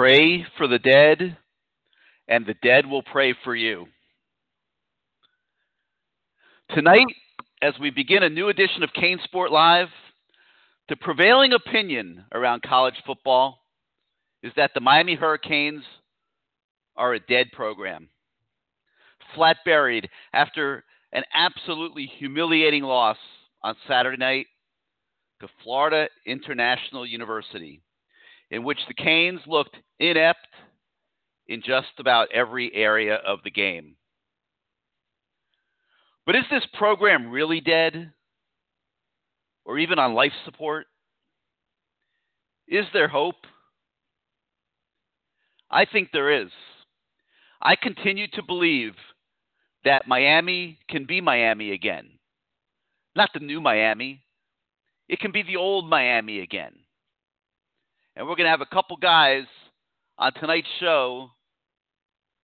Pray for the dead, and the dead will pray for you. Tonight, as we begin a new edition of CaneSport Live, the prevailing opinion around college football is that the Miami Hurricanes are a dead program. Flat buried after an absolutely humiliating loss on Saturday night to Florida International University, in which the Canes looked inept in just about every area of the game. But is this program really dead? Or even on life support? Is there hope? I think there is. I continue to believe that Miami can be Miami again. Not the new Miami, it can be the old Miami again. And we're going to have a couple guys on tonight's show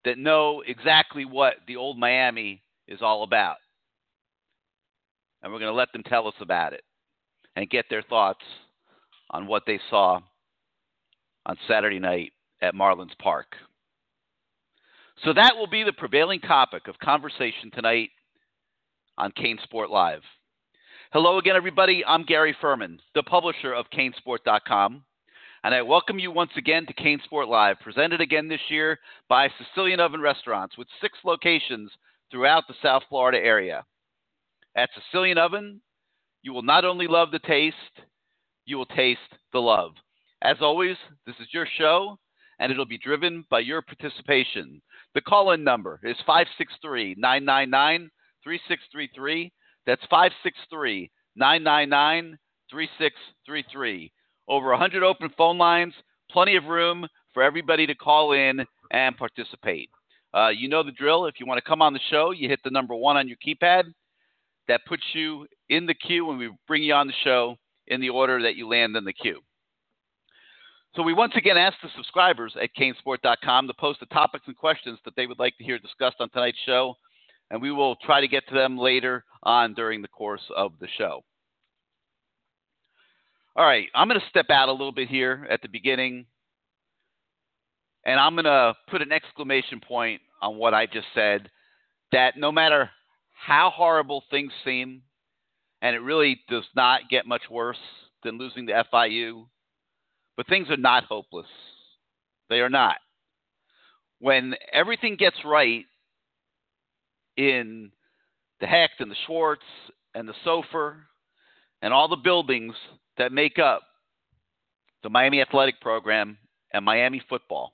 that know exactly what the old Miami is all about. And we're going to let them tell us about it and get their thoughts on what they saw on Saturday night at Marlins Park. So that will be the prevailing topic of conversation tonight on CaneSport Live. Hello again, everybody. I'm Gary Ferman, the publisher of CaneSport.com, and I welcome you once again to CaneSport Live, presented again this year by Sicilian Oven Restaurants with six locations throughout the South Florida area. At Sicilian Oven, you will not only love the taste, you will taste the love. As always, this is your show, and it'll be driven by your participation. The call in number is 563 999 3633. That's 563 999 3633. Over 100 open phone lines, plenty of room for everybody to call in and participate. Uh, you know the drill. If you want to come on the show, you hit the number one on your keypad. That puts you in the queue and we bring you on the show in the order that you land in the queue. So we once again ask the subscribers at canesport.com to post the topics and questions that they would like to hear discussed on tonight's show and we will try to get to them later on during the course of the show. All right, I'm going to step out a little bit here at the beginning, and I'm going to put an exclamation point on what I just said that no matter how horrible things seem, and it really does not get much worse than losing to FIU, but things are not hopeless. They are not. When everything gets right in the Hecht and the Schwartz and the Soffer and all the buildings that make up the Miami Athletic Program and Miami football.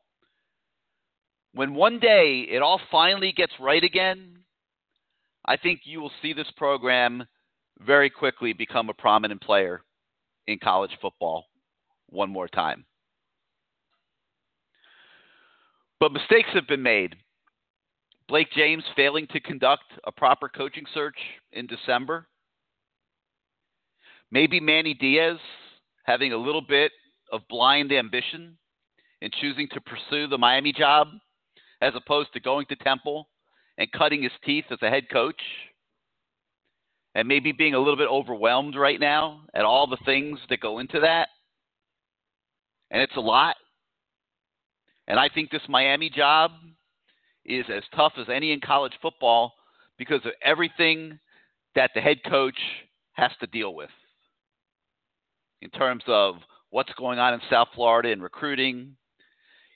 When one day it all finally gets right again, I think you will see this program very quickly become a prominent player in college football one more time. But mistakes have been made. Blake James failing to conduct a proper coaching search in December. Maybe Manny Diaz having a little bit of blind ambition in choosing to pursue the Miami job as opposed to going to Temple and cutting his teeth as a head coach. And maybe being a little bit overwhelmed right now at all the things that go into that. And it's a lot. And I think this Miami job is as tough as any in college football because of everything that the head coach has to deal with in terms of what's going on in South Florida in recruiting,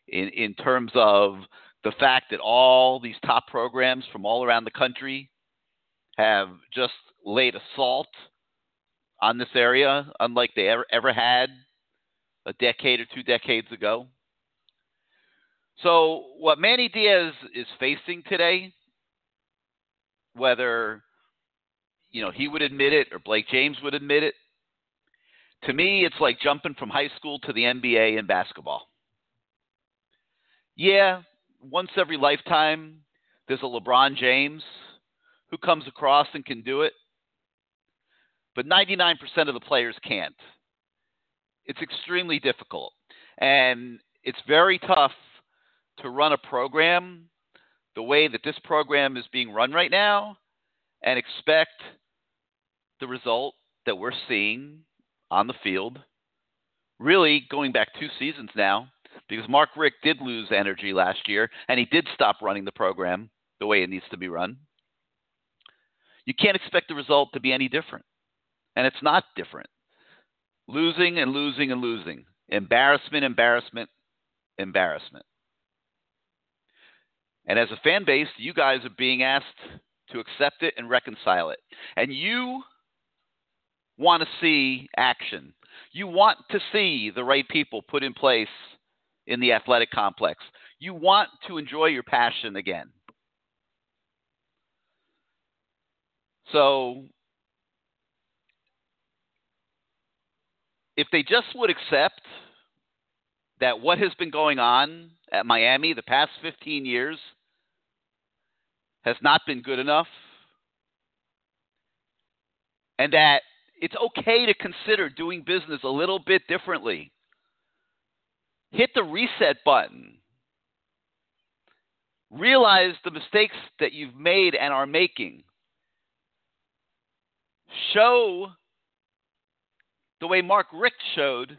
in, in terms of the fact that all these top programs from all around the country have just laid assault on this area, unlike they ever, ever had a decade or two decades ago. So, what Manny Diaz is facing today, whether you know he would admit it or Blake James would admit it, to me, it's like jumping from high school to the NBA in basketball. Yeah, once every lifetime, there's a LeBron James who comes across and can do it, but 99% of the players can't. It's extremely difficult, and it's very tough to run a program the way that this program is being run right now and expect the result that we're seeing on the field, really going back two seasons now, because Mark Richt did lose energy last year and he did stop running the program the way it needs to be run. You can't expect the result to be any different. And it's not different. Losing and losing and losing. Embarrassment, embarrassment, embarrassment. And as a fan base, you guys are being asked to accept it and reconcile it. And you want to see action. You want to see the right people put in place in the athletic complex. You want to enjoy your passion again. So, if they just would accept that what has been going on at Miami the past 15 years has not been good enough, and that it's okay to consider doing business a little bit differently. Hit the reset button. Realize the mistakes that you've made and are making. Show the way Mark Richt showed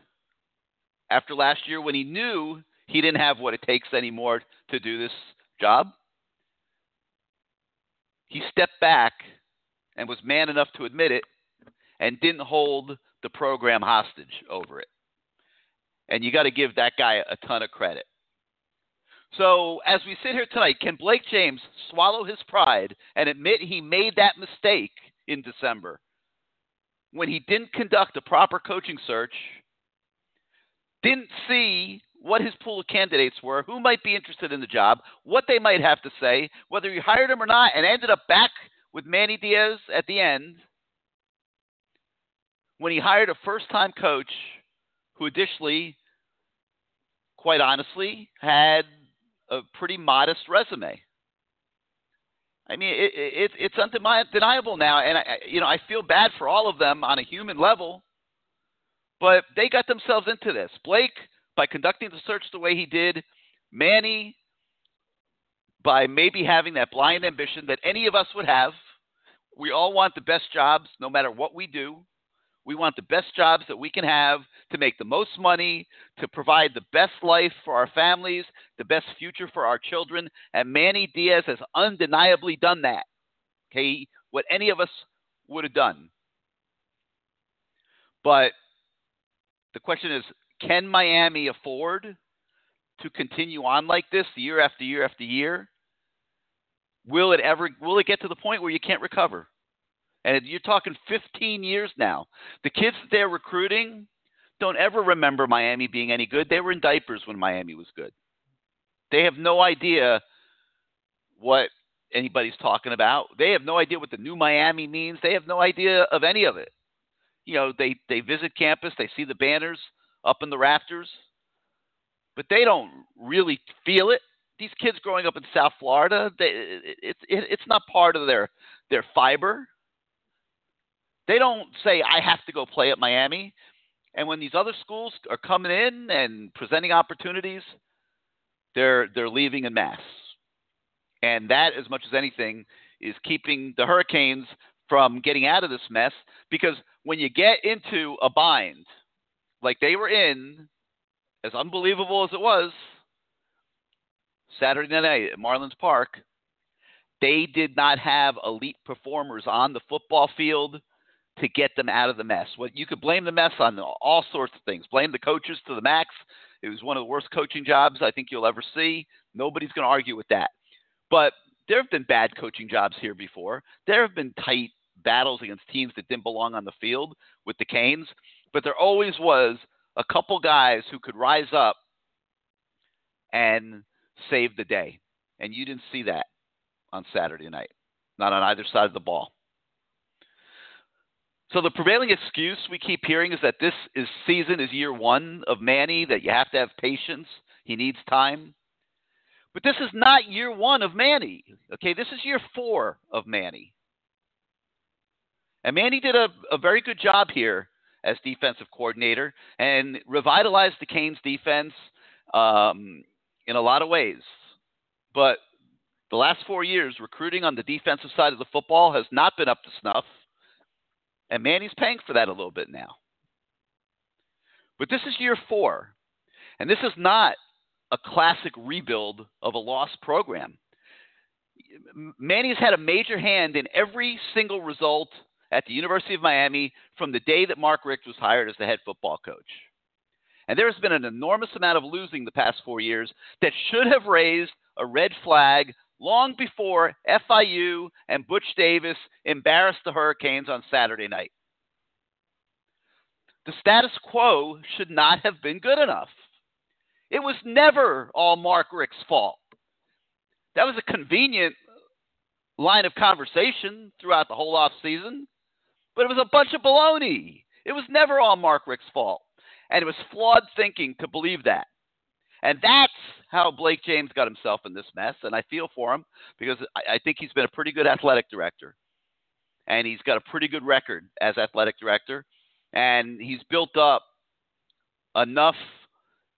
after last year when he knew he didn't have what it takes anymore to do this job. He stepped back and was man enough to admit it and didn't hold the program hostage over it. And you got to give that guy a ton of credit. So, as we sit here tonight, can Blake James swallow his pride and admit he made that mistake in December when he didn't conduct a proper coaching search, didn't see what his pool of candidates were, who might be interested in the job, what they might have to say, whether he hired him or not, and ended up back with Manny Diaz at the end when he hired a first time coach who additionally, quite honestly, had a pretty modest resume. I mean, it, it, it's undeniable now, and I, you know I feel bad for all of them on a human level, but they got themselves into this. Blake, by conducting the search the way he did, Manny, by maybe having that blind ambition that any of us would have. We all want the best jobs, no matter what we do. We want the best jobs that we can have to make the most money, to provide the best life for our families, the best future for our children. And Manny Diaz has undeniably done that. Okay, what any of us would have done. But the question is can Miami afford to continue on like this year after year after year? Will it ever will it get to the point where you can't recover? And you're talking 15 years now. The kids that they're recruiting don't ever remember Miami being any good. They were in diapers when Miami was good. They have no idea what anybody's talking about. They have no idea what the new Miami means. They have no idea of any of it. You know, they they visit campus, they see the banners up in the rafters, but they don't really feel it. These kids growing up in South Florida, they, it, it, it's not part of their their fiber. They don't say, I have to go play at Miami. And when these other schools are coming in and presenting opportunities, they're they're leaving in mass. And that, as much as anything, is keeping the Hurricanes from getting out of this mess. Because when you get into a bind, like they were in, as unbelievable as it was, Saturday night at Marlins Park, they did not have elite performers on the football field to get them out of the mess. What you could blame the mess on all sorts of things. Blame the coaches to the max. It was one of the worst coaching jobs I think you'll ever see. Nobody's going to argue with that. But there have been bad coaching jobs here before. There have been tight battles against teams that didn't belong on the field with the Canes, but there always was a couple guys who could rise up and save the day. And you didn't see that on Saturday night, not on either side of the ball. So the prevailing excuse we keep hearing is that this is season is year one of Manny, that you have to have patience. He needs time. But this is not year one of Manny. Okay, this is year four of Manny. And Manny did a, a very good job here as defensive coordinator and revitalized the Canes defense um, in a lot of ways. But the last four years, recruiting on the defensive side of the football has not been up to snuff. And Manny's paying for that a little bit now. But this is year four. And this is not a classic rebuild of a lost program. Manny's had a major hand in every single result at the University of Miami from the day that Mark Richt was hired as the head football coach. And there has been an enormous amount of losing the past four years that should have raised a red flag long before FIU and Butch Davis embarrassed the Hurricanes on Saturday night. The status quo should not have been good enough. It was never all Mark Richt's fault. That was a convenient line of conversation throughout the whole off season, but it was a bunch of baloney. It was never all Mark Richt's fault. And it was flawed thinking to believe that. And that's how Blake James got himself in this mess. And I feel for him because I, I think he's been a pretty good athletic director. And he's got a pretty good record as athletic director. And he's built up enough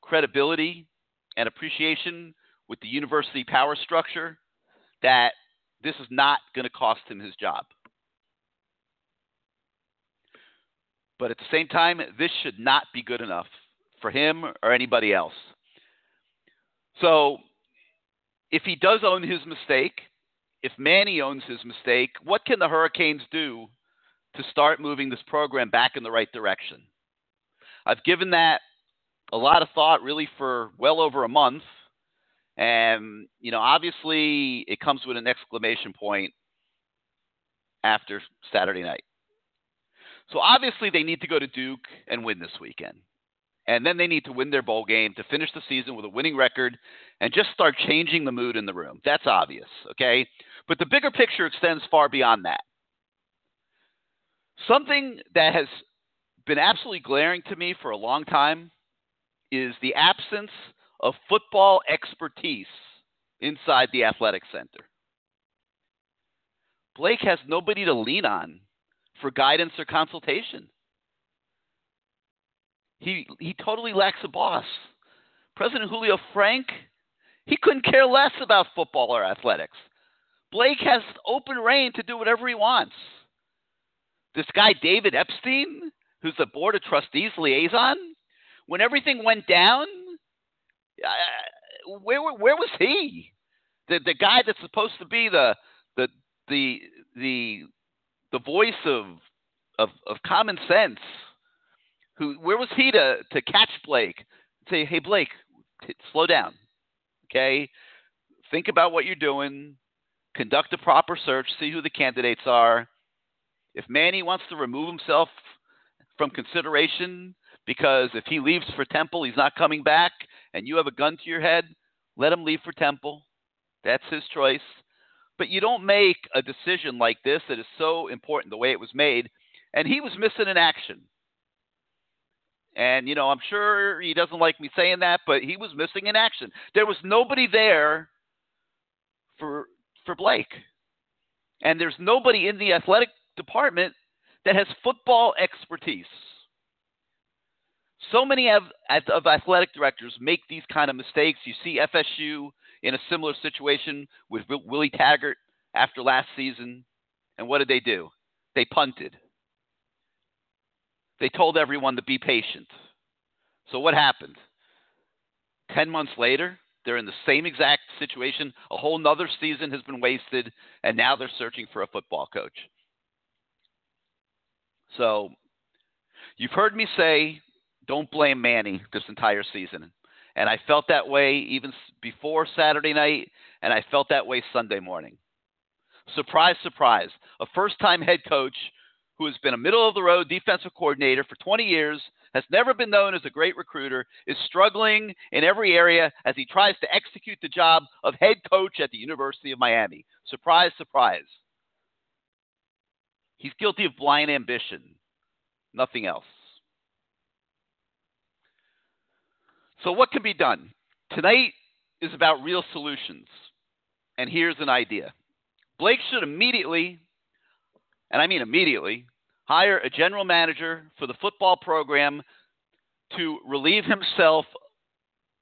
credibility and appreciation with the university power structure that this is not going to cost him his job. But at the same time, this should not be good enough for him or anybody else. So if he does own his mistake, if Manny owns his mistake, what can the Hurricanes do to start moving this program back in the right direction? I've given that a lot of thought really for well over a month. And, you know, obviously it comes with an exclamation point after Saturday night. So obviously they need to go to Duke and win this weekend. And then they need to win their bowl game to finish the season with a winning record and just start changing the mood in the room. That's obvious, okay? But the bigger picture extends far beyond that. Something that has been absolutely glaring to me for a long time is the absence of football expertise inside the athletic center. Blake has nobody to lean on for guidance or consultation. He he totally lacks a boss. President Julio Frenk, he couldn't care less about football or athletics. Blake has open rein to do whatever he wants. This guy David Epstein, who's the board of trustees liaison, when everything went down, uh, where where was he? The the guy that's supposed to be the the the the the voice of of, of common sense. Who where was he to to catch Blake? Say, hey Blake, t- slow down, okay? Think about what you're doing. Conduct a proper search. See who the candidates are. If Manny wants to remove himself from consideration because if he leaves for Temple, he's not coming back, and you have a gun to your head, let him leave for Temple. That's his choice. But you don't make a decision like this that is so important the way it was made. And he was missing in action. And, you know, I'm sure he doesn't like me saying that, but he was missing in action. There was nobody there for for Blake. And there's nobody in the athletic department that has football expertise. So many of, of athletic directors make these kind of mistakes. You see FSU in a similar situation with Willie Taggart after last season. And what did they do? They punted. They told everyone to be patient. So what happened? 10 months later, they're in the same exact situation. A whole nother season has been wasted, and now they're searching for a football coach. So you've heard me say, don't blame Manny this entire season. And I felt that way even before Saturday night, and I felt that way Sunday morning. Surprise, surprise. A first time head coach who has been a middle of the road defensive coordinator for 20 years, has never been known as a great recruiter, is struggling in every area as he tries to execute the job of head coach at the University of Miami. Surprise, surprise. He's guilty of blind ambition, nothing else. So, what can be done? Tonight is about real solutions. And here's an idea Blake should immediately, and I mean immediately, hire a general manager for the football program to relieve himself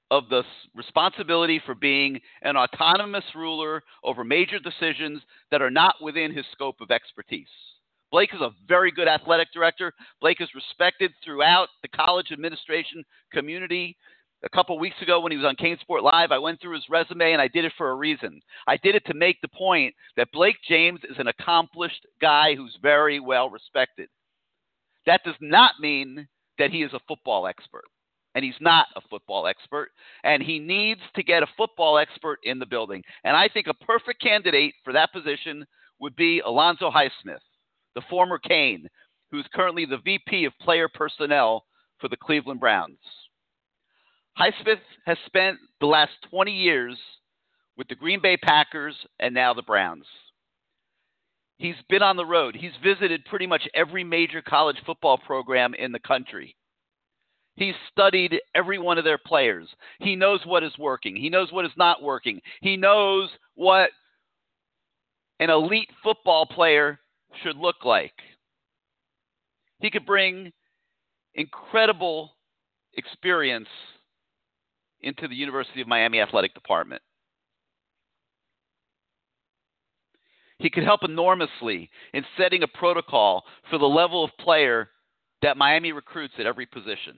of the responsibility for being an autonomous ruler over major decisions that are not within his scope of expertise. Blake is a very good athletic director. Blake is respected throughout the college administration community a couple weeks ago when he was on CaneSport Live, I went through his resume and I did it for a reason. I did it to make the point that Blake James is an accomplished guy who's very well respected. That does not mean that he is a football expert. And he's not a football expert. And he needs to get a football expert in the building. And I think a perfect candidate for that position would be Alonzo Highsmith, the former Cane, who's currently the VP of player personnel for the Cleveland Browns. Highsmith has spent the last 20 years with the Green Bay Packers and now the Browns. He's been on the road. He's visited pretty much every major college football program in the country. He's studied every one of their players. He knows what is working. He knows what is not working. He knows what an elite football player should look like. He could bring incredible experience into the University of Miami athletic department. He could help enormously in setting a protocol for the level of player that Miami recruits at every position.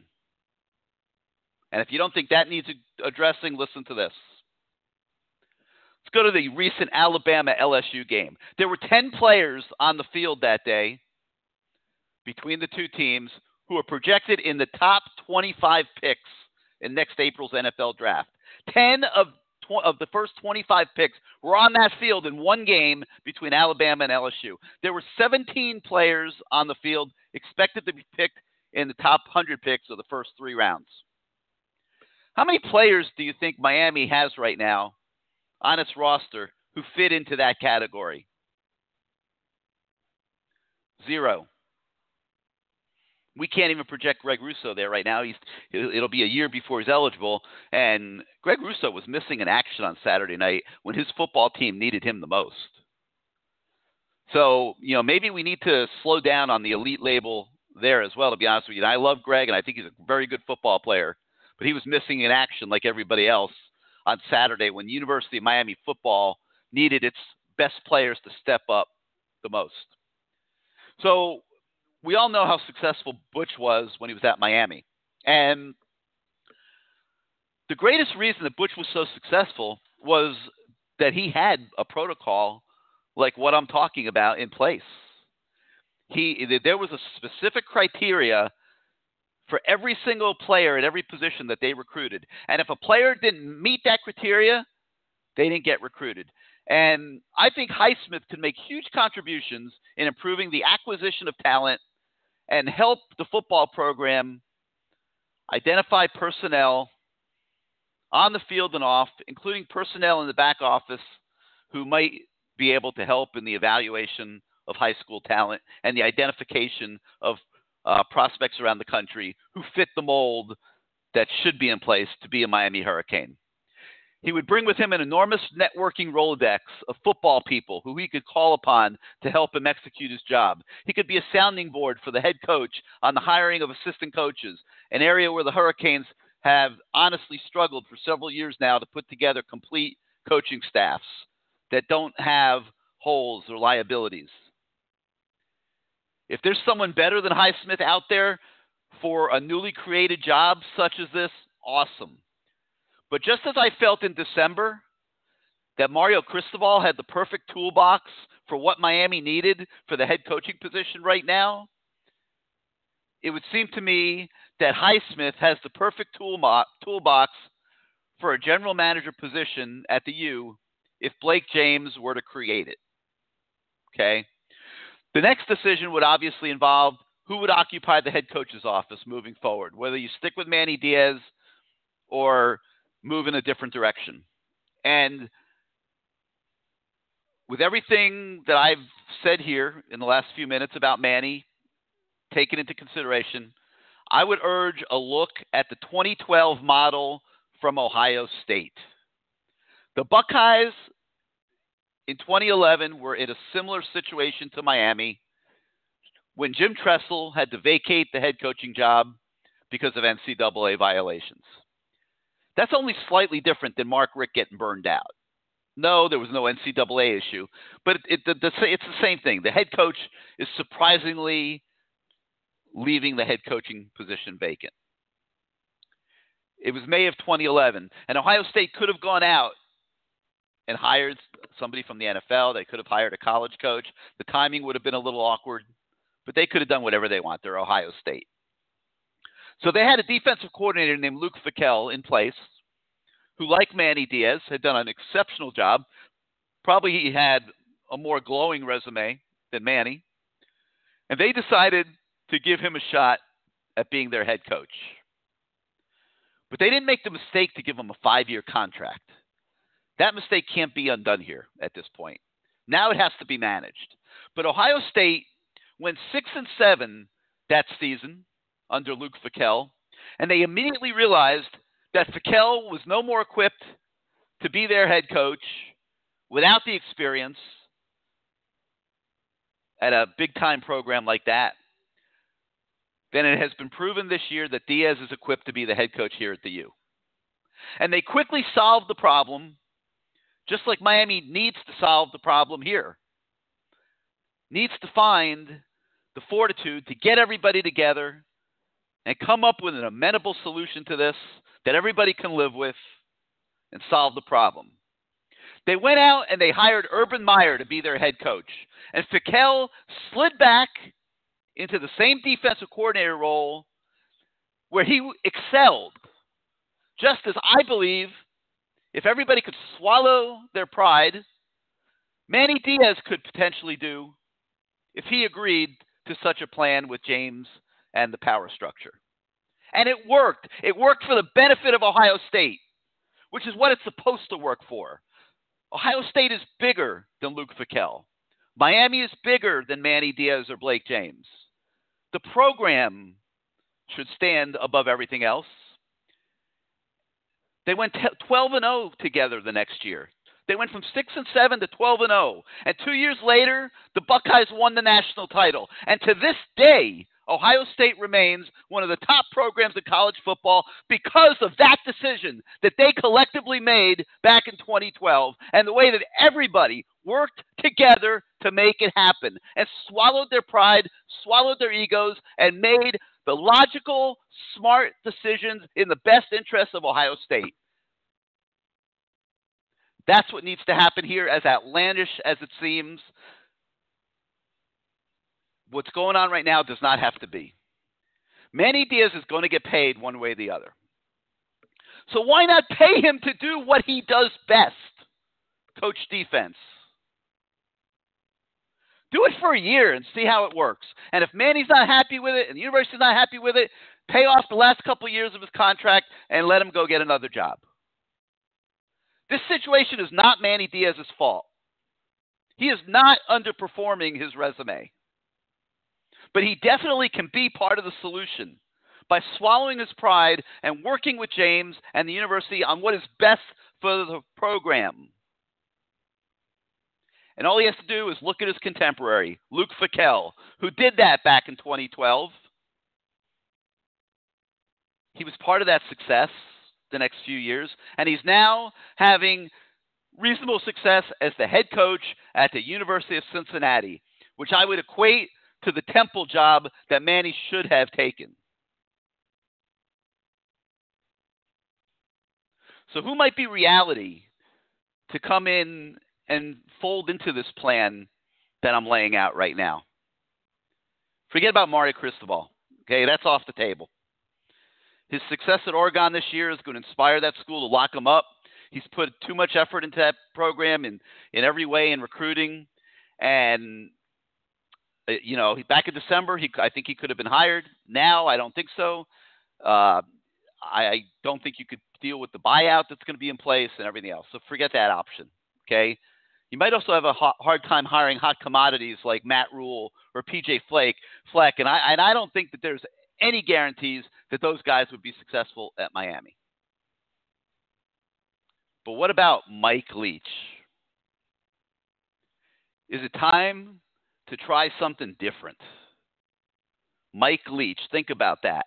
And if you don't think that needs addressing, listen to this. Let's go to the recent Alabama LSU game. There were 10 players on the field that day between the two teams who are projected in the top 25 picks in next April's NFL draft. 10 of of the first 25 picks were on that field in one game between Alabama and LSU. There were 17 players on the field expected to be picked in the top 100 picks of the first three rounds. How many players do you think Miami has right now on its roster who fit into that category? Zero we can't even project Greg Rousseau there right now. He's it'll be a year before he's eligible, and Greg Rousseau was missing in action on Saturday night when his football team needed him the most. So you know maybe we need to slow down on the elite label there as well. To be honest with you, and I love Greg, and I think he's a very good football player, but he was missing in action like everybody else on Saturday when University of Miami football needed its best players to step up the most. So we all know how successful Butch was when he was at Miami. And the greatest reason that Butch was so successful was that he had a protocol like what I'm talking about in place. He there was a specific criteria for every single player at every position that they recruited. And if a player didn't meet that criteria, they didn't get recruited. And I think Highsmith could make huge contributions in improving the acquisition of talent and help the football program identify personnel on the field and off, including personnel in the back office who might be able to help in the evaluation of high school talent and the identification of uh, prospects around the country who fit the mold that should be in place to be a Miami Hurricane. He would bring with him an enormous networking Rolodex of football people who he could call upon to help him execute his job. He could be a sounding board for the head coach on the hiring of assistant coaches, an area where the Hurricanes have honestly struggled for several years now to put together complete coaching staffs that don't have holes or liabilities. If there's someone better than Highsmith out there for a newly created job such as this, awesome. But just as I felt in December that Mario Cristobal had the perfect toolbox for what Miami needed for the head coaching position right now, it would seem to me that Highsmith has the perfect toolbox for a general manager position at the U if Blake James were to create it. Okay? The next decision would obviously involve who would occupy the head coach's office moving forward, whether you stick with Manny Diaz or move in a different direction. And with everything that I've said here in the last few minutes about Manny taken into consideration, I would urge a look at the 2012 model from Ohio State. The Buckeyes in 2011 were in a similar situation to Miami when Jim Tressel had to vacate the head coaching job because of NCAA violations. That's only slightly different than Mark Richt getting burned out. No, there was no NCAA issue, but it, it, the, the, it's the same thing. The head coach is surprisingly leaving the head coaching position vacant. It was May of 2011, and Ohio State could have gone out and hired somebody from the NFL. They could have hired a college coach. The timing would have been a little awkward, but they could have done whatever they want. They're Ohio State. So they had a defensive coordinator named Luke Fickell in place, who, like Manny Diaz, had done an exceptional job. Probably he had a more glowing resume than Manny. And they decided to give him a shot at being their head coach. But they didn't make the mistake to give him a five year contract. That mistake can't be undone here at this point. Now it has to be managed. But Ohio State went six and seven that season under Luke Fickell, and they immediately realized that Fickell was no more equipped to be their head coach without the experience at a big time program like that. Then it has been proven this year that Diaz is equipped to be the head coach here at the U. And they quickly solved the problem, just like Miami needs to solve the problem here. Needs to find the fortitude to get everybody together and come up with an amenable solution to this that everybody can live with and solve the problem. They went out and they hired Urban Meyer to be their head coach. And Fickell slid back into the same defensive coordinator role where he excelled. Just as I believe if everybody could swallow their pride, Manny Diaz could potentially do if he agreed to such a plan with James and the power structure. And it worked. It worked for the benefit of Ohio State, which is what it's supposed to work for. Ohio State is bigger than Luke Fickell. Miami is bigger than Manny Diaz or Blake James. The program should stand above everything else. They went 12 and 0 together the next year. They went from 6 and 7 to 12 and 0. And 2 years later, the Buckeyes won the national title. And to this day, Ohio State remains one of the top programs in college football because of that decision that they collectively made back in 2012 and the way that everybody worked together to make it happen and swallowed their pride, swallowed their egos, and made the logical, smart decisions in the best interest of Ohio State. That's what needs to happen here, as outlandish as it seems what's going on right now does not have to be. Manny Diaz is going to get paid one way or the other. So why not pay him to do what he does best? Coach defense. Do it for a year and see how it works. And if Manny's not happy with it and the university's not happy with it, pay off the last couple of years of his contract and let him go get another job. This situation is not Manny Diaz's fault. He is not underperforming his resume. But he definitely can be part of the solution by swallowing his pride and working with James and the university on what is best for the program. And all he has to do is look at his contemporary, Luke Fickell, who did that back in 2012. He was part of that success the next few years, and he's now having reasonable success as the head coach at the University of Cincinnati, which I would equate to the temple job that Manny should have taken. So, who might be reality to come in and fold into this plan that I'm laying out right now? Forget about Mario Cristobal. Okay, that's off the table. His success at Oregon this year is going to inspire that school to lock him up. He's put too much effort into that program in, in every way in recruiting. And you know, back in December, he I think he could have been hired. Now, I don't think so. Uh, I, I don't think you could deal with the buyout that's going to be in place and everything else. So forget that option. Okay. You might also have a hard time hiring hot commodities like Matt Rhule or PJ Flake, Fleck, and I and I don't think that there's any guarantees that those guys would be successful at Miami. But what about Mike Leach? Is it time to try something different. Mike Leach, think about that.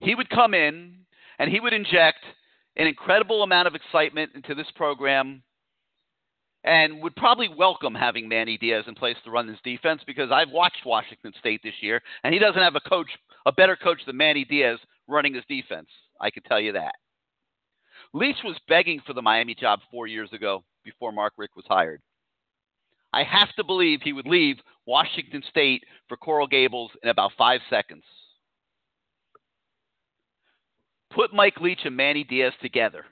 He would come in and he would inject an incredible amount of excitement into this program and would probably welcome having Manny Diaz in place to run this defense because I've watched Washington State this year and he doesn't have a coach, a better coach than Manny Diaz running his defense. I can tell you that. Leach was begging for the Miami job four years ago before Mark Richt was hired. I have to believe he would leave Washington State for Coral Gables in about five seconds. Put Mike Leach and Manny Diaz together.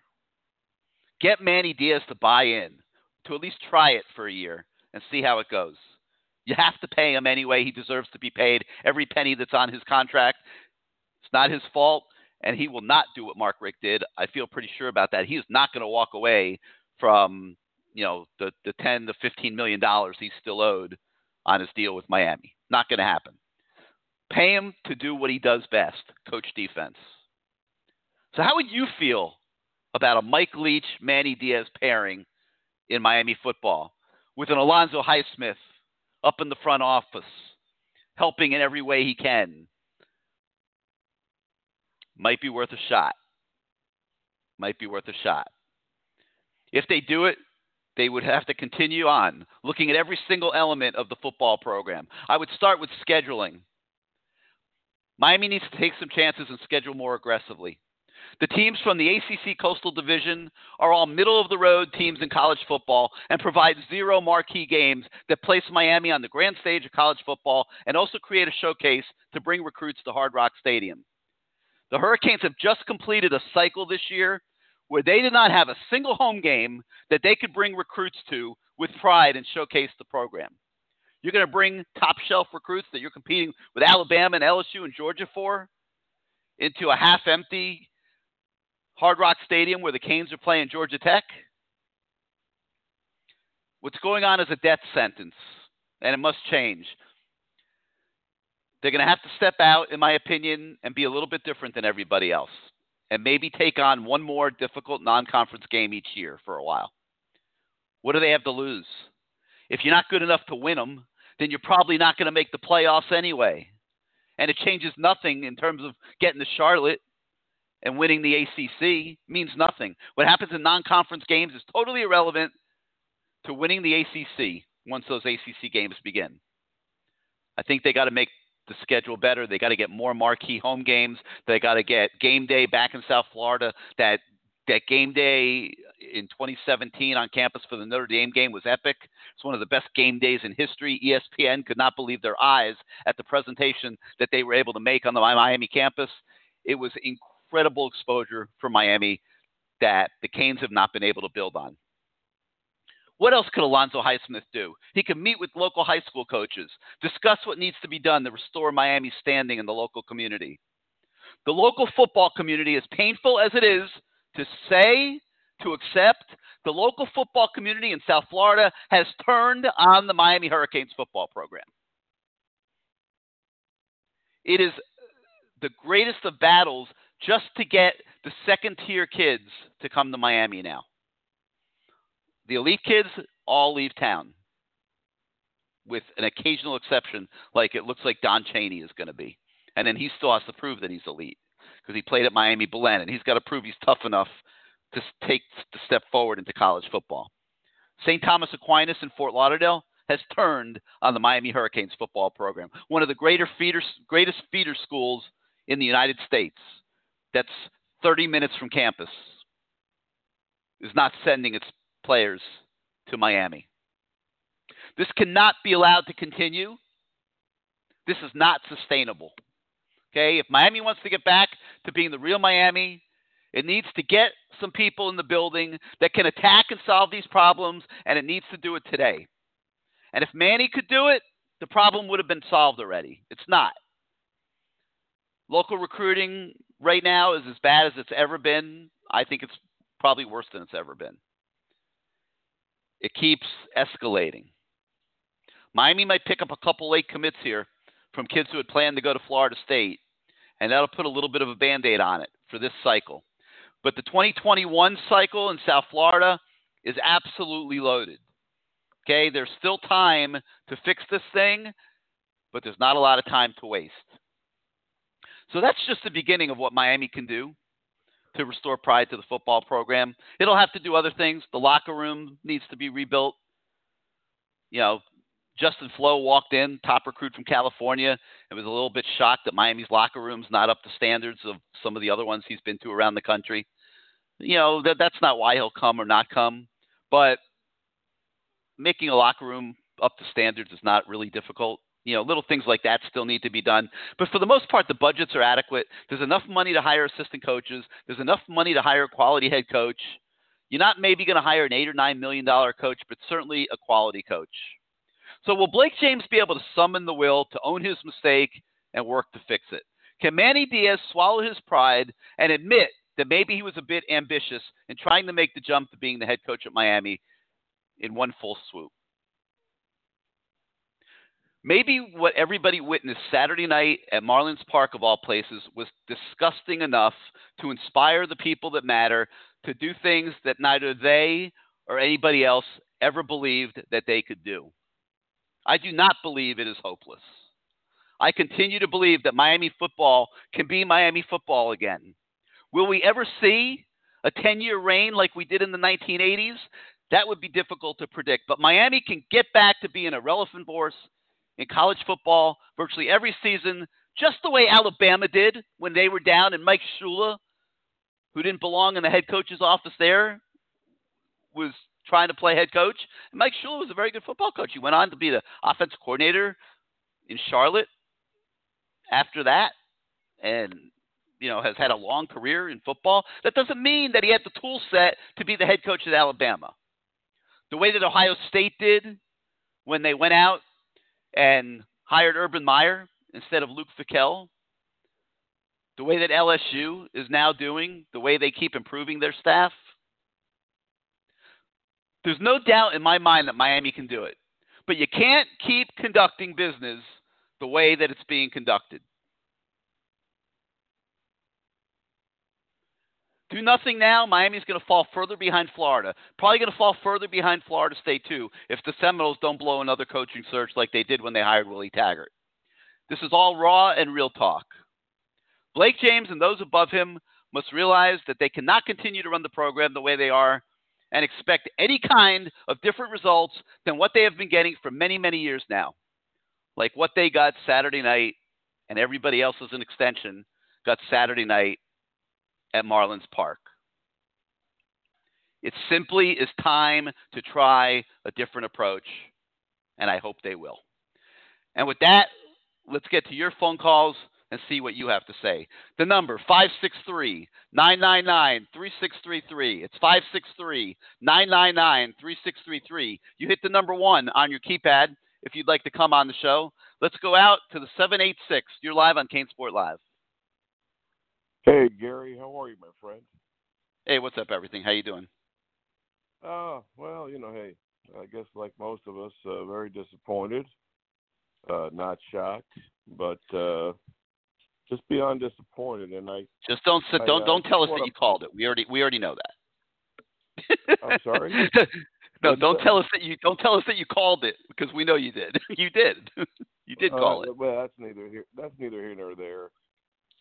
Get Manny Diaz to buy in, to at least try it for a year and see how it goes. You have to pay him anyway. He deserves to be paid every penny that's on his contract. It's not his fault, and he will not do what Mark Richt did. I feel pretty sure about that. He is not going to walk away from you know the the 10 to 15 million dollars he's still owed on his deal with Miami. Not going to happen. Pay him to do what he does best, coach defense. So how would you feel about a Mike Leach Manny Diaz pairing in Miami football with an Alonzo Highsmith up in the front office, helping in every way he can? Might be worth a shot. Might be worth a shot. If they do it, they would have to continue on looking at every single element of the football program. I would start with scheduling. Miami needs to take some chances and schedule more aggressively. The teams from the ACC Coastal Division are all middle of the road teams in college football and provide zero marquee games that place Miami on the grand stage of college football and also create a showcase to bring recruits to Hard Rock Stadium. The Hurricanes have just completed a cycle this year where they did not have a single home game that they could bring recruits to with pride and showcase the program. You're going to bring top shelf recruits that you're competing with Alabama and LSU and Georgia for into a half empty Hard Rock Stadium where the Canes are playing Georgia Tech. What's going on is a death sentence, and it must change. They're going to have to step out, in my opinion, and be a little bit different than everybody else, and maybe take on one more difficult non conference game each year for a while. What do they have to lose? If you're not good enough to win them, then you're probably not going to make the playoffs anyway. And it changes nothing in terms of getting to Charlotte and winning the ACC means nothing. What happens in non conference games is totally irrelevant to winning the ACC once those ACC games begin. I think they got to make the schedule better. They got to get more marquee home games. They got to get game day back in South Florida. That that game day in 2017 on campus for the Notre Dame game was epic. It's one of the best game days in history. ESPN could not believe their eyes at the presentation that they were able to make on the Miami campus. It was incredible incredible exposure for Miami that the Canes have not been able to build on. What else could Alonzo Highsmith do? He could meet with local high school coaches, discuss what needs to be done to restore Miami's standing in the local community. The local football community, as painful as it is to say, to accept, the local football community in South Florida has turned on the Miami Hurricanes football program. It is the greatest of battles just to get the second tier kids to come to Miami now. The elite kids all leave town, with an occasional exception, like it looks like Don Chaney is going to be. And then he still has to prove that he's elite because he played at Miami Belen, and he's got to prove he's tough enough to take the step forward into college football. St. Thomas Aquinas in Fort Lauderdale has turned on the Miami Hurricanes football program, one of the greater feeder, greatest feeder schools in the United States that's 30 minutes from campus is not sending its players to Miami. This cannot be allowed to continue. This is not sustainable. Okay, if Miami wants to get back to being the real Miami, it needs to get some people in the building that can attack and solve these problems, and it needs to do it today. And if Manny could do it, the problem would have been solved already. It's not. Local recruiting right now is as bad as it's ever been. I think it's probably worse than it's ever been. It keeps escalating. Miami might pick up a couple late commits here from kids who had planned to go to Florida State, and that'll put a little bit of a band aid on it for this cycle. But the 2021 cycle in South Florida is absolutely loaded. Okay, there's still time to fix this thing, but there's not a lot of time to waste. So that's just the beginning of what Miami can do to restore pride to the football program. It'll have to do other things. The locker room needs to be rebuilt. You know, Justin Flowe walked in, top recruit from California, and was a little bit shocked that Miami's locker room's not up to standards of some of the other ones he's been to around the country. You know, that that's not why he'll come or not come, but making a locker room up to standards is not really difficult. You know, little things like that still need to be done. But for the most part, the budgets are adequate. There's enough money to hire assistant coaches. There's enough money to hire a quality head coach. You're not maybe going to hire an eight or nine million dollar coach, but certainly a quality coach. So will Blake James be able to summon the will to own his mistake and work to fix it? Can Manny Diaz swallow his pride and admit that maybe he was a bit ambitious in trying to make the jump to being the head coach at Miami in one full swoop? Maybe what everybody witnessed Saturday night at Marlins Park, of all places, was disgusting enough to inspire the people that matter to do things that neither they or anybody else ever believed that they could do. I do not believe it is hopeless. I continue to believe that Miami football can be Miami football again. Will we ever see a 10 year reign like we did in the 1980s? That would be difficult to predict. But Miami can get back to being a relevant force in college football virtually every season, just the way Alabama did when they were down and Mike Shula, who didn't belong in the head coach's office there, was trying to play head coach. And Mike Shula was a very good football coach. He went on to be the offensive coordinator in Charlotte after that, and you know has had a long career in football. That doesn't mean that he had the tool set to be the head coach at Alabama. The way that Ohio State did when they went out and hired Urban Meyer instead of Luke Fickell. The way that LSU is now doing, the way they keep improving their staff, there's no doubt in my mind that Miami can do it. But you can't keep conducting business the way that it's being conducted. Do nothing now, Miami's going to fall further behind Florida. Probably going to fall further behind Florida State, too, if the Seminoles don't blow another coaching search like they did when they hired Willie Taggart. This is all raw and real talk. Blake James and those above him must realize that they cannot continue to run the program the way they are and expect any kind of different results than what they have been getting for many, many years now. Like what they got Saturday night, and everybody else as an extension got Saturday night at Marlins Park. It simply is time to try a different approach, and I hope they will. And with that, let's get to your phone calls and see what you have to say. The number 563 999 3633. It's 563 999 3633. You hit the number one on your keypad if you'd like to come on the show. Let's go out to the 786. You're live on CaneSport Live. Hey Gary, how are you, my friend? Hey, what's up, everything? How you doing? Oh, well, you know, hey, I guess like most of us, uh, very disappointed, uh, not shocked, but uh, just beyond disappointed. And I just don't I, don't uh, don't tell us that you called it. We already we already know that. I'm sorry? no, don't tell us that you don't tell us that you called it because we know you did. you did. you did call uh, it. Well, that's neither here. That's neither here nor there.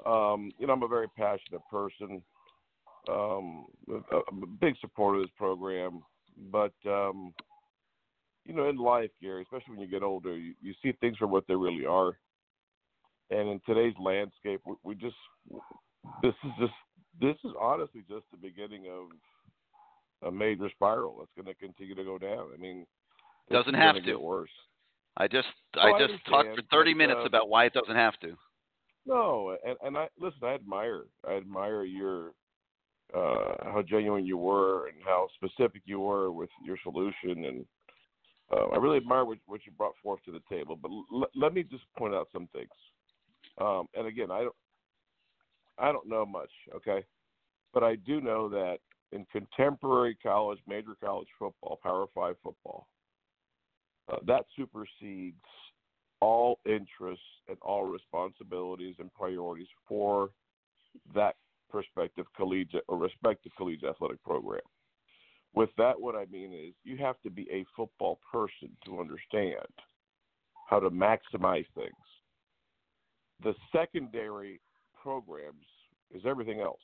Um, you know, I'm a very passionate person. Um, a, a big supporter of this program, but um, you know, in life, Gary, especially when you get older, you, you see things for what they really are. And in today's landscape, we, we just this is just this is honestly just the beginning of a major spiral that's going to continue to go down. I mean, Doesn't have gonna get worse. I just Oh, I I just talked for 30 but, minutes uh, about why it doesn't have to. No, and and I listen. I admire, I admire your uh, how genuine you were and how specific you were with your solution, and uh, I really admire what what you brought forth to the table. But l- let me just point out some things. Um, and again, I don't, I don't know much, okay, but I do know that in contemporary college, major college football, Power Five football, uh, that supersedes all interests and all responsibilities and priorities for that prospective collegiate or respective collegiate athletic program. With that, what I mean is you have to be a football person to understand how to maximize things. The secondary programs is everything else.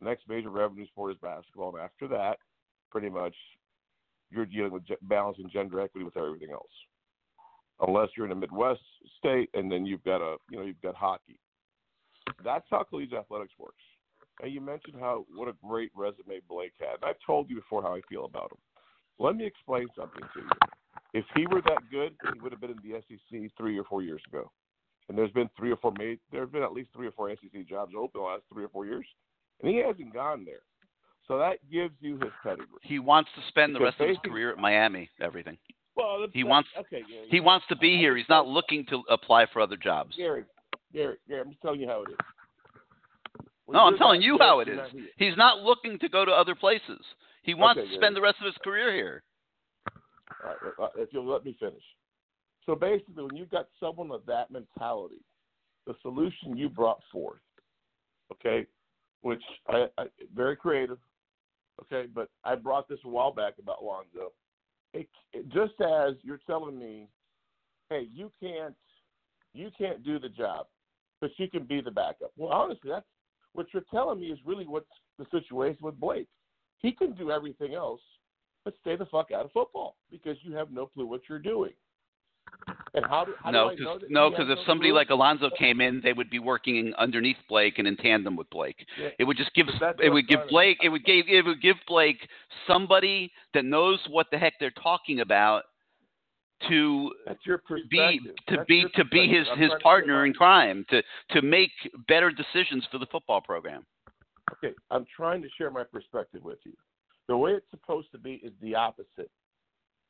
The next major revenue sport is basketball, and after that, pretty much you're dealing with and gender equity with everything else. Unless you're in a Midwest state, and then you've got a you know you've got hockey. That's how collegiate athletics works. And you mentioned how what a great resume Blake had. And I've told you before how I feel about him. Let me explain something to you. If he were that good, he would have been in the SEC three or four years ago. And there's been three or four made. There have been at least three or four SEC jobs open the last three or four years, and he hasn't gone there. So that gives you his pedigree. He wants to spend the Because rest of his career at Miami. Everything. Well, He wants- Okay, Gary. He wants to be here. He's not looking to apply for other jobs. Gary, Gary, Gary. I'm telling you how it is. When No, I'm telling you how it is. not. He's not looking to go to other places. He wants Okay, to spend the rest of his career here. All right, if you'll let me finish. So basically, when you've got someone of that mentality, the solution you brought forth, okay, which I, I very creative, okay, but I brought this a while back about Lonzo. It, it, just as you're telling me, hey, you can't, you can't do the job, but you can be the backup. Well, honestly, that's what you're telling me is really what's the situation with Blake. He can do everything else, but stay the fuck out of football because you have no clue what you're doing. And how do, how No, do because no, because if somebody like Alonzo came in, they would be working underneath Blake and in tandem with Blake. Yeah. It would just give it would give Blake it would give it would give Blake somebody that knows what the heck they're talking about to be to That's be to be his. I'm his partner in crime to to make better decisions for the football program. Okay, I'm trying to share my perspective with you. The way it's supposed to be is the opposite.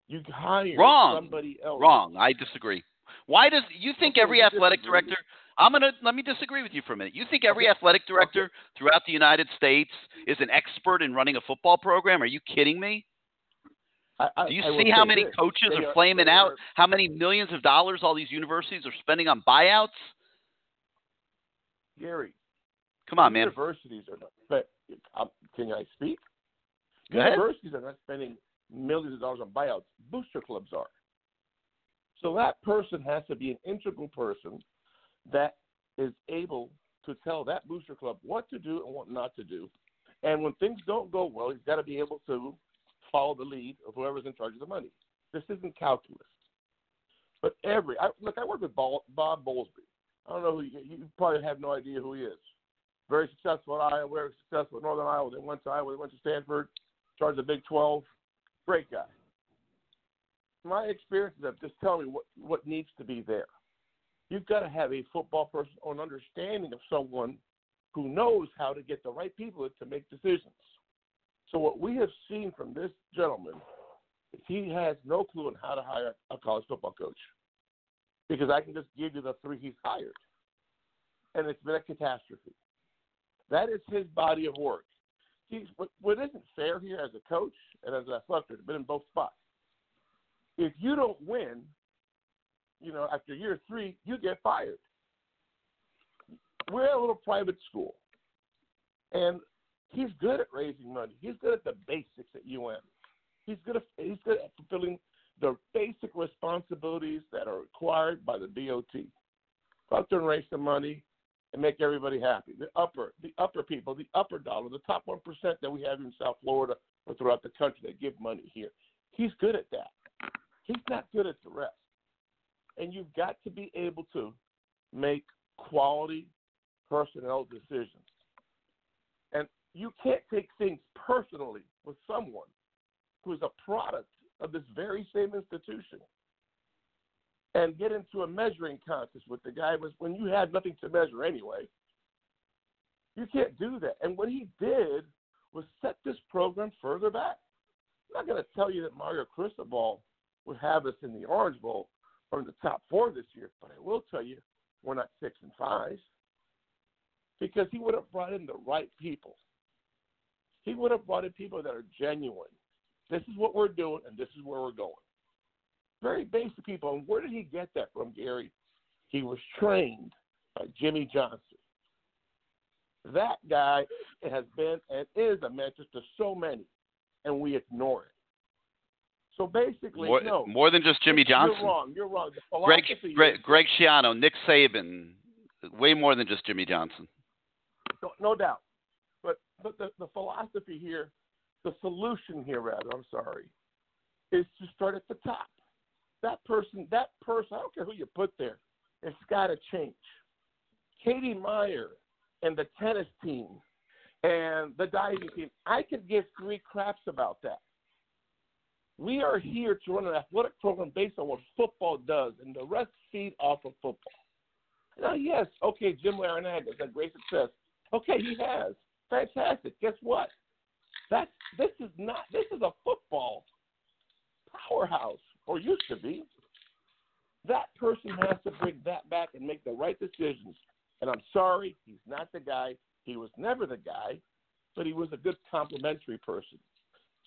You hire Wrong. somebody else. Wrong. I disagree. Why does you think Okay, every you athletic disagree. director? I'm gonna let me disagree with you for a minute. You think every Okay. athletic director throughout the United States is an expert in running a football program? Are you kidding me? I, I, Do you I see how many this. coaches They are flaming out? are- How many millions of dollars all these universities are spending on buyouts? Gary, Come on, man. Universities are not. But um, can I speak? Go ahead. Universities are not spending millions of dollars on buyouts. Booster clubs are. So that person has to be an integral person that is able to tell that booster club what to do and what not to do. And when things don't go well, he's got to be able to follow the lead of whoever's in charge of the money. This isn't calculus. But every I, look, I work with Bob, Bowlesby. I don't know who you, you probably have no idea who he is. Very successful at Iowa, very successful at Northern Iowa. They went to Iowa, they went to Stanford, charged the Big 12. Great guy. My experiences of just tell me what, what needs to be there. You've got to have a football person or an understanding of someone who knows how to get the right people to make decisions. So what we have seen from this gentleman is he has no clue on how to hire a college football coach. Because I can just give you the three he's hired. And it's been a catastrophe. That is his body of work. What, isn't fair here as a coach and as an athletic, been in both spots. If you don't win, you know, after year three, you get fired. We're a little private school, and he's good at raising money. He's good at the basics at UM. He's good at he's good at fulfilling the basic responsibilities that are required by the DOT. Go out there and raise some money and make everybody happy. The upper, the upper people, the upper dollar, the top one percent that we have in South Florida or throughout the country that give money here. He's good at that. He's not good at the rest. And you've got to be able to make quality personnel decisions. And you can't take things personally with someone who is a product of this very same institution and get into a measuring contest with the guy was when you had nothing to measure anyway. You can't do that. And what he did was set this program further back. I'm not going to tell you that Mario Cristobal would have us in the Orange Bowl or in the top four this year, but I will tell you we're not six and five because he would have brought in the right people. He would have brought in people that are genuine. This is what we're doing, and this is where we're going. Very basic people. And where did he get that from, Gary? He was trained by Jimmy Johnson. That guy has been and is a mentor to so many, and we ignore it. So basically, More, no. more than just Jimmy Johnson. You're wrong. You're wrong. Greg, Greg, Greg Schiano, Nick Saban, way more than just Jimmy Johnson. no, no doubt. But but the, the philosophy here, the solution here, rather, I'm sorry, is to start at the top. That person, that person, I don't care who you put there, it's got to change. Katie Meier and the tennis team and the diving team, I could give three craps about that. We are here to run an athletic program based on what football does, and the rest feed off of football. Now, yes, okay, Jim Larrañaga has had great success. Okay, he has. Fantastic. Guess what? That's this is not this is a football powerhouse, or used to be. That person has to bring that back and make the right decisions. And I'm sorry, he's not the guy. He was never the guy, but he was a good complimentary person.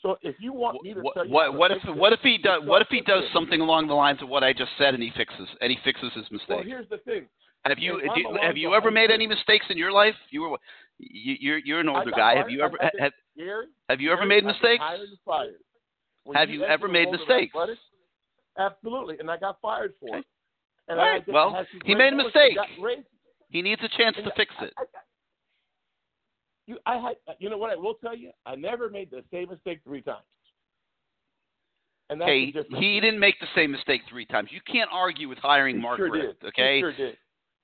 So if you want me to what, tell you, what, what if what if he does what if he does something along the lines of what I just said and he fixes and he fixes his mistake? Well, here's the thing. Have you And I'm do, along have you ever made any mistakes in your life? You were you, you're you're an older guy. fired. Have you ever have, have you ever made mistakes? hired and fired. When Have you enter ever made mistakes? Absolutely, and I got fired for it. And All I well, he made a mistake. that got raised. He needs a chance to And fix it. I- I- you, I had, you know what? I will tell you, I never made the same mistake three times. And that's Hey, he didn't make the same mistake three times. You can't argue with hiring He Mark sure Richt, did. okay? He sure did.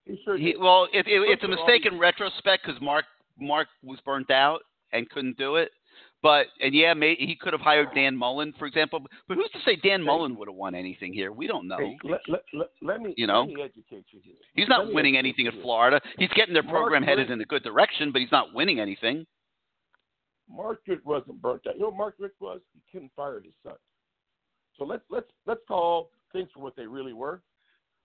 He sure He, did. well, it, it, it's a First of all, mistake in retrospect because Mark Mark was burnt out and couldn't do it. But and yeah, may, he could have hired Dan Mullen, for example. But who's to say Dan Mullen would have won anything here? We don't know. Hey, let, let, let, let me You know? let me educate you here. He's not winning anything at. Florida. He's getting their Mark program headed Richt- in a good direction, but he's not winning anything. Mark Richt wasn't burnt out. You know what Mark Richt was? He couldn't fire his son. So let's let's let's call things for what they really were.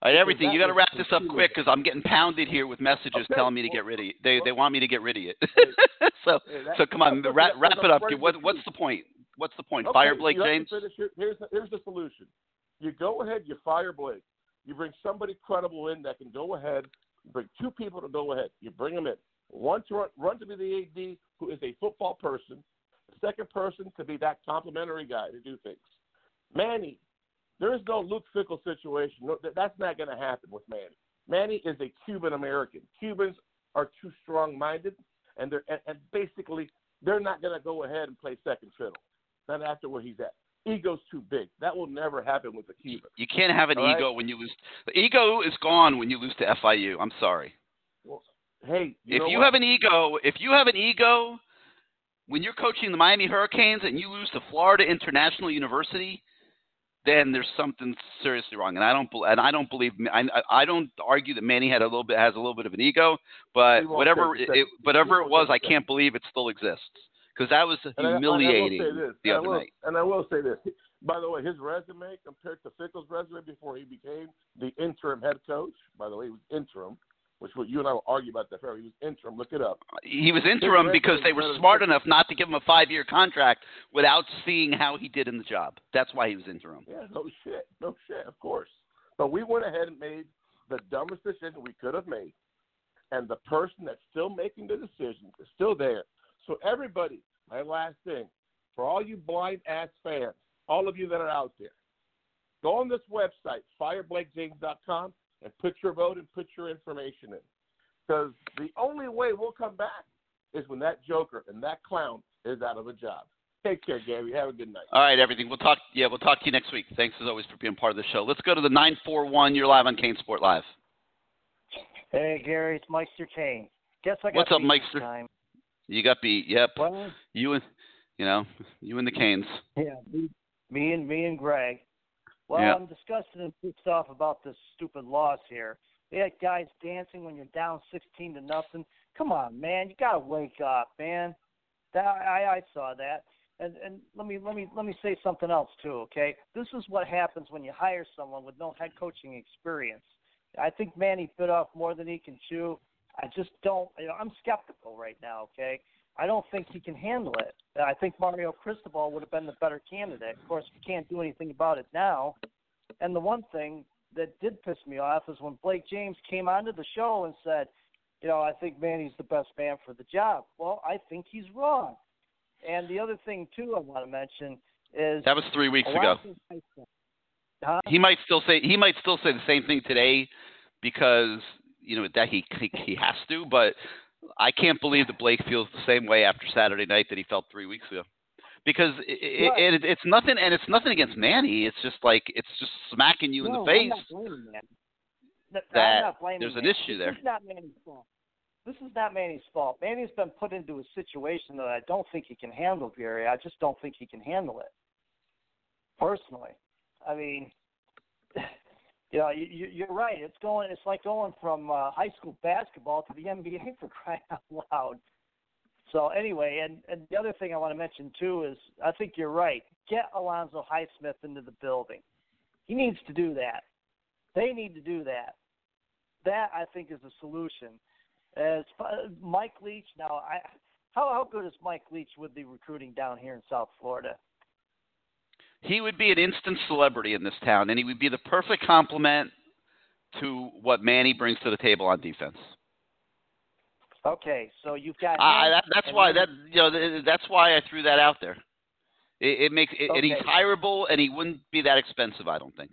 Right, everything. You got to wrap this up quick because I'm getting pounded here with messages Okay, telling me to get rid of you. They they want me to get rid of you. so that- so come on, wrap, wrap it up. What what's the point? What's the point? Okay, Fire Blake you have to James? here's the, here's the solution. You go ahead, you fire Blake. You bring somebody credible in that can go ahead. Bring two people to go ahead. You bring them in. One to run, run to be the AD, who is a football person. The second person to be that complimentary guy to do things. Manny, there is no Luke Fickell situation. No, that, that's not going to happen with Manny. Manny is a Cuban American. Cubans are too strong-minded, and they're and, and basically they're not going to go ahead and play second fiddle. Not after where he's at. Ego's too big. That will never happen with the Cuban. You can't have an All right. ego when you lose. The ego is gone when you lose to FIU. I'm sorry. Well, hey, you if you what? have an ego, if you have an ego when you're coaching the Miami Hurricanes and you lose to Florida International University, then there's something seriously wrong. And I don't and I don't believe I I don't argue that Manny had a little bit has a little bit of an ego, but whatever it, it. whatever it was, I can't believe it still exists because that was And I- and I humiliating this, the other will- night. And I will say this. By the way, his resume compared to Fickell's resume before he became the interim head coach. By the way, he was interim, which you and I will argue about that forever. He was interim. Look it up. He was interim because they were smart enough not to give him a five-year contract without seeing how he did in the job. That's why he was interim. Yeah, no shit, no shit, of course. But we went ahead and made the dumbest decision we could have made, and the person that's still making the decisions is still there. So everybody, my last thing, for all you blind ass fans, all of you that are out there, go on this website, fireblakejames.com, and put your vote and put your information in. Because the only way we'll come back is when that joker and that clown is out of a job. Take care, Gary. Have a good night. All right, everything. We'll talk. Yeah, we'll talk to you next week. Thanks as always for being part of the show. Let's go to the nine four one. You're live on CaneSport Live. Hey Gary, it's Meister Kane. Guess I got What's up, beat Meister? Time. You got beat. Yep. Well, You and you know you and the Canes. yeah, me, me and me and Greg. Well, Yeah. I'm disgusted and pissed off about this stupid loss here. They had guys dancing when you're down sixteen to nothing. Come on, man, you gotta wake up, man. That I I saw that. And and let me let me let me say something else too, okay? This is what happens when you hire someone with no head coaching experience. I think Manny bit off more than he can chew. I just don't. You know, I'm skeptical right now. Okay, I don't think he can handle it. I think Mario Cristobal would have been the better candidate. Of course, we can't do anything about it now. And the one thing that did piss me off is when Blake James came onto the show and said, you know, I think Manny's the best man for the job. Well, I think he's wrong. And the other thing too, I want to mention is That was three weeks ago. of things I said- Huh? He might still say he might still say the same thing today because you know that he he, he has to. But I can't believe that Blake feels the same way after Saturday night that he felt three weeks ago. because it, Right. it, it's nothing, and it's nothing against Manny. It's just like it's just smacking you in no, the I'm face. not blaming Manny. That I'm not blaming there's an Manny. issue this there. is not Manny's fault. This is not Manny's fault. Manny's been put into a situation that I don't think he can handle, Gary. I just don't think he can handle it. Personally, I mean, know, you, you- you're right. It's going. It's like going from uh, high school basketball to the NBA for crying out loud. So anyway, and and the other thing I want to mention too is I think you're right. Get Alonzo Highsmith into the building. He needs to do that. They need to do that. That I think is a solution. As Mike Leach now, I how how good is Mike Leach with the recruiting down here in South Florida? He would be an instant celebrity in this town, and he would be the perfect complement to what Manny brings to the table on defense. Okay, so you've got him, that, that's why that you know that's why I threw that out there. It, it makes it, and he's hireable, and he wouldn't be that expensive. I don't think.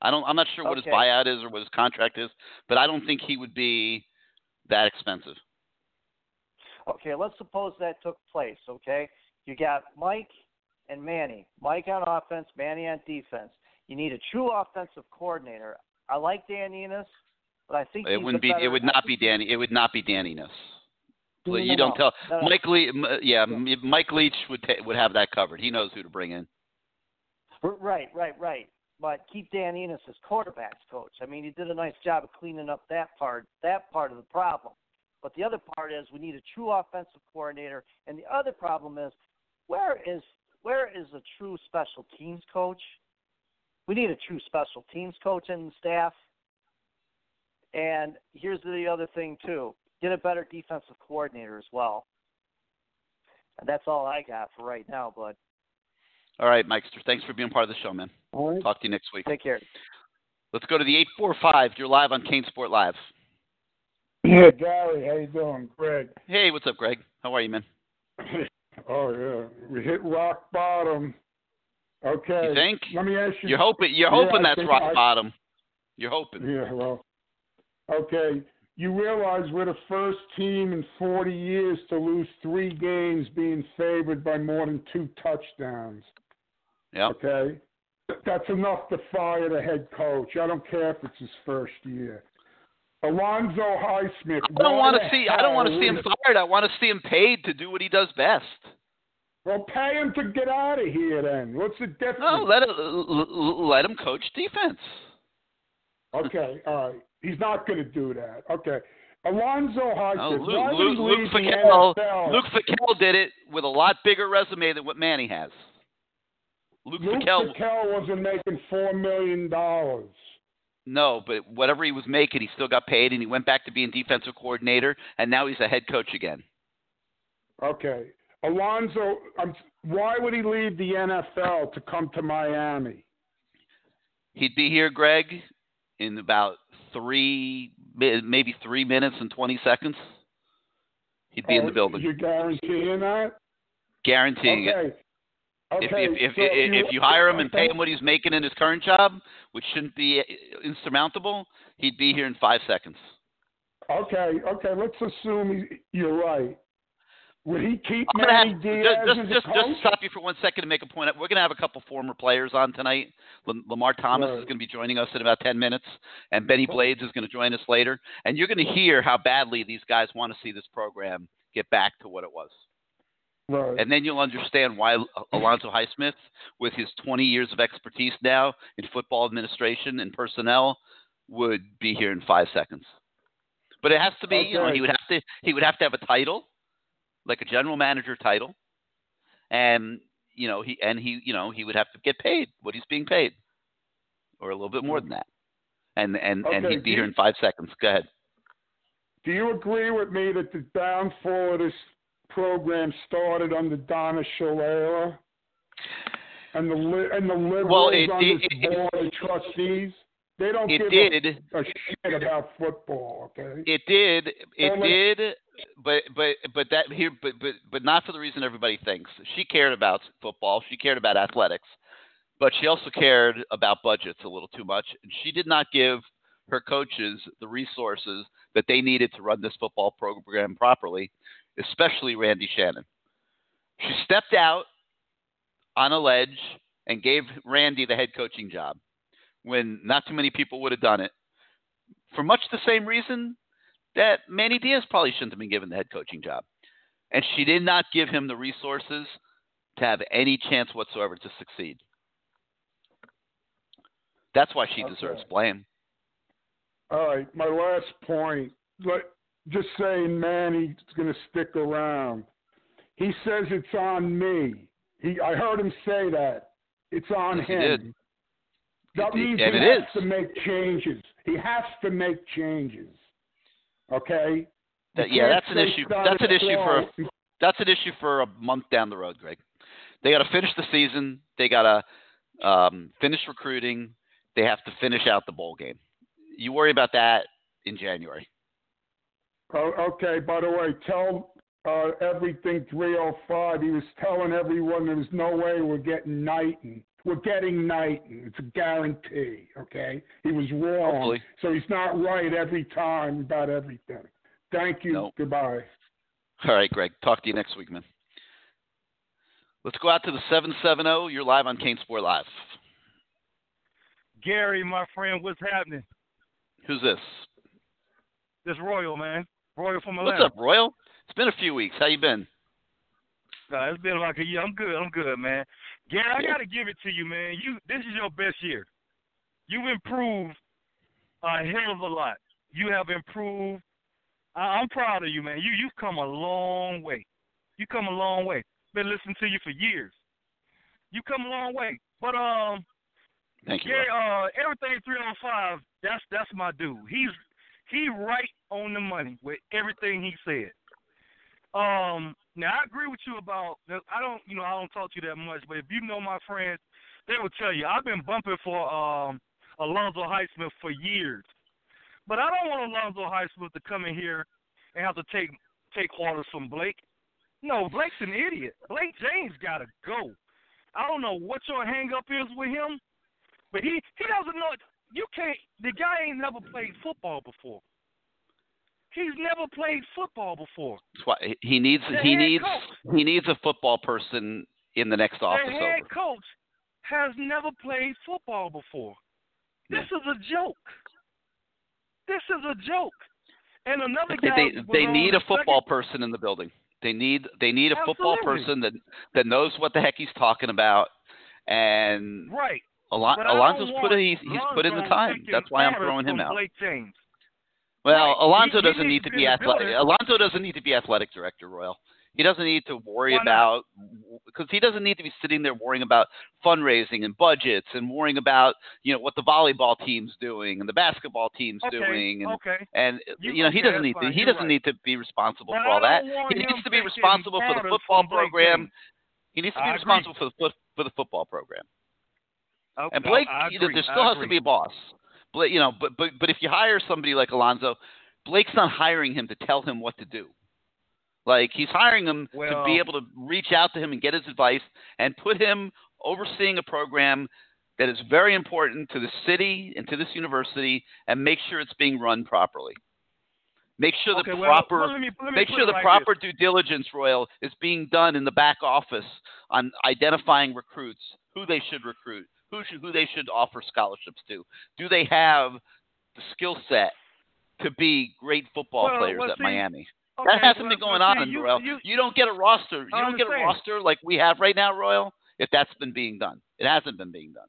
I don't. I'm not sure what Okay. his buyout is or what his contract is, but I don't think he would be that expensive. Okay, let's suppose that took place. Okay, you got Mike and Manny. Mike on offense, Manny on defense. You need a true offensive coordinator. I like Dan Enos, but I think It wouldn't be. It would not be Danny. It would not be Dan Enos. No, Please, no, you don't no. tell. Mike Lee. m- uh, Yeah, Mike Leach would ta- would have that covered. He knows who to bring in. Right, right, right. But keep Dan Enos as quarterbacks coach. I mean, he did a nice job of cleaning up that part, that part of the problem. But the other part is we need a true offensive coordinator, and the other problem is where is where is a true special teams coach? We need a true special teams coach in the staff. And here's the other thing too: get a better defensive coordinator as well. And that's all I got for right now, bud. All right, Mikester. Thanks for being part of the show, man. All right. Talk to you next week. Take care. Let's go to the eight four five. You're live on CaneSport Live. Yeah, Gary, how you doing? Greg. Hey, what's up, Greg? How are you, man? oh yeah, we hit rock bottom. Okay. You think? Let me ask you. You're hoping. You're Yeah, hoping I that's rock I- bottom. You're hoping. Yeah, well. Okay, you realize we're the first team in 40 years to lose three games being favored by more than two touchdowns. Yeah. Okay, that's enough to fire the head coach. I don't care if it's his first year. Alonzo Highsmith. I don't want to see. I don't want to see him fired. I want to see him paid to do what he does best. Well, pay him to get out of here then. What's the difference? No, let l- let him coach defense. Okay, all right. He's not going to do that. Okay. Alonzo No, Highsmith. Luke, why Luke, Luke Fackel, NFL? Luke Fackel did it with a lot bigger resume than what Manny has. Luke, Luke Fackel, Fackel wasn't making four million dollars. No, but whatever he was making, he still got paid, and he went back to being defensive coordinator, and now he's a head coach again. Okay. Alonzo, um, why would he leave the NFL to come to Miami? He'd be here, Greg, in about three, maybe three minutes and twenty seconds. He'd be in Oh, the building, You're guaranteeing that? guaranteeing it. Okay. If, Okay. if, if, so if, if you hire him and pay him what he's making in his current job, which shouldn't be insurmountable, he'd be here in five seconds. Okay, okay. Let's assume he, you're right. Would he keep I'm gonna have, Diaz just, just, just, just stop you for one second to make a point. We're going to have a couple former players on tonight. Lamar Thomas Right. is going to be joining us in about 10 minutes, and Benny Blades is going to join us later. And you're going to hear how badly these guys want to see this program get back to what it was. Right. And then you'll understand why Alonzo Highsmith, with his 20 years of expertise now in football administration and personnel, would be here in five seconds. But it has to be, you know, he would have to he would have to have a title, like a general manager title, and you know he and he you know he would have to get paid what he's being paid, or a little bit more than that, and and and he'd be here in five seconds. Go ahead. Do you agree with me that the downfall of this program started under Donna Shalala and the li- and the liberals Well, it- on it- this it- board of trustees? They don't It give did. A, a shit about football. Okay. It did. It did. But but but that here but but but not for the reason everybody thinks. She cared about football. She cared about athletics, but she also cared about budgets a little too much. And she did not give her coaches the resources that they needed to run this football program properly, especially Randy Shannon. She stepped out on a ledge and gave Randy the head coaching job when not too many people would have done it for much the same reason that Manny Diaz probably shouldn't have been given the head coaching job. And she did not give him the resources to have any chance whatsoever to succeed. That's why she Okay. deserves blame. All right, my last point. Let, just saying Manny's going to stick around. He says it's on me. He, I heard him say that. It's on Yes, he him. did. That It- means and he has is. to make changes. He has to make changes. Okay. That- yeah, that's an issue. That's an issue for a that's an issue for a month down the road, Greg. They got to finish the season. They got to um, finish recruiting. They have to finish out the bowl game. You worry about that in January. Oh, okay. By the way, tell uh, everything 305. He was telling everyone there was no way we're getting Knighton. We're getting Knighton. It's a guarantee. Okay. He was wrong. Hopefully. So he's not right every time about everything. Thank you. No. Goodbye. All right, Greg. Talk to you next week, man. Let's go out to the 770. You're live on CaneSport Live. Gary, my friend, what's happening? Who's this? This Royal, man. Royal from What's up, Royal? It's been a few weeks. How you been? Uh, it's been like a year. I'm good. I'm good, man. Gary, I got to give it to you, man. You, this is your best year. You've improved a hell of a lot. You have improved. I, I'm proud of you, man. You, you've come a long way. You come a long way. Been listening to you for years. You come a long way. But um, Thank you. Gary, uh, everything three on five. That's that's my dude. He's he right on the money with everything he said. Um, now I agree with you about. I don't, you know, I don't talk to you that much, but if you know my friends, they will tell you I've been bumping for um Alonzo Highsmith for years, but I don't want Alonzo Highsmith to come in here and have to take take orders from Blake. No, Blake's an idiot. Blake James gotta go. I don't know what your hang up is with him, but he he doesn't know. You can't. The guy ain't never played football before. He's never played football before. That's why he needs The he needs coach. he needs a football person in the next office the head over. coach has never played football before. This is a joke. This is a joke. And another guy. they, they need uh, a football second- person in the building. They need they need a football person that that knows what the heck he's talking about. And Right. Alon- But I don't Alonzo's put in, he's, he's put in the time. That's why I'm throwing him out. Well, Right. Alonzo He- he doesn't need to be be in the athletic. doesn't need to be athletic director, Royal. He doesn't need to worry about because he doesn't need to be sitting there worrying about fundraising and budgets and worrying about you know what the volleyball team's doing and the basketball team's Okay. doing and okay. and You- you know he doesn't need to he doesn't right. need to be responsible But for all that. He needs to be responsible for the football program. He needs to be responsible for the foot, for the football program. Okay, And Blake, you know, there still has to be a boss. Blake, you know, but but but if you hire somebody like Alonzo, Blake's not hiring him to tell him what to do. Like he's hiring him to be able to reach out to him and get his advice and put him overseeing a program that is very important to the city and to this university and make sure it's being run properly. Make sure okay, the well, proper well, let me, let me make sure the like proper due diligence, Royal, is being done in the back office on identifying recruits, who they should recruit, who should who they should offer scholarships to. Do they have the skill set to be great football Well, players at see, Miami? this. that hasn't well, been going well, on see, in you, Royal. You, You don't get a roster. You I don't get a roster like we have right now, Royal. If that's been being done, it hasn't been being done.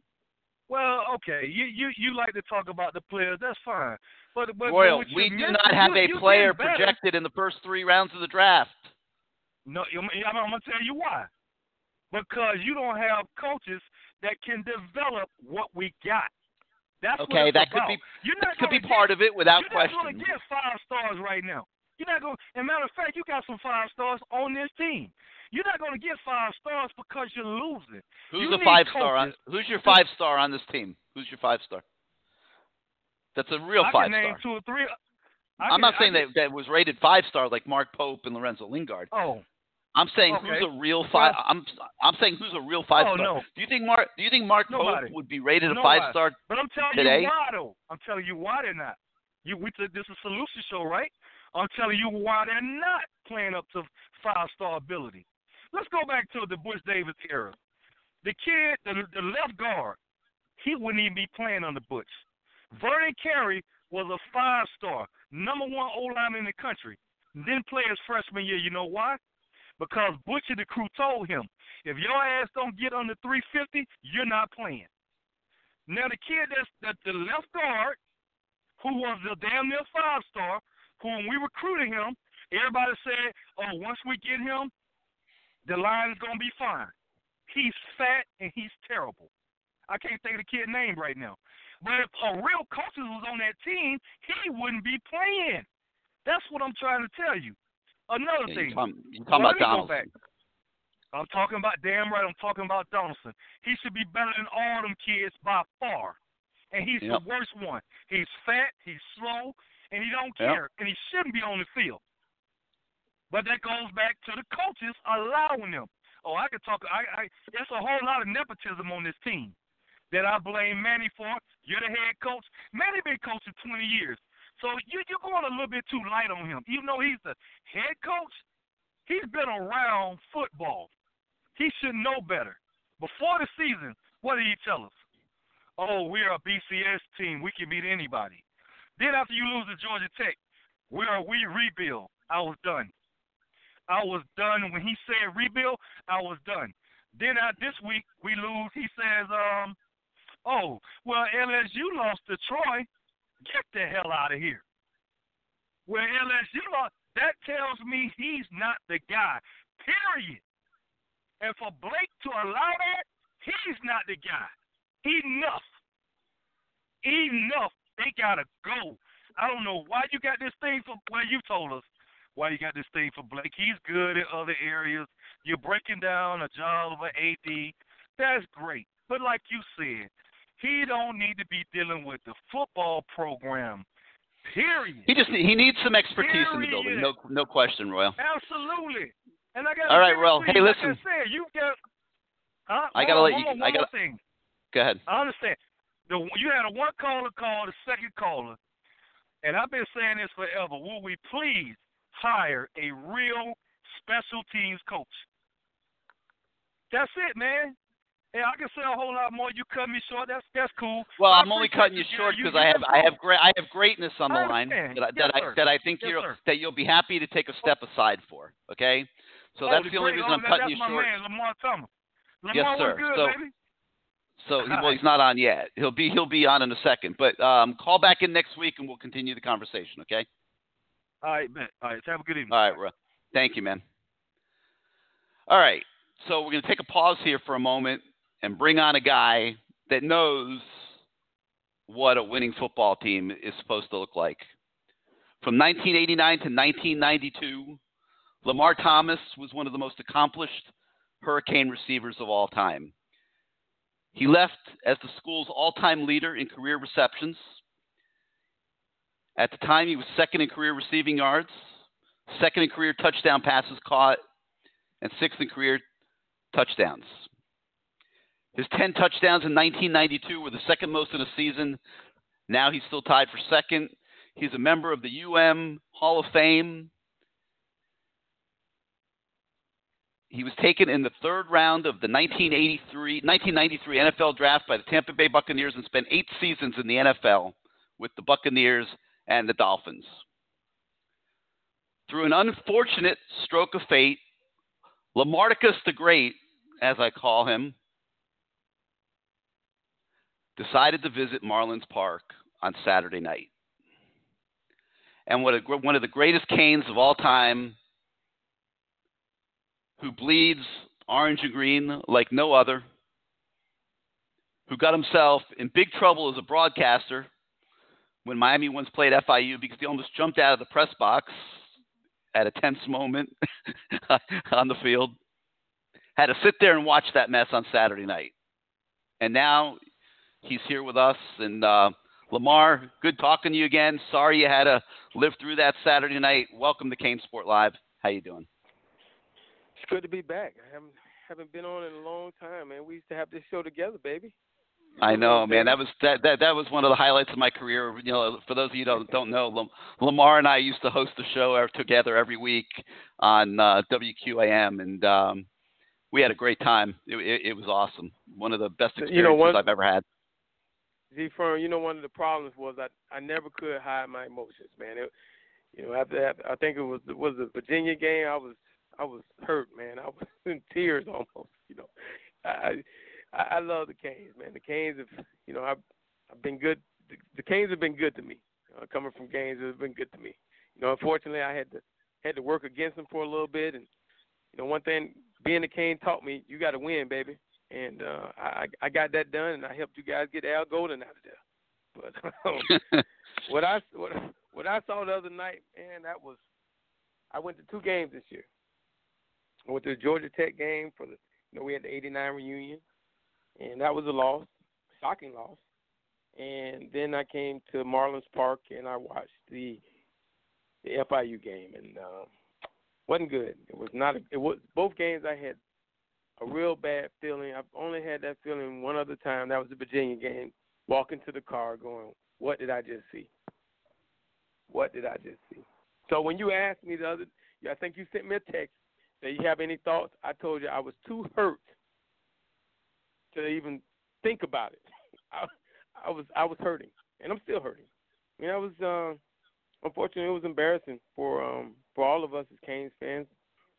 well, okay. You you you like to talk about the players. That's fine. But but, Royal, but we do not have you, a player projected in the first three rounds of the draft. No, I'm, I'm gonna tell you why. Because you don't have coaches that can develop what we got. That's Okay, that could be You're that could be gonna part of it without question. You're not gonna get five stars right now. You're not going. to matter of fact, you got some five stars on this team. You're not gonna get five stars because you're losing. Who's You the five star on? Who's your five star on this team? Who's your five star? That's a real I five can name star. two or three. I I'm can- not saying can- that that was rated five star like Mark Pope and Lorenzo Lingard. Oh, I'm saying Okay. who's a real five. Well- I'm I'm saying who's a real five Oh, star. no. Do you think Mark? Do you think Mark Nobody. Pope would be rated a five star? But I'm telling Today? you why though. I'm telling you why they're not. You we this is a solution show, right? I'm telling you why they're not playing up to five star ability. Let's go back to the Butch Davis era. The kid, the, the left guard, he wouldn't even be playing on the Butch. Vernon Carey was a five star, number one O lineman in the country. Didn't play his freshman year. You know why? Because Butch and the crew told him, if your ass don't get under 350, you're not playing. Now the kid that's that the left guard, who was the damn near five star, who when we recruited him, everybody said, oh, once we get him, the line is gonna be fine. He's fat and he's terrible. I can't think of the kid's name right now. But if a real coach was on that team, he wouldn't be playing. That's what I'm trying to tell you. Another Yeah, thing. you're talking, you're talking about let me go Donaldson. back. I'm talking about damn right. I'm talking about Donaldson. He should be better than all them kids by far, and he's Yep. the worst one. He's fat, he's slow, and he don't Yep. care, and he shouldn't be on the field. But that goes back to the coaches allowing them. Oh, I could talk. I, I there's a whole lot of nepotism on this team that I blame Manny for. You're the head coach. Manny been coaching 20 years, so you you're going a little bit too light on him. Even though he's the head coach, he's been around football. He should know better. Before the season, what did he tell us? Oh, we're a BCS team. We can beat anybody. Then after you lose to Georgia Tech, we're we rebuild. I was done. I was done when he said rebuild. I was done. Then uh, this week we lose. He says, um, oh well, LSU lost to Troy. Get the hell out of here. Well, LSU lost. That tells me he's not the guy. Period. And for Blake to allow that, he's not the guy. Enough. Enough. They gotta go. I don't know why you got this thing for. Well, you told us why you got this thing for Blake. He's good in other areas. You're breaking down a job of an AD. That's great. But like you said, he don't need to be dealing with the football program. Period. He just he needs some expertise in the building. No no question, Royal. Absolutely. And I got All right, Royal. Hey, like listen. I said, you got. Huh? I gotta on, let you- more- I gotta- thing. Go ahead. I understand. The you had a one caller call, the second caller, and I've been saying this forever. Will we please hire a real special teams coach? That's it, man. Yeah, I can say a whole lot more. You cut me short. That's that's cool. Well, I'm only cutting you short because I have I have great I have greatness on the line that I, Yes, that I that I think Yes, you that you'll be happy to take a step aside for. Okay, so Oh, that's the only reason I'm cutting that's you my short. man, Lamar Thomas. Lamar Yes, sir. good, So- baby. So he, well, he's not on yet. He'll be he'll be on in a second. But um, call back in next week and we'll continue the conversation. Okay. All right, bet. All right, have a good evening. All right, Ro. Thank you, man. All right. So we're going to take a pause here for a moment and bring on a guy that knows what a winning football team is supposed to look like. From 1989 to 1992, Lamar Thomas was one of the most accomplished Hurricane receivers of all time. He left as the school's all time leader in career receptions. At the time, he was second in career receiving yards, second in career touchdown passes caught, and sixth in career touchdowns. His 10 touchdowns in 1992 were the second most in a season. Now he's still tied for second. He's a member of the UM Hall of Fame. He was taken in the third round of the 1983, 1993 NFL draft by the Tampa Bay Buccaneers and spent eight seasons in the NFL with the Buccaneers and the Dolphins. Through an unfortunate stroke of fate, Lamarcus the Great, as I call him, decided to visit Marlins Park on Saturday night. And what a, one of the greatest canes of all time, who bleeds orange and green like no other, who got himself in big trouble as a broadcaster when Miami once played FIU because he almost jumped out of the press box at a tense moment on the field. Had to sit there and watch that mess on Saturday night. And now he's here with us. And uh, Lamar, good talking to you again. Sorry you had to live through that Saturday night. Welcome to CaneSport Live. How you doing? It's good to be back. I haven't haven't been on in a long time, man. We used to have this show together, baby. I know, man. That was that, that that was one of the highlights of my career. You know, for those of you don't don't know, Lamar and I used to host the show together every week on uh, WQAM, and um, we had a great time. It, it, it was awesome. One of the best experiences You know, one- I've ever had. Z Firm, you know, one of the problems was I I never could hide my emotions, man. It, you know, after that, I think it was was the Virginia game. I was I was hurt, man. I was in tears almost. You know, I I, I love the Canes, man. The Canes have, you know, I've I've been good. The, the Canes have been good to me. Uh, coming from games, it's been good to me. You know, unfortunately, I had to had to work against them for a little bit, and you know, one thing being a Cane taught me, you got to win, baby and uh, I I got that done, and I helped you guys get Al Golden out of there. But um, what I what, what I saw the other night, man, that was I went to two games this year. I went to the Georgia Tech game for the you know we had the '89 reunion, and that was a loss, shocking loss. And then I came to Marlins Park and I watched the the FIU game, and uh, wasn't good. It was not. A, it was both games. I had a real bad feeling. I've only had that feeling one other time. That was the Virginia game. Walking to the car, going, "What did I just see? What did I just see?" So when you asked me the other, I think you sent me a text that you have any thoughts. I told you I was too hurt to even think about it. I, I was I was hurting, and I'm still hurting. I mean, I was uh, unfortunately it was embarrassing for um for all of us as Canes fans,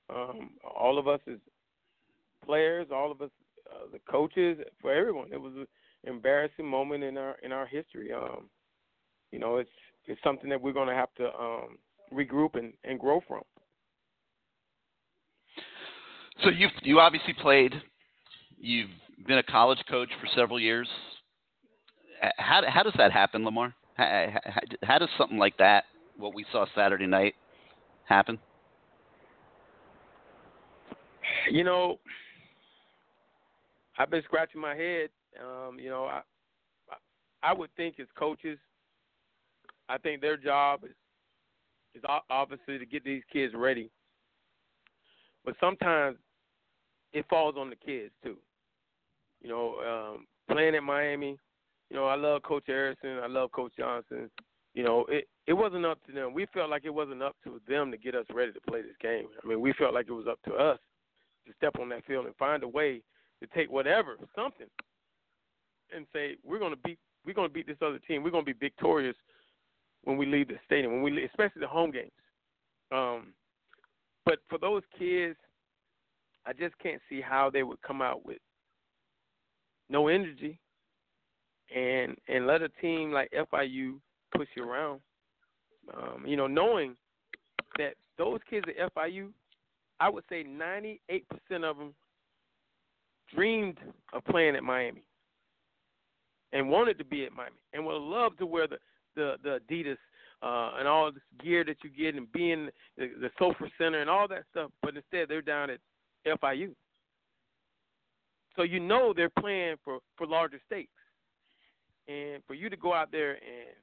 um, all of us as players, all of us, uh, the coaches, for everyone. It was an embarrassing moment in our in our history. Um, you know, it's it's something that we're going to have to um, regroup and, and grow from. So you you obviously played. You've been a college coach for several years. How how does that happen, Lamar? How, how, how does something like that, what we saw Saturday night, happen? You know, I've been scratching my head. Um, you know, I I would think as coaches, I think their job is is obviously to get these kids ready. But sometimes it falls on the kids too. You know, um, playing at Miami, you know, I love Coach Erickson, I love Coach Johnson. You know, it it wasn't up to them. We felt like it wasn't up to them to get us ready to play this game. I mean, we felt like it was up to us to step on that field and find a way to take whatever, something, and say we're going to beat we're going to beat this other team. We're going to be victorious when we leave the stadium, when we especially the home games. Um, but for those kids, I just can't see how they would come out with no energy and and let a team like FIU push you around. Um, you know, knowing that those kids at FIU, I would say 98% of them dreamed of playing at Miami and wanted to be at Miami and would love to wear the the, the Adidas uh, and all this gear that you get and being the, the Soffer Center and all that stuff, but instead they're down at FIU. So you know they're playing for for larger stakes, and for you to go out there and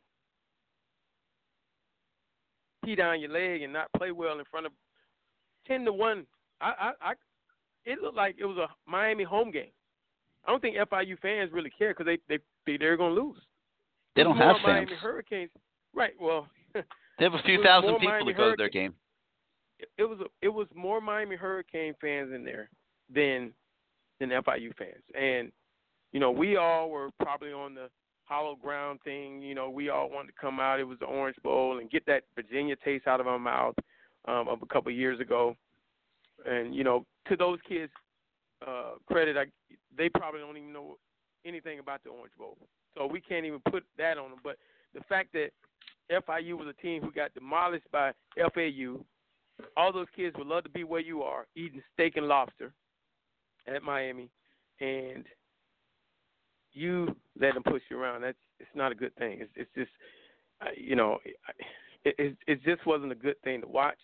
pee down your leg and not play well in front of ten to one, I, I it looked like it was a Miami home game. I don't think FIU fans really care because they they they they're going to lose. They don't have Miami fans. Hurricanes, right? Well, they have a few thousand people Miami that go to their game. it, it was a, it was more Miami Hurricane fans in there than than FIU fans, and you know we all were probably on the hollow ground thing. You know we all wanted to come out. It was the Orange Bowl and get that Virginia taste out of our mouth um, of a couple of years ago, and you know to those kids uh, credit, I, they probably don't even know anything about the Orange Bowl, so we can't even put that on them. But the fact that FIU was a team who got demolished by FAU, all those kids would love to be where you are, eating steak and lobster at Miami, and you let them push you around. That's it's not a good thing. It's it's just uh, you know it, it it just wasn't a good thing to watch.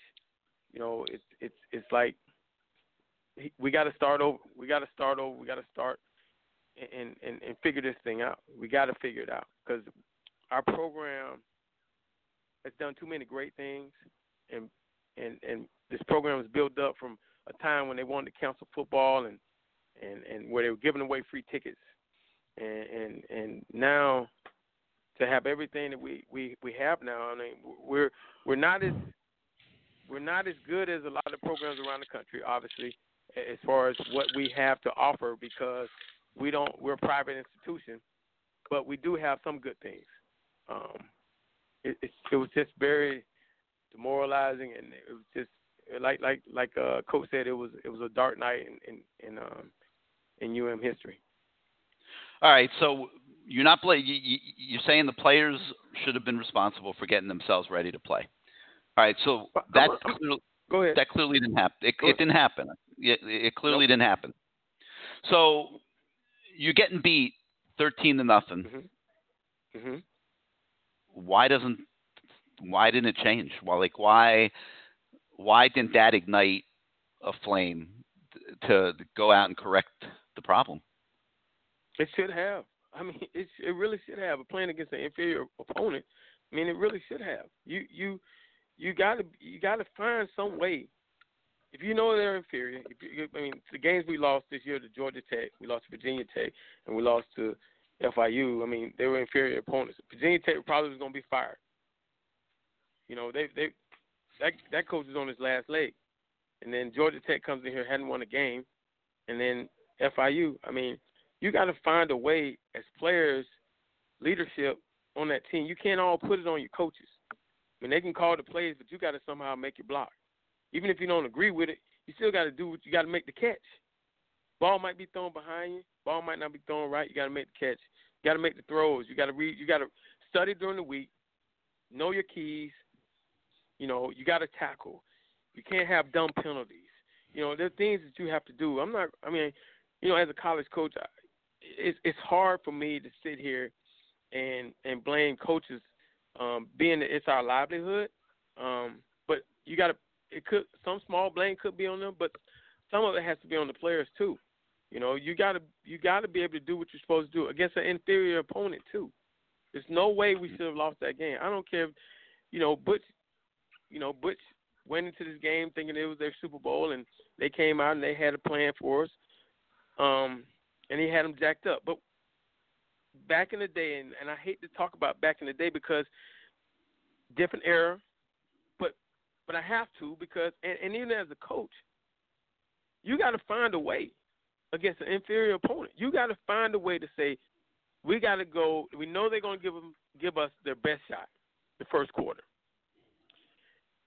You know, it's it's it's like we got to start over. We got to start over. We got to start and, and and figure this thing out. We got to figure it out because our program has done too many great things, and and and this program was built up from a time when they wanted to cancel football and and and where they were giving away free tickets, and and and now to have everything that we we we have now. I mean, we're we're not as we're not as good as a lot of programs around the country, obviously, as far as what we have to offer because we don't we're a private institution, but we do have some good things. Um, it, it, it was just very demoralizing, and it was just like like like uh, coach said, it was it was a dark night in in in, um, in UM history. All right, so you're not play. You, you're saying the players should have been responsible for getting themselves ready to play. All right, so that's clearly, go ahead. That clearly didn't happen. It, it didn't happen. It, it clearly nope. didn't happen. So you're getting beat thirteen to nothing. Mm-hmm. Mm-hmm. Why doesn't? Why didn't it change? Well, like why? Why didn't that ignite a flame to, to go out and correct the problem? It should have. I mean, it it really should have. Playing against an inferior opponent, I mean, it really should have. You you you gotta you gotta find some way. If you know they're inferior, if you, I mean, the games we lost this year to Georgia Tech, we lost to Virginia Tech, and we lost to FIU. I mean, they were inferior opponents. Virginia Tech probably was to be fired. You know, they they that that coach is on his last leg, and then Georgia Tech comes in here hadn't won a game, and then FIU. I mean, you got to find a way as players, leadership on that team. You can't all put it on your coaches. I mean, they can call the plays, but you got to somehow make it block. Even if you don't agree with it, you still got to do what you got to make the catch. Ball might be thrown behind you. Ball might not be thrown right. You got to make the catch. You got to make the throws. You got to read. You got to study during the week. Know your keys. You know, you got to tackle. You can't have dumb penalties. You know, there are things that you have to do. I'm not. I mean, you know, as a college coach, it's it's hard for me to sit here and and blame coaches, um, being that it's our livelihood. Um, but you got to it could some small blame could be on them, but some of it has to be on the players too. You know, you gotta you gotta be able to do what you're supposed to do against an inferior opponent too. There's no way we should have lost that game. I don't care if you know Butch you know, Butch went into this game thinking it was their Super Bowl and they came out and they had a plan for us. Um and he had them jacked up. But back in the day and, and I hate to talk about back in the day because different era, but but I have to because and, and even as a coach, you got to find a way against an inferior opponent. You got to find a way to say we got to go. We know they're going to give them give us their best shot the first quarter,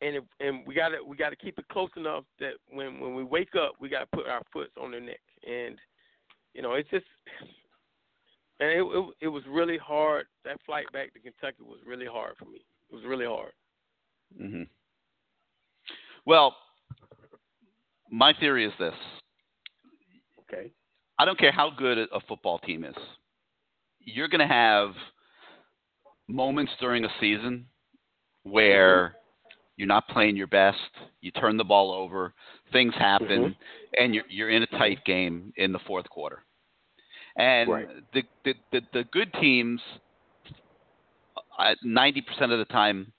and if, and we got to we got to keep it close enough that when when we wake up, we got to put our foot on their neck. And you know, it's just. And it, it it was really hard. That flight back to Kentucky was really hard for me. It was really hard. Mhm. Well, my theory is this. Okay. I don't care how good a football team is. You're going to have moments during a season where you're not playing your best, you turn the ball over, things happen, mm-hmm. and you're you're in a tight game in the fourth quarter. And right. the, the the the good teams, ninety percent of the time,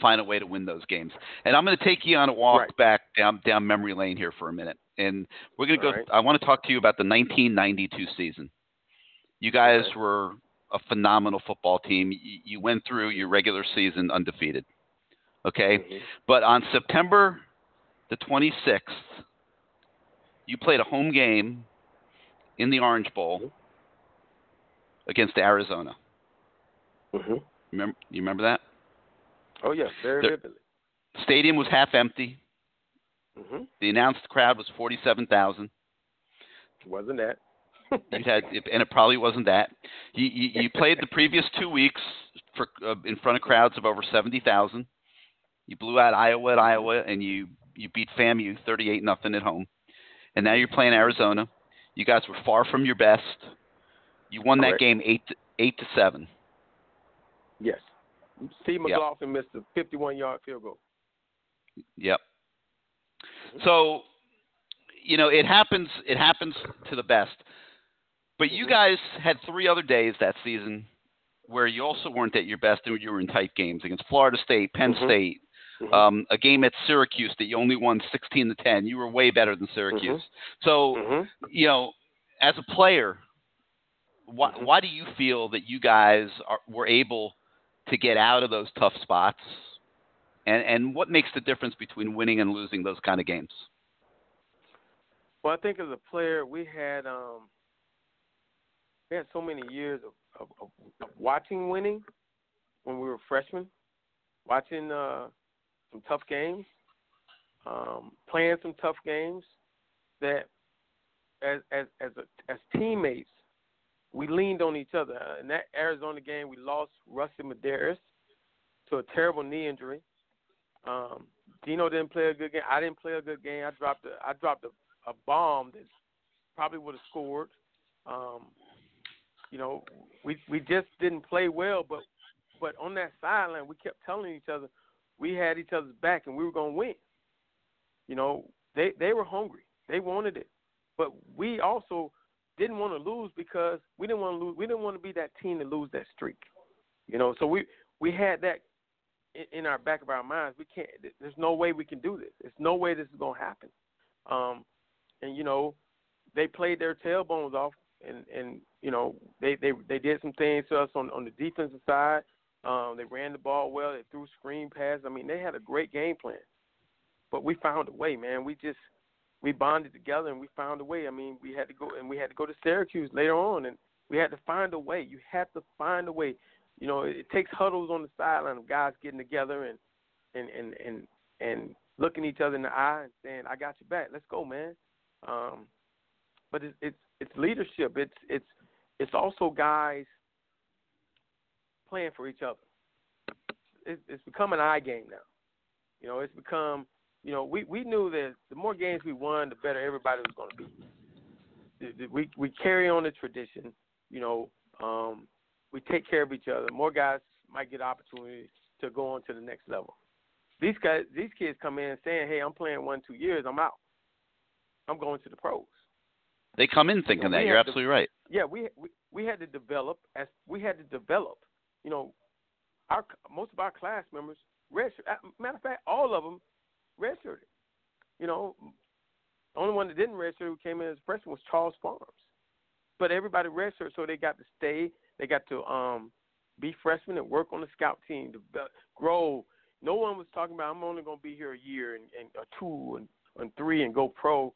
find a way to win those games. And I'm going to take you on a walk right. back down down memory lane here for a minute, and we're going to go. Right. I want to talk to you about the 1992 season. You guys okay. were a phenomenal football team. You, you, went through your regular season undefeated. Okay, mm-hmm. but on September the 26th, you played a home game in the Orange Bowl mm-hmm. against Arizona. Mm-hmm. Remember, you remember that? Oh yes, very the, vividly. Stadium was half empty. Mm-hmm. The announced crowd was forty-seven thousand. Wasn't that? you had, and it probably wasn't that. You, you, you played the previous two weeks for uh, in front of crowds of over seventy thousand. You blew out Iowa at Iowa, and you you beat FAMU thirty-eight nothing at home. And now you're playing Arizona. You guys were far from your best. You won that Correct. game eight to, eight to seven. Yes. Steve Yep. McLaughlin missed a 51 yard field goal. Yep. So, you know, it happens. It happens to the best. But you guys had three other days that season where you also weren't at your best, and you were in tight games against Florida State, Penn Mhm. State, Mhm. um, a game at Syracuse that you only won 16 to 10. You were way better than Syracuse. So, Mhm. you know, as a player, why, Mhm. why do you feel that you guys are, were able to get out of those tough spots? And and what makes the difference between winning and losing those kind of games? Well, I think as a player, we had um, we had so many years of, of, of, of watching winning when we were freshmen, watching uh, some tough games, um, playing some tough games. That as as as a, as teammates, we leaned on each other. Uh, in that Arizona game, we lost Rusty Medearis to a terrible knee injury. Um, Gino didn't play a good game. I didn't play a good game. I dropped a I dropped a, a bomb that probably would have scored. Um, you know, we we just didn't play well, but but on that sideline, we kept telling each other we had each other's back and we were going to win. You know, they they were hungry. They wanted it, but we also didn't want to lose because we didn't want to lose. We didn't want to be that team to lose that streak. You know, so we we had that in our back of our minds. We can't. There's no way we can do this. There's no way this is going to happen. Um, and you know, they played their tailbones off, and and you know they they they did some things to us on on the defensive side. Um, they ran the ball well. They threw screen passes. I mean, they had a great game plan. But we found a way, man. We just we bonded together and we found a way. I mean, we had to go and we had to go to Syracuse later on, and we had to find a way. You have to find a way. You know, it, it takes huddles on the sideline of guys getting together and and and and and looking each other in the eye and saying, "I got your back. Let's go, man." Um, but it's it's it's leadership. It's it's it's also guys playing for each other. It's, it's become an eye game now. You know, it's become. You know, we we knew that the more games we won, the better everybody was going to be. We we carry on the tradition. You know, um, we take care of each other. More guys might get opportunities to go on to the next level. These guys, these kids come in saying, "Hey, I'm playing one two years. I'm out. I'm going to the pros." They come in thinking you know, that. You're absolutely to, right. Yeah, we, we we had to develop as we had to develop you know, our most of our class members registered. Matter of fact, all of them registered. You know, the only one that didn't register who came in as a freshman was Charles Farms. But everybody registered, so they got to stay. They got to um, be freshmen and work on the scout team, to grow. No one was talking about I'm only going to be here a year and, and or two and, and three and go pro.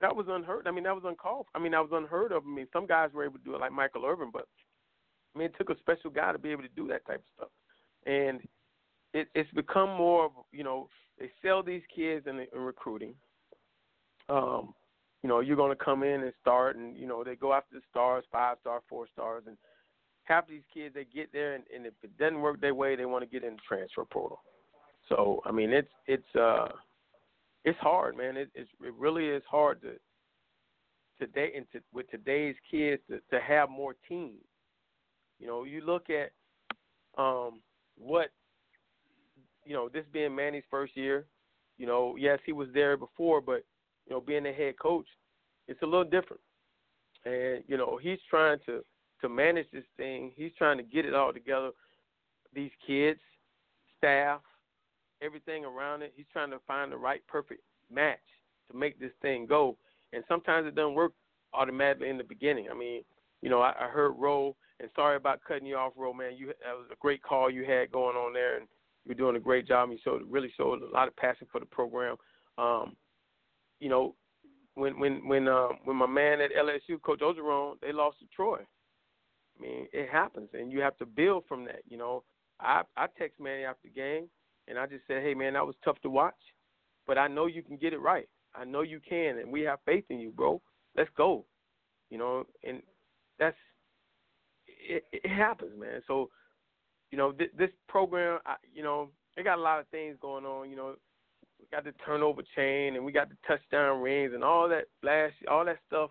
That was unheard. I mean, that was uncalled. I mean, that was unheard of. I mean, some guys were able to do it, like Michael Irvin, but I mean, it took a special guy to be able to do that type of stuff, and it, it's become more of you know they sell these kids in, in recruiting. Um, you know, you're going to come in and start, and you know they go after the stars, five star, four stars, and half these kids they get there, and, and if it doesn't work their way, they want to get in the transfer portal. So I mean, it's it's uh it's hard, man. It it's, it really is hard to today and to, with today's kids to, to have more teams. You know, you look at um, what you know, this being Manny's first year. You know, yes, he was there before, but you know, being the head coach, it's a little different. And you know, he's trying to to manage this thing. He's trying to get it all together. These kids, staff, everything around it. He's trying to find the right perfect match to make this thing go. And sometimes it doesn't work automatically in the beginning. I mean, you know, I, I heard Roe and sorry about cutting you off, Ro, man. You that was a great call you had going on there, and you're doing a great job. You showed really showed a lot of passion for the program. Um, you know, when when when um, when my man at LSU, Coach Orgeron, they lost to Troy. I mean, it happens, and you have to build from that. You know, I I text Manny after the game, and I just said, hey man, that was tough to watch, but I know you can get it right. I know you can, and we have faith in you, bro. Let's go. You know, and that's it, it happens, man. So, you know, th- this program, I, you know, they got a lot of things going on. You know, we got the turnover chain and we got the touchdown rings and all that flash, all that stuff.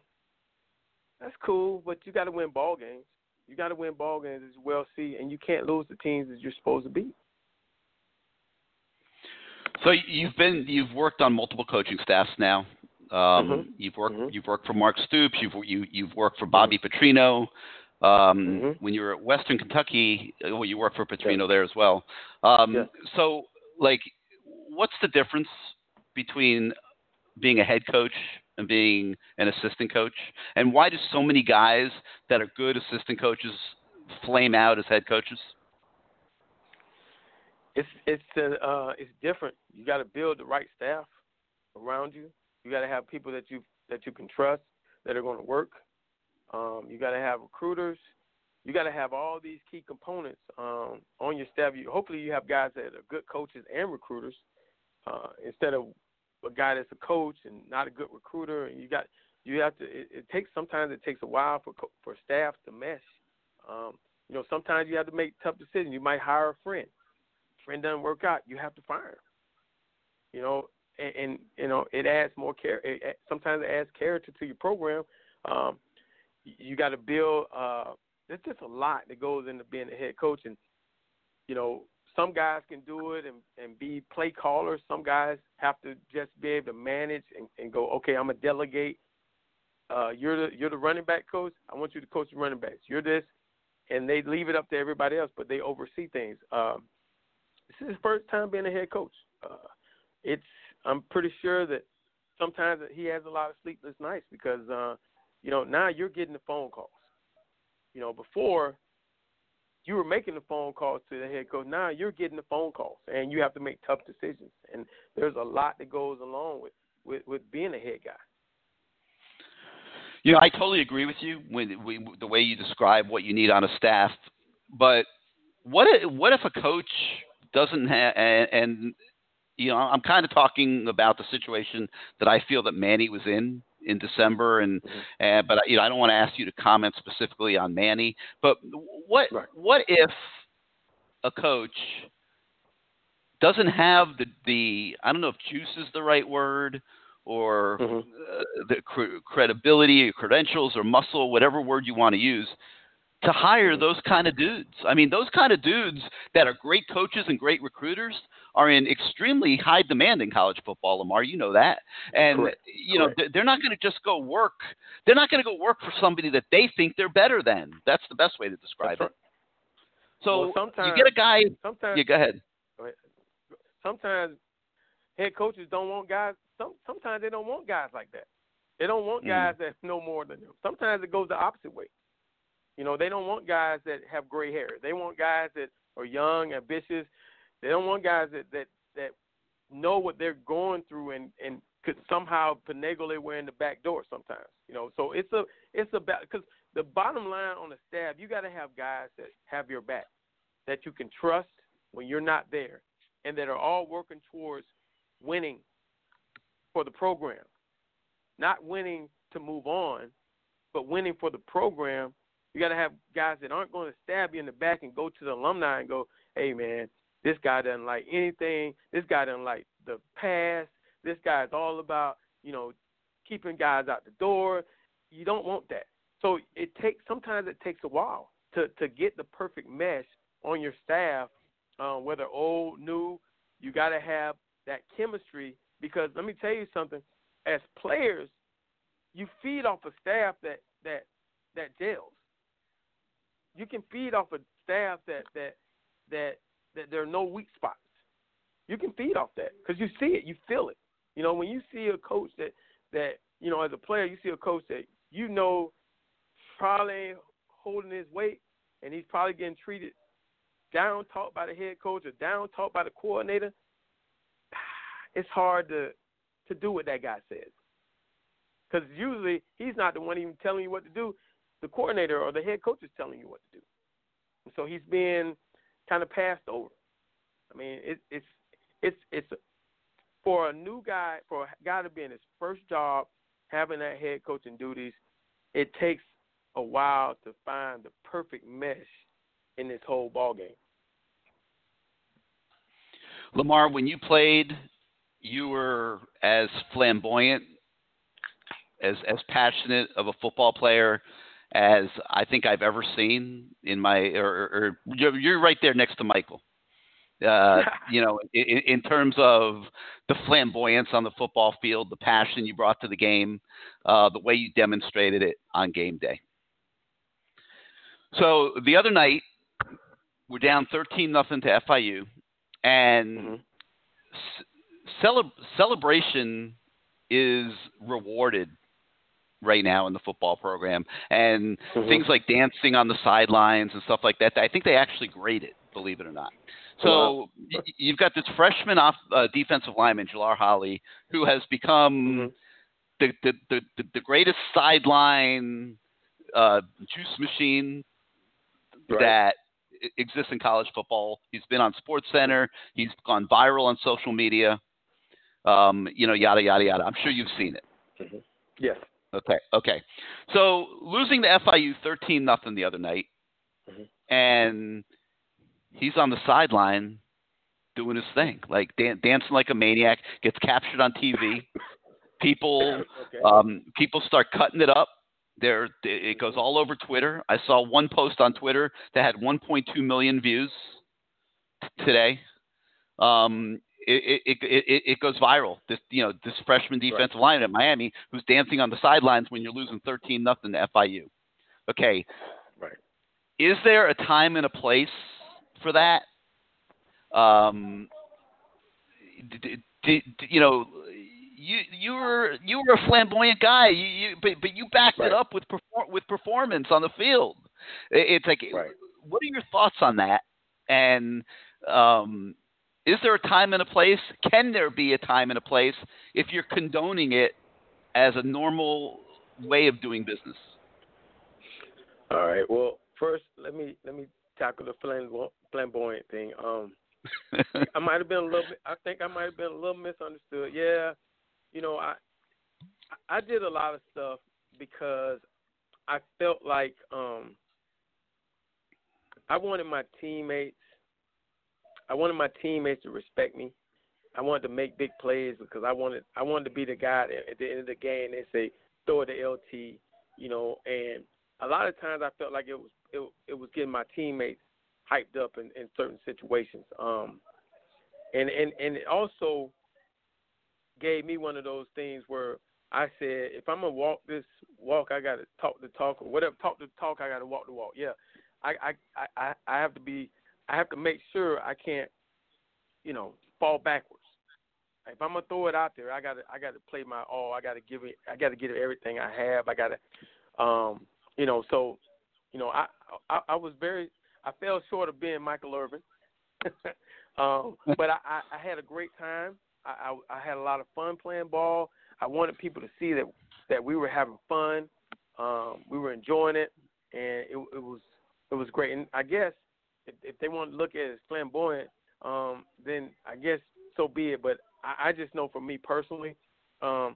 That's cool, but you got to win ball games. You got to win ball games as well, see, and you can't lose the teams that you're supposed to beat. So you've been you've worked on multiple coaching staffs now. Um, mm-hmm. You've worked mm-hmm. you've worked for Mark Stoops. You've you, you've worked for Bobby mm-hmm. Petrino. Um, mm-hmm. When you were at Western Kentucky, uh, well, you worked for Petrino yeah. there as well. Um, yeah. So, like, what's the difference between being a head coach and being an assistant coach? And why do so many guys that are good assistant coaches flame out as head coaches? It's it's uh, uh it's different. You got to build the right staff around you. You got to have people that you that you can trust that are going to work. Um, you got to have recruiters. You got to have all these key components um, on your staff. You, hopefully, you have guys that are good coaches and recruiters uh, instead of a guy that's a coach and not a good recruiter. And you got you have to. It, it takes sometimes it takes a while for for staff to mesh. Um, you know, sometimes you have to make tough decisions. You might hire a friend. Friend doesn't work out, you have to fire him. You know, and, and you know it adds more care. It, sometimes it adds character to your program. Um, you got to build. Uh, there's just a lot that goes into being a head coach, and you know some guys can do it and, and be play callers. Some guys have to just be able to manage and, and go, okay, I'm gonna delegate. Uh, you're the you're the running back coach. I want you to coach the running backs. You're this, and they leave it up to everybody else, but they oversee things. Um, this is his first time being a head coach. Uh, it's I'm pretty sure that sometimes he has a lot of sleepless nights because uh, you know now you're getting the phone calls. You know before you were making the phone calls to the head coach. Now you're getting the phone calls, and you have to make tough decisions. And there's a lot that goes along with with, with being a head guy. You know, I totally agree with you when we, the way you describe what you need on a staff. But what if, what if a coach doesn't have and, and you know I'm kind of talking about the situation that I feel that Manny was in in December and mm-hmm. uh, but you know I don't want to ask you to comment specifically on Manny but what right. what if a coach doesn't have the the I don't know if juice is the right word or mm-hmm. uh, the cr- credibility or credentials or muscle whatever word you want to use to hire those kind of dudes. I mean, those kind of dudes that are great coaches and great recruiters are in extremely high demand in college football. Lamar, you know that, and Correct. you know Correct. they're not going to just go work. They're not going to go work for somebody that they think they're better than. That's the best way to describe That's it. So well, sometimes, you get a guy. Sometimes, yeah, go ahead. Sometimes head coaches don't want guys. Some sometimes they don't want guys like that. They don't want Mm. guys that know more than them. Sometimes it goes the opposite way. You know, they don't want guys that have gray hair. They want guys that are young, ambitious. They don't want guys that that that know what they're going through and and could somehow finagle their way in the back door. Sometimes, you know. So it's a it's about because the bottom line on the staff, you got to have guys that have your back, that you can trust when you're not there, and that are all working towards winning for the program, not winning to move on, but winning for the program you got to have guys that aren't going to stab you in the back and go to the alumni and go, "Hey, man, this guy doesn't like anything. This guy doesn't like the past. This guy is all about, you know, keeping guys out the door." You don't want that. So it takes sometimes it takes a while to to get the perfect mesh on your staff, um, whether old, new. You got to have that chemistry because let me tell you something. As players, you feed off a staff that that that gels you can feed off a staff that that that there are no weak spots. You can feed off that because you see it, you feel it. You know, when you see a coach that that you know as a player, you see a coach that you know probably holding his weight and he's probably getting treated down talked by the head coach or down talked by the coordinator. It's hard to to do what that guy says because usually he's not the one even telling you what to do the coordinator or the head coach is telling you what to do. So he's being kind of passed over. I mean, it, it's it's it's for a new guy, for a guy to be in his first job, having that head coaching duties. It takes a while to find the perfect mesh in this whole ball game. Lamar, when you played, you were as flamboyant, as as passionate of a football player as I think I've ever seen in my or, or, or you're right there next to Michael. Uh, you know, in, in, terms of the flamboyance on the football field, the passion you brought to the game, uh, the way you demonstrated it on game day. So the other night, we're down 13 nothing to FIU, and mm-hmm. ce- celebration is rewarded right now in the football program, and mm-hmm. things like dancing on the sidelines and stuff like that. I think they actually grade it, believe it or not. So you've got this freshman off uh, defensive lineman, Jalar Holley, who has become mm-hmm. the the the, the greatest sideline uh, juice machine Right. that exists in college football. He's been on SportsCenter. He's gone viral on social media. Um, you know, yada yada yada. I'm sure you've seen it. Yes. Okay, okay. So losing to FIU thirteen nothing the other night, Mhm. and he's on the sideline doing his thing, like dan- dancing like a maniac. Gets captured on TV. People, Okay. um, people start cutting it up. There, it goes all over Twitter. I saw one post on Twitter that had 1.2 million views t- today. Um, it, it, it, it, goes viral. This, you know, this freshman defensive line at Miami who's dancing on the sidelines when you're losing 13 nothing to FIU. Okay. Right. Is there a time and a place for that? Um, d- d- d- d- you know, you you were you were a flamboyant guy. You, you but but you backed Right. it up with perfor- with performance on the field. It- It's like, Right. what are your thoughts on that? And um, is there a time and a place? Can there be a time and a place if you're condoning it as a normal way of doing business? All right. Well, first let me let me tackle the flamboyant, thing. Um, I might have been a little. bit- I think I might have been a little misunderstood. Yeah, you know, I I did a lot of stuff because I felt like um I wanted my teammates. I wanted my teammates to respect me. I wanted to make big plays because I wanted I wanted to be the guy that at the end of the game they say throw to LT, you know, and a lot of times I felt like it was it, it was getting my teammates hyped up in, in certain situations. Um, and and and it also gave me one of those things where I said, if I'm gonna walk this walk, I gotta talk the talk or whatever. Talk the talk, I gotta walk the walk. Yeah, I I I I have to be. I have to make sure I can't, you know, fall backwards. If I'm gonna throw it out there, I gotta I gotta play my all. I gotta give it. I gotta give it everything I have. I gotta, um, you know. So, you know, I I, I was very. I fell short of being Michael Irvin, um, but I, I, I had a great time. I, I I had a lot of fun playing ball. I wanted people to see that that we were having fun. Um, we were enjoying it, and it, it was it was great. And I guess if, if they want to look at it as flamboyant, um, then I guess so be it. But I, I just know for me personally, um,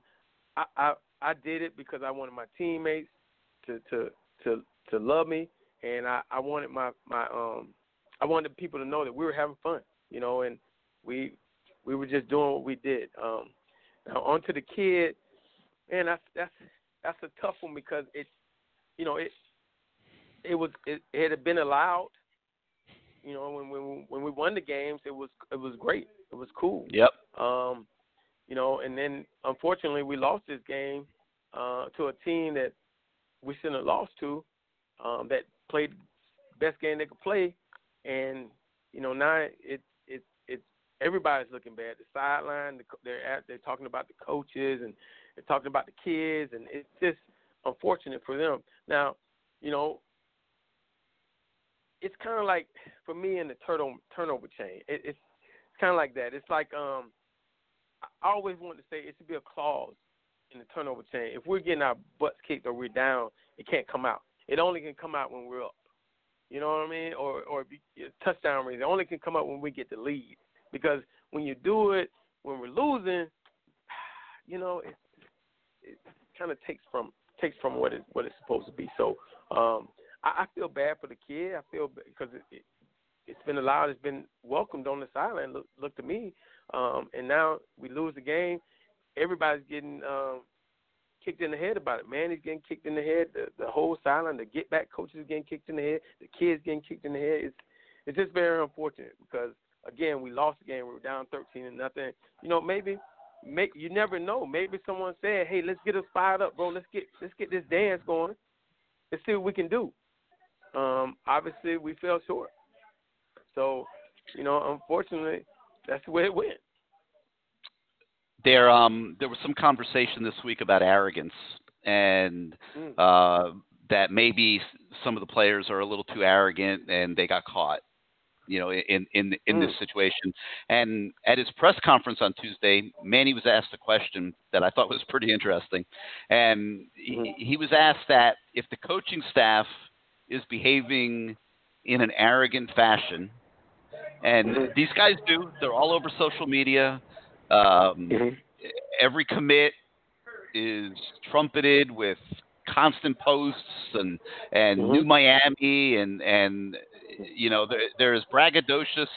I, I I did it because I wanted my teammates to to to to love me, and I I wanted my my um I wanted people to know that we were having fun, you know, and we we were just doing what we did. Um, now on to the kid, man, that's that's that's a tough one because it, you know, it it was it, it had been allowed. You know, when when when we won the games, it was it was great. It was cool. Yep. Um, you know, and then unfortunately we lost this game uh, to a team that we shouldn't have lost to, um, that played best game they could play, and you know now it it it everybody's looking bad. The sideline, the, they're at, they're talking about the coaches and they're talking about the kids, and it's just unfortunate for them. Now, you know, it's kind of like for me in the turnover turnover chain. It, it's it's kind of like that. It's like um, I always wanted to say it should be a clause in the turnover chain. If we're getting our butts kicked or we're down, it can't come out. It only can come out when we're up. You know what I mean? Or or be, touchdown rings. It only can come out when we get the lead. Because when you do it when we're losing, you know, it it kind of takes from takes from what it what it's supposed to be. So um, I, I feel bad for the kid. I feel because it, it it's been allowed. It's been welcomed on this island. Look, look to me, um, and now we lose the game. Everybody's getting um, kicked in the head about it. Man, he's getting kicked in the head. The, the whole sideline, the get back coaches getting kicked in the head. The kids getting kicked in the head. It's it's just very unfortunate because again we lost the game. We were down thirteen and nothing. You know maybe. Make, you never know. Maybe someone said, "Hey, let's get us fired up, bro. Let's get let's get this dance going. Let's see what we can do." Um, obviously, we fell short. So, you know, unfortunately, that's the way it went. There, um, there was some conversation this week about arrogance and Mm. uh, that maybe some of the players are a little too arrogant and they got caught. you know, in in in this Mm. situation. And at his press conference on Tuesday, Manny was asked a question that I thought was pretty interesting, and he, he was asked that if the coaching staff is behaving in an arrogant fashion, and Mhm. these guys do, they're all over social media. Um, Mhm. every commit is trumpeted with constant posts and and Mhm. New Miami and and you know there, there is braggadocious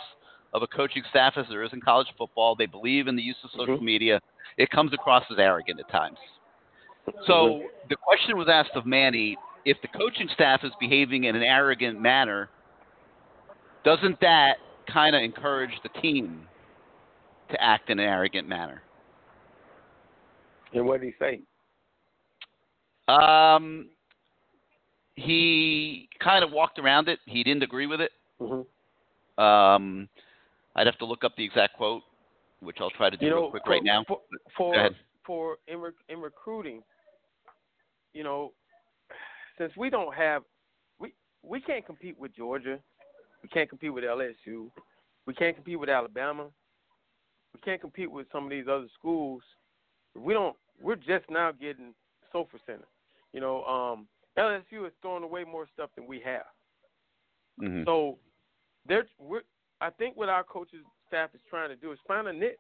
of a coaching staff as there is in college football. They believe in the use of social Mhm. media. It comes across as arrogant at times. So Mm-hmm. the question was asked of Manny: if the coaching staff is behaving in an arrogant manner, doesn't that kind of encourage the team to act in an arrogant manner? And what did he say? Um, he kind of walked around it. He didn't agree with it. Mm-hmm. Um, I'd have to look up the exact quote, which I'll try to do You real quick for, right now. For, for for in rec- in recruiting, you know, since we don't have we we can't compete with Georgia, we can't compete with LSU, we can't compete with Alabama, we can't compete with some of these other schools. We don't. We're just now getting Soffer Center. You know, um, LSU is throwing away more stuff than we have. Mhm. So, there, we're. I think what our coaches staff is trying to do is find a niche.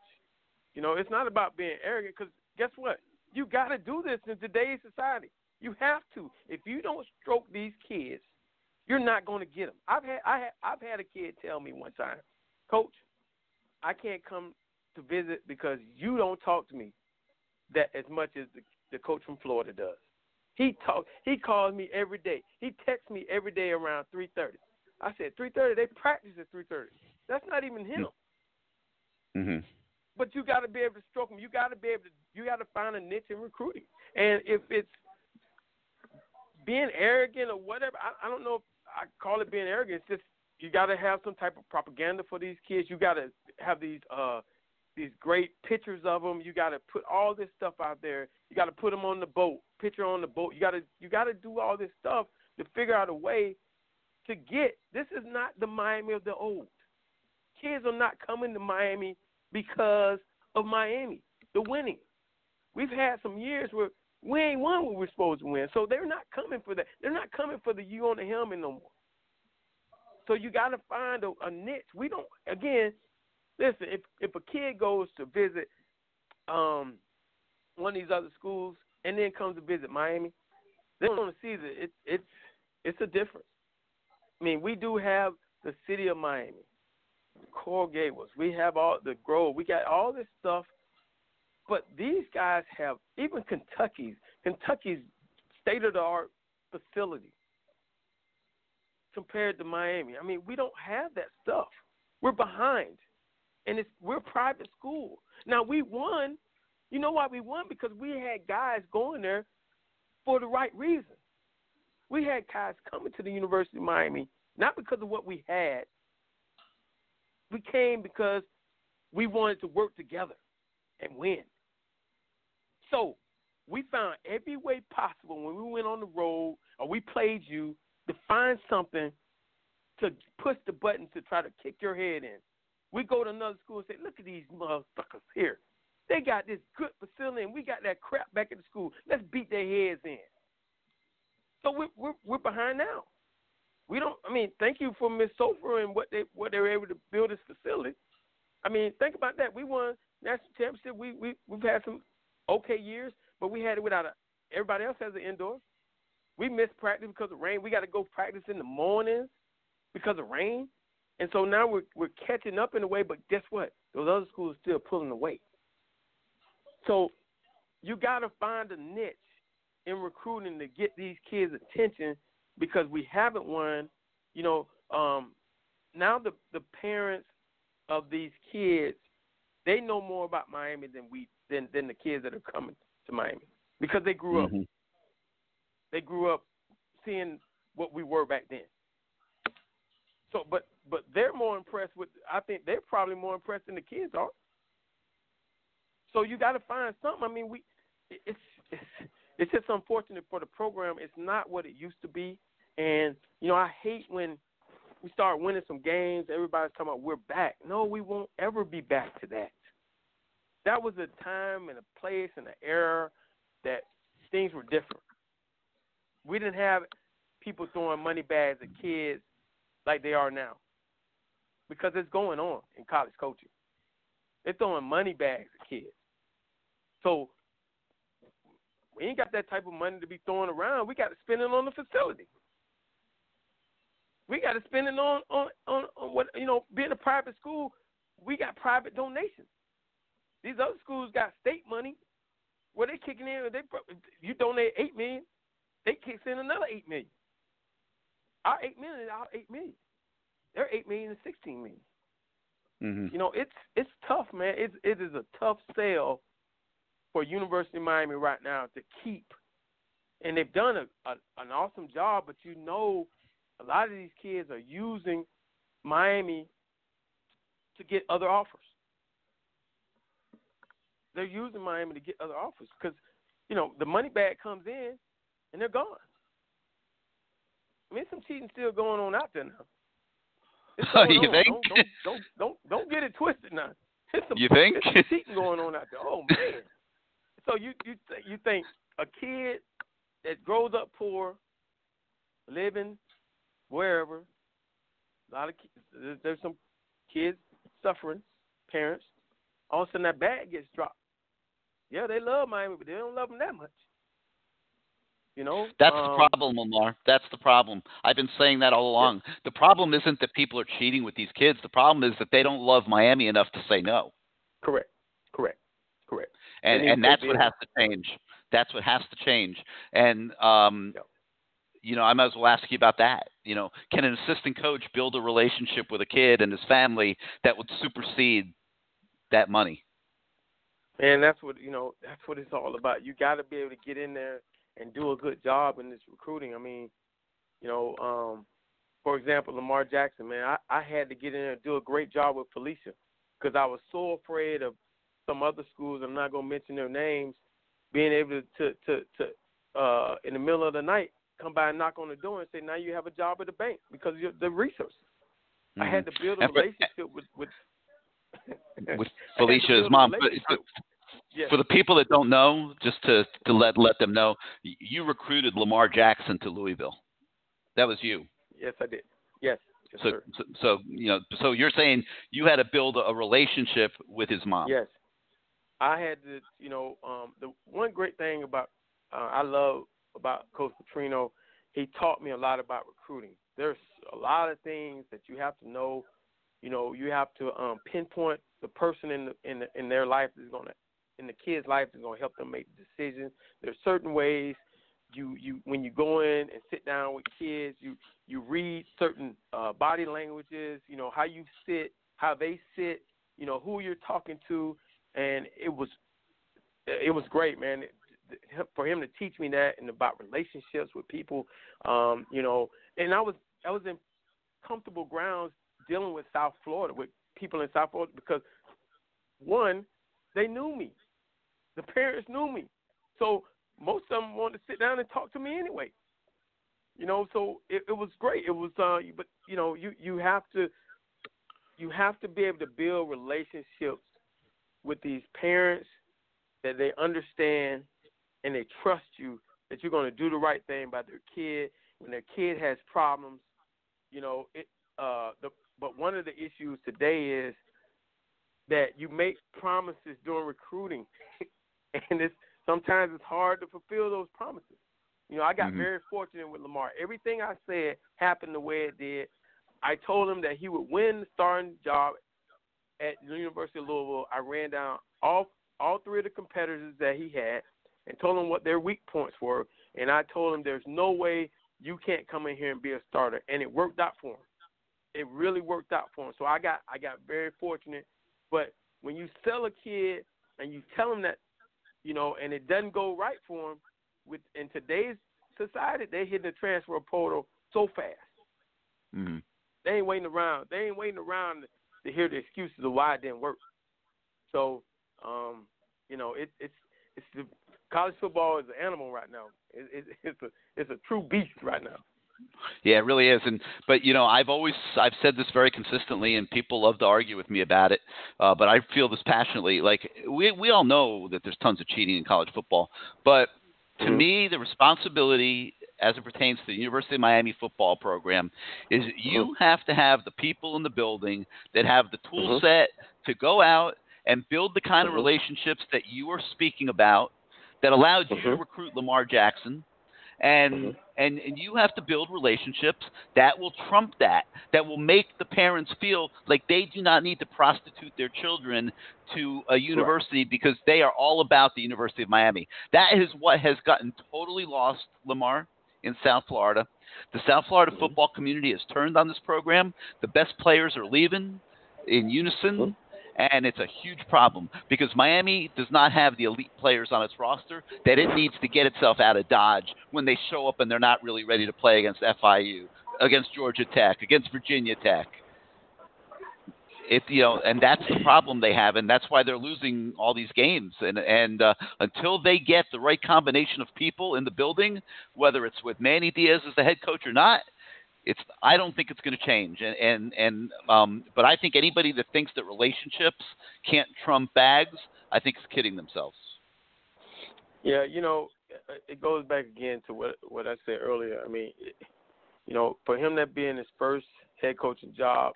You know, it's not about being arrogant because guess what? You got to do this in today's society. You have to. If you don't stroke these kids, you're not going to get them. I've had I had, I've had a kid tell me one time, Coach, I can't come to visit because you don't talk to me that as much as the, the coach from Florida does. He talk. He calls me every day. He texts me every day around three thirty. I said three thirty. They practice at three thirty. That's not even him. Mhm. But you got to be able to stroke them. You got to be able to. You got to find a niche in recruiting. And if it's being arrogant or whatever, I, I don't know if I call it being arrogant. It's just you got to have some type of propaganda for these kids. You got to have these uh these great pictures of them. You got to put all this stuff out there. You got to put them on the boat, picture on the boat. You got to you got to do all this stuff to figure out a way to get. This is not the Miami of the old. Kids are not coming to Miami because of Miami, the winning. We've had some years where we ain't won what we're supposed to win, so they're not coming for that. They're not coming for the you on the helmet no more. So you got to find a, a niche. We don't. Again, listen. If if a kid goes to visit um one of these other schools and then comes to visit Miami, they're going to see that it, it's it's a difference. I mean, we do have the city of Miami, Coral Gables. We have all the Grove. We got all this stuff, but these guys have even Kentucky's Kentucky's state of the art facility compared to Miami. I mean, we don't have that stuff. We're behind, and it's we're private school. Now we won. You know why we won? Because we had guys going there for the right reason. We had guys coming to the University of Miami not because of what we had. We came because we wanted to work together and win. So we found every way possible when we went on the road or we played you to find something to push the button to try to kick your head in. We go to another school and say, look at these motherfuckers here. They got this good facility and we got that crap back at the school. Let's beat their heads in. So we're we're, we're behind now. We don't. I mean, thank you for Miss Soffer and what they what they were able to build this facility. I mean, think about that. We won national championship. We we we've had some okay years, but we had it without a. Everybody else has an indoor. We missed practice because of rain. We got to go practice in the mornings because of rain, and so now we're we're catching up in a way. But guess what? Those other schools are still pulling away. So you got to find a niche in recruiting to get these kids' attention because we haven't won. You know, um, now the the parents of these kids they know more about Miami than we than than the kids that are coming to Miami because they grew up Mhm. they grew up seeing what we were back then. So, but but they're more impressed with. I think they're probably more impressed than the kids are. So you got to find something. I mean, we it's it's it's just unfortunate for the program. It's not what it used to be, and you know I hate when we start winning some games, everybody's talking about we're back. No, we won't ever be back to that. That was a time and a place and an era that things were different. We didn't have people throwing money bags at kids like they are now. Because it's going on in college coaching. They're throwing money bags at kids. So we ain't got that type of money to be throwing around. We got to spend it on the facility. We got to spend it on on on, on what you know. Being a private school, we got private donations. These other schools got state money. Where they kicking in? They you donate eight million, they kick in another eight million. Our eight million is our eight million. They're eight million and sixteen million. Mm-hmm. You know, it's it's tough, man. It's it is a tough sell for University of Miami right now to keep, and they've done a, a an awesome job. But you know, a lot of these kids are using Miami to get other offers. They're using Miami to get other offers because, you know, the money bag comes in and they're gone. I mean, some cheating still going on out there now. Going you on. think? Don't, don't, don't, don't, don't get it twisted now. It's some, You think? It's cheating going on out there. Oh man. So you you th- you think a kid that grows up poor, living wherever, a lot of kids, there's some kids suffering, parents. All of a sudden that bag gets dropped. Yeah, they love Miami, but they don't love them that much. You know, That's um, the problem, Lamar. That's the problem. I've been saying that all along. The problem isn't that people are cheating with these kids. The problem is that they don't love Miami enough to say no. Correct, correct, correct. And And and that's what has to change. That's what has to change. And um Yep. you know, I might as well ask you about that. You know, can an assistant coach build a relationship with a kid and his family that would supersede that money? And that's what you know. That's what it's all about. You got to be able to get in there and do a good job in this recruiting. I mean, you know, um, for example, Lamar Jackson, man, I, I had to get in there and do a great job with Felicia because I was so afraid of some other schools. I'm not gonna mention their names, being able to to to uh, in the middle of the night come by and knock on the door and say, now you have a job at the bank because of your, the resources. I had to build a relationship with with with I had to Felicia's mom. But, Yes. for the people that don't know, just to to let let them know, you recruited Lamar Jackson to Louisville. That was you. Yes, I did. Yes, yes So, so, so you know, so you're saying you had to build a, a relationship with his mom. Yes, I had to. You know, um, the one great thing about uh, I love about Coach Petrino, he taught me a lot about recruiting. There's a lot of things that you have to know. You know, you have to um, pinpoint the person in the, in the, in their life that's gonna in the kid's life that's gonna help them make decisions. There's certain ways you you when you go in and sit down with kids, you you read certain uh, body languages. You know how you sit, how they sit. You know who you're talking to, and it was it was great, man. It, for him to teach me that and about relationships with people, um, you know, and I was I was in comfortable grounds dealing with South Florida with people in South Florida because one, they knew me, the parents knew me, so most of them wanted to sit down and talk to me anyway. You know, so it, it was great. It was, uh, but you know, you you have to you have to be able to build relationships with these parents that they understand and they trust you that you're going to do the right thing by their kid when their kid has problems. You know, it. Uh, the but one of the issues today is that you make promises during recruiting, and it's sometimes it's hard to fulfill those promises. You know, I got Mhm. very fortunate with Lamar. Everything I said happened the way it did. I told him that he would win the starting job at the University of Louisville. I ran down all all three of the competitors that he had and told him what their weak points were. And I told him there's no way you can't come in here and be a starter. And it worked out for him. It really worked out for him. So I got I got very fortunate. But when you sell a kid and you tell him that, you know, and it doesn't go right for him, with in today's society, they hit the transfer portal so fast. hmm They ain't waiting around. They ain't waiting around to, to hear the excuses of why it didn't work. So, um, you know, it, it's it's the college football is an animal right now. It, it, it's a it's a true beast right now. Yeah, it really is. And but you know, I've always I've said this very consistently, and people love to argue with me about it. Uh, but I feel this passionately. Like we we all know that there's tons of cheating in college football, but to Mhm. me, the responsibility as it pertains to the University of Miami football program is you have to have the people in the building that have the tool Mhm. set to go out and build the kind of Mhm. relationships that you are speaking about that allowed you to Mhm. recruit Lamar Jackson and Mhm. and and you have to build relationships that will trump that that will make the parents feel like they do not need to prostitute their children to a university because they are all about the University of Miami. That is what has gotten totally lost, Lamar, in South Florida. The South Florida Mhm. football community has turned on this program. The best players are leaving in unison. And it's a huge problem because Miami does not have the elite players on its roster that it needs to get itself out of Dodge when they show up and they're not really ready to play against FIU, against Georgia Tech, against Virginia Tech. It you know, and that's the problem they have, and that's why they're losing all these games. And and uh, until they get the right combination of people in the building, whether it's with Manny Diaz as the head coach or not, it's I don't think it's going to change. And and and um, but I think anybody that thinks that relationships can't trump bags, I think is kidding themselves. Yeah, you know, it goes back again to what what I said earlier. I mean, it, you know, for him that being his first head coaching job,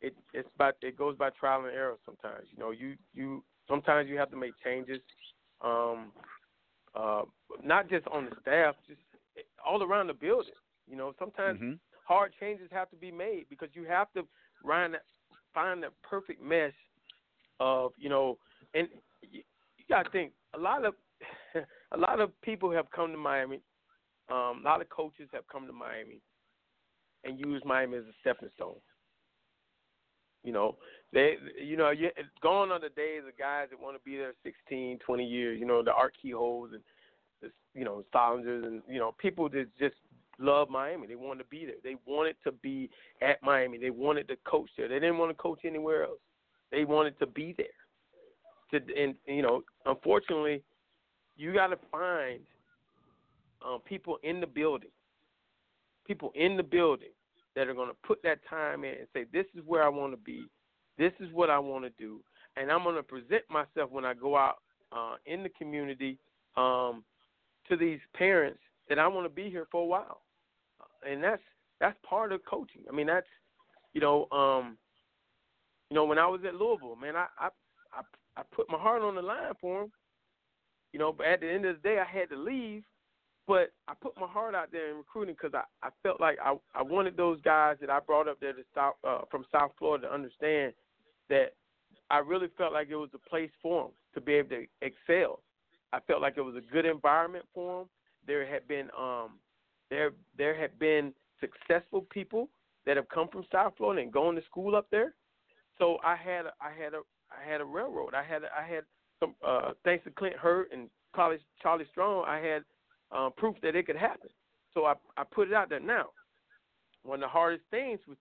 it it's about it goes by trial and error. Sometimes, you know, you you sometimes you have to make changes, um, uh, not just on the staff, just all around the building. You know, sometimes Mhm. Hard changes have to be made because you have to find that find that perfect mesh of you know, and you, you got to think a lot of a lot of people have come to Miami. Um, a lot of coaches have come to Miami and used Miami as a stepping stone. You know, they, you know, you, gone are the days of guys that want to be there 16, 20 years. You know, the Art Kehoes and, the, you know, Soldingers and you know people that just love Miami. They wanted to be there. They wanted to be at Miami. They wanted to coach there. They didn't want to coach anywhere else. They wanted to be there. To, and you know, unfortunately, you got to find um, people in the building, people in the building that are going to put that time in and say, "This is where I want to be. This is what I want to do, and I'm going to present myself when I go out uh, in the community um, to these parents that I want to be here for a while." And that's that's part of coaching. I mean, that's you know, um, you know, when I was at Louisville, man, I I I, I put my heart on the line for him. You know, but at the end of the day, I had to leave. But I put my heart out there in recruiting because I, I felt like I, I wanted those guys that I brought up there to South, uh, from South Florida to understand that I really felt like it was a place for them to be able to excel. I felt like it was a good environment for them. There had been um, there there had been successful people that have come from South Florida and gone to school up there. So I had a, I had a I had a railroad. I had a, I had some uh, thanks to Clint Hurtt and Charlie Charlie Strong. I had uh, proof that it could happen. So I I put it out there. Now, one of the hardest things was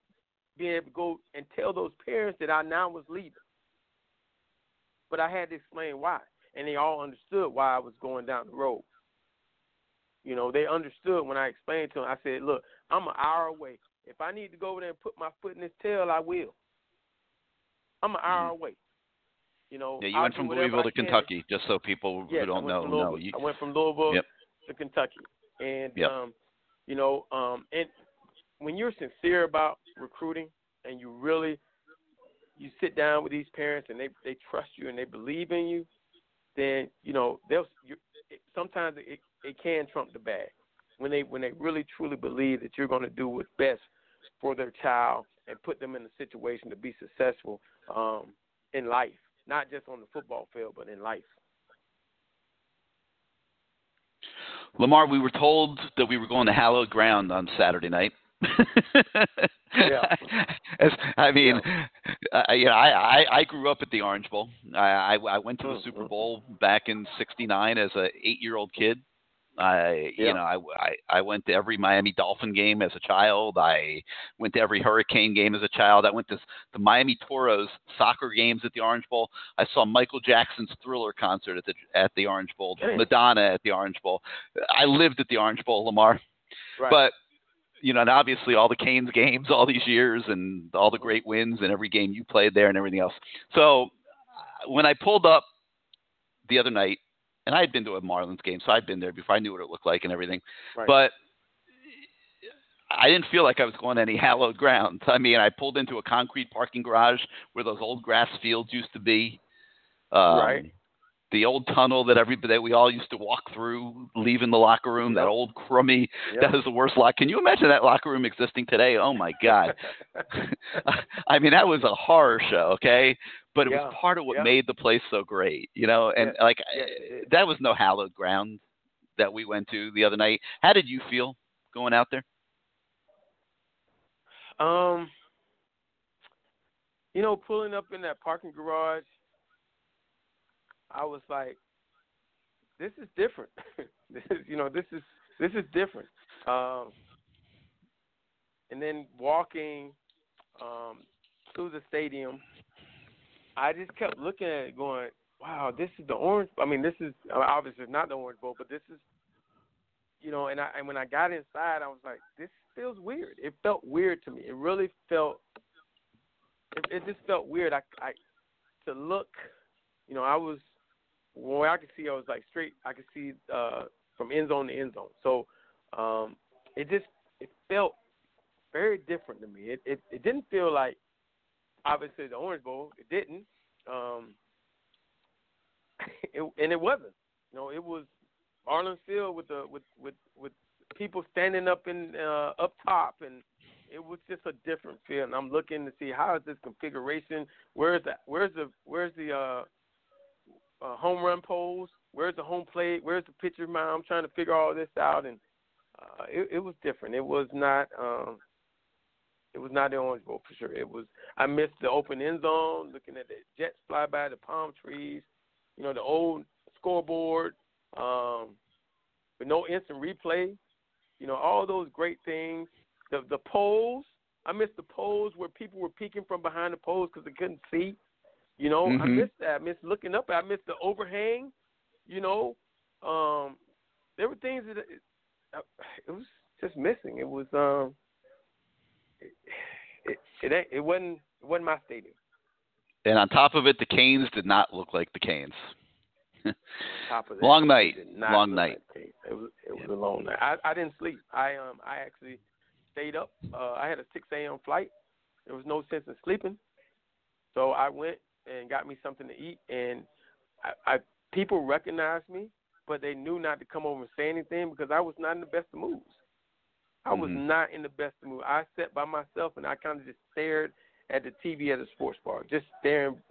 being able to go and tell those parents that I now was leaving. But I had to explain why, and they all understood why I was going down the road. You know, they understood when I explained to them. I said, "Look, I'm an hour away. If I need to go over there and put my foot in this tail, I will. I'm an hour away. You know. Yeah, you went from Louisville to. Kentucky, just so people Yes, who don't know know. Louisville. You, I went from Louisville Yep. to Kentucky, and Yep. um, you know, um, and when you're sincere about recruiting and you really you sit down with these parents and they they trust you and they believe in you, then you know they'll. Sometimes it it can trump the bag when they when they really truly believe that you're going to do what's best for their child and put them in a situation to be successful um, in life, not just on the football field, but in life. Lamar, we were told that we were going to hallowed ground on Saturday night. Yeah. I mean, I, you know, I, I I grew up at the Orange Bowl. I I, I went to the Mhm. Super Bowl back in '69 as a eight-year-old kid. I Yeah. you know I, I I went to every Miami Dolphin game as a child. I went to every Hurricane game as a child. I went to the Miami Toros soccer games at the Orange Bowl. I saw Michael Jackson's Thriller concert at the at the Orange Bowl. Damn. Madonna at the Orange Bowl. I lived at the Orange Bowl, Lamar. Right. But you know, and obviously all the Canes games all these years and all the great wins and every game you played there and everything else. So uh, when I pulled up the other night, and I had been to a Marlins game, so I'd been there before. I knew what it looked like and everything. Right. But I didn't feel like I was going any hallowed ground. I mean, I pulled into a concrete parking garage where those old grass fields used to be. Um, Right. The old tunnel that everybody that we all used to walk through, leaving the locker room. That old crummy. Yep. That was the worst lock. Can you imagine that locker room existing today? Oh my God. I mean, that was a horror show. Okay, but it Yeah. was part of what made the place so great. You know, and like that was no hallowed ground that we went to the other night. How did you feel going out there? Um, you know, pulling up in that parking garage, I was like, "This is different. this is, you know, this is this is different." Um, and then walking um, through the stadium, I just kept looking at it, going, "Wow, this is the orange." I mean, this is obviously not the orange bowl, but this is, you know. And I and when I got inside, I was like, "This feels weird." It felt weird to me. It really felt. It, it just felt weird. I, I to look, you know, I was where I could see. I was like straight. I could see uh, from end zone to end zone. So um, it just it felt very different to me. It, it it didn't feel like obviously the Orange Bowl. It didn't. Um, it, and it wasn't. You know, it was Arlen Field with the with with with people standing up in uh, up top, and it was just a different feel. And I'm looking to see how is this configuration? Where's the where's the where's the uh, uh, home run poles? Where's the home plate? Where's the pitcher mound? I'm trying to figure all this out, and uh, it, it was different. It was not. Um, it was not the Orange Bowl for sure. It was. I missed the open end zone, looking at the Jets fly by, the palm trees, you know, the old scoreboard, um, with no instant replay. You know, all those great things. The the poles. I missed the poles where people were peeking from behind the poles because they couldn't see. You know, I Mhm. missed that. I missed looking up. I missed the overhang. You know, um, there were things that it, it was just missing. It was um, it it, it, it wasn't it wasn't my stadium. And on top of it, the Canes did not look like the Canes. Top of that, Long night. it did not Long night. like It was it was a long night. I I didn't sleep. I um I actually stayed up. Uh, I had a 6 a.m. flight. There was no sense in sleeping, so I went and got me something to eat. And I, I people recognized me, but they knew not to come over and say anything because I was not in the best of moods. I was Mhm. not in the best of mood. I sat by myself and I kind of just stared at the TV at a sports bar, just staring,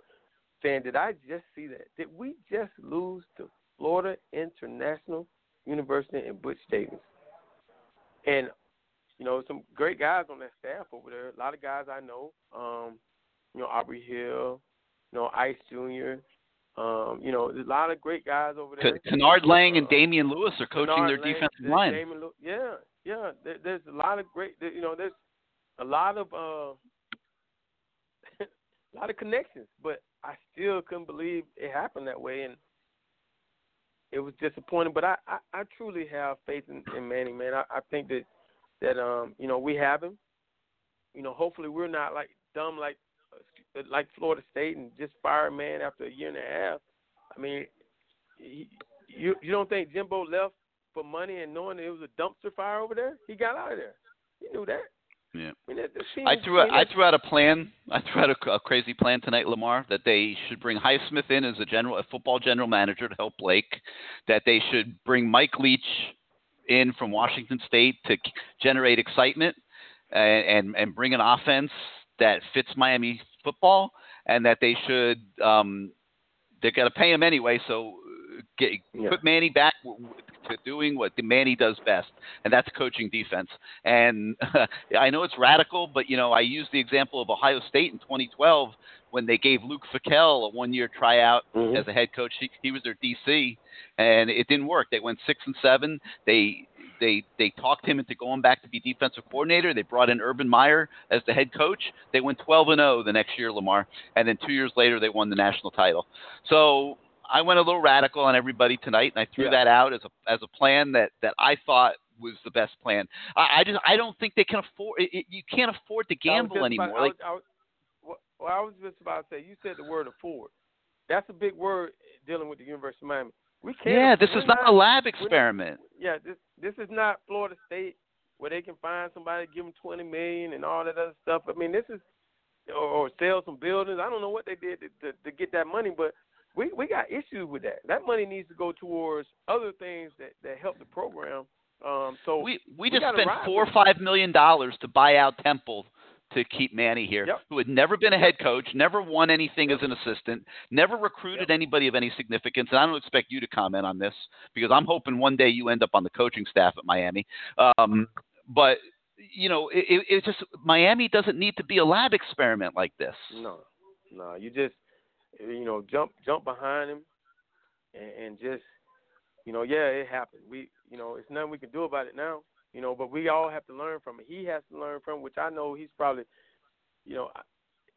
saying, "Did I just see that? Did we just lose to Florida International University and Butch Davis?" And you know, some great guys on that staff over there. A lot of guys I know. Um, you know, Aubrey Hill, you know, Ice Jr. Um, you know, a lot of great guys over there. Kenard Lang and Uh, Damione Lewis are coaching their Lang, defensive line. Yeah, yeah. There, there's a lot of great. You know, there's a lot of uh, a lot of connections, but I still couldn't believe it happened that way, and it was disappointing. But I, I, I truly have faith in, in Manning, man. I, I think that that um, you know, we have him. You know, hopefully we're not like dumb like Uh, like Florida State and just fire a man after a year and a half. I mean, he, you you don't think Jimbo left for money and knowing it was a dumpster fire over there? He got out of there. He knew that. Yeah. I mean, I threw out, I threw out a plan. I threw out a, a crazy plan tonight, Lamar, that they should bring Highsmith in as a general, a football general manager to help Blake. That they should bring Mike Leach in from Washington State to generate excitement and and, and bring an offense that fits Miami football, and that they should um, they're going to pay him anyway, so uh, get, Yeah. put Manny back to doing what Manny does best, and that's coaching defense. And I know it's radical, but you know I use the example of Ohio State in 2012 when they gave Luke Fickell a one-year tryout Mhm. as a head coach. He, he was their DC, and it didn't work. They went six and seven. They they they talked him into going back to be defensive coordinator. They brought in Urban Meyer as the head coach. They went 12 and 0 the next year, Lamar, and then two years later they won the national title. So I went a little radical on everybody tonight, and I threw Yeah. that out as a as a plan that that I thought was the best plan. I, I just I don't think they can afford. It, you can't afford to gamble anymore. About, like, I was, I was, well, I was just about to say. You said the word afford. That's a big word dealing with the University of Miami. We can't. yeah, this is not, a lab experiment. yeah, this this is not Florida State where they can find somebody give them twenty million and all that other stuff. I mean, this is or, or sell some buildings. I don't know what they did to, to, to get that money, but we we got issues with that. That money needs to go towards other things that that help the program. Um, so we we, we just spent four or five million dollars to buy out Temple to keep Manny here, Yep. who had never been a head coach, never won anything as an assistant, never recruited Yep. anybody of any significance. And I don't expect you to comment on this because I'm hoping one day you end up on the coaching staff at Miami. Um, but you know, it, it, just Miami doesn't need to be a lab experiment like this. No, no, you just you know jump jump behind him and, and just you know yeah it happened. We you know it's nothing we can do about it now. You know, but we all have to learn from it. He has to learn from, which I know he's probably you know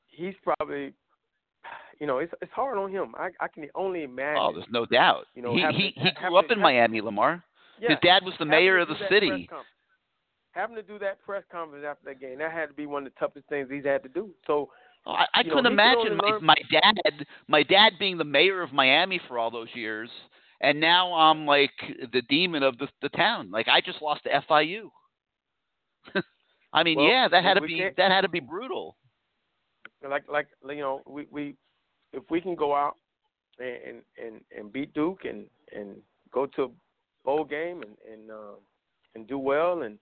he's probably you know it's it's hard on him. I I can only imagine. Oh, there's no doubt. You know, he having he he grew up in Miami, Lamar. yeah, His dad was the mayor of the city. having to do that press conference after that game, that had to be one of the toughest things he's had to do. So Oh, I, I You couldn't only imagine my, my dad, my dad being the mayor of Miami for all those years, and now I'm like the demon of the the town. Like I just lost to FIU. I mean, Well, yeah, that had to be can't- that had to be brutal. like like you know we we if we can go out and and and beat Duke and and go to a bowl game and and uh, and do well and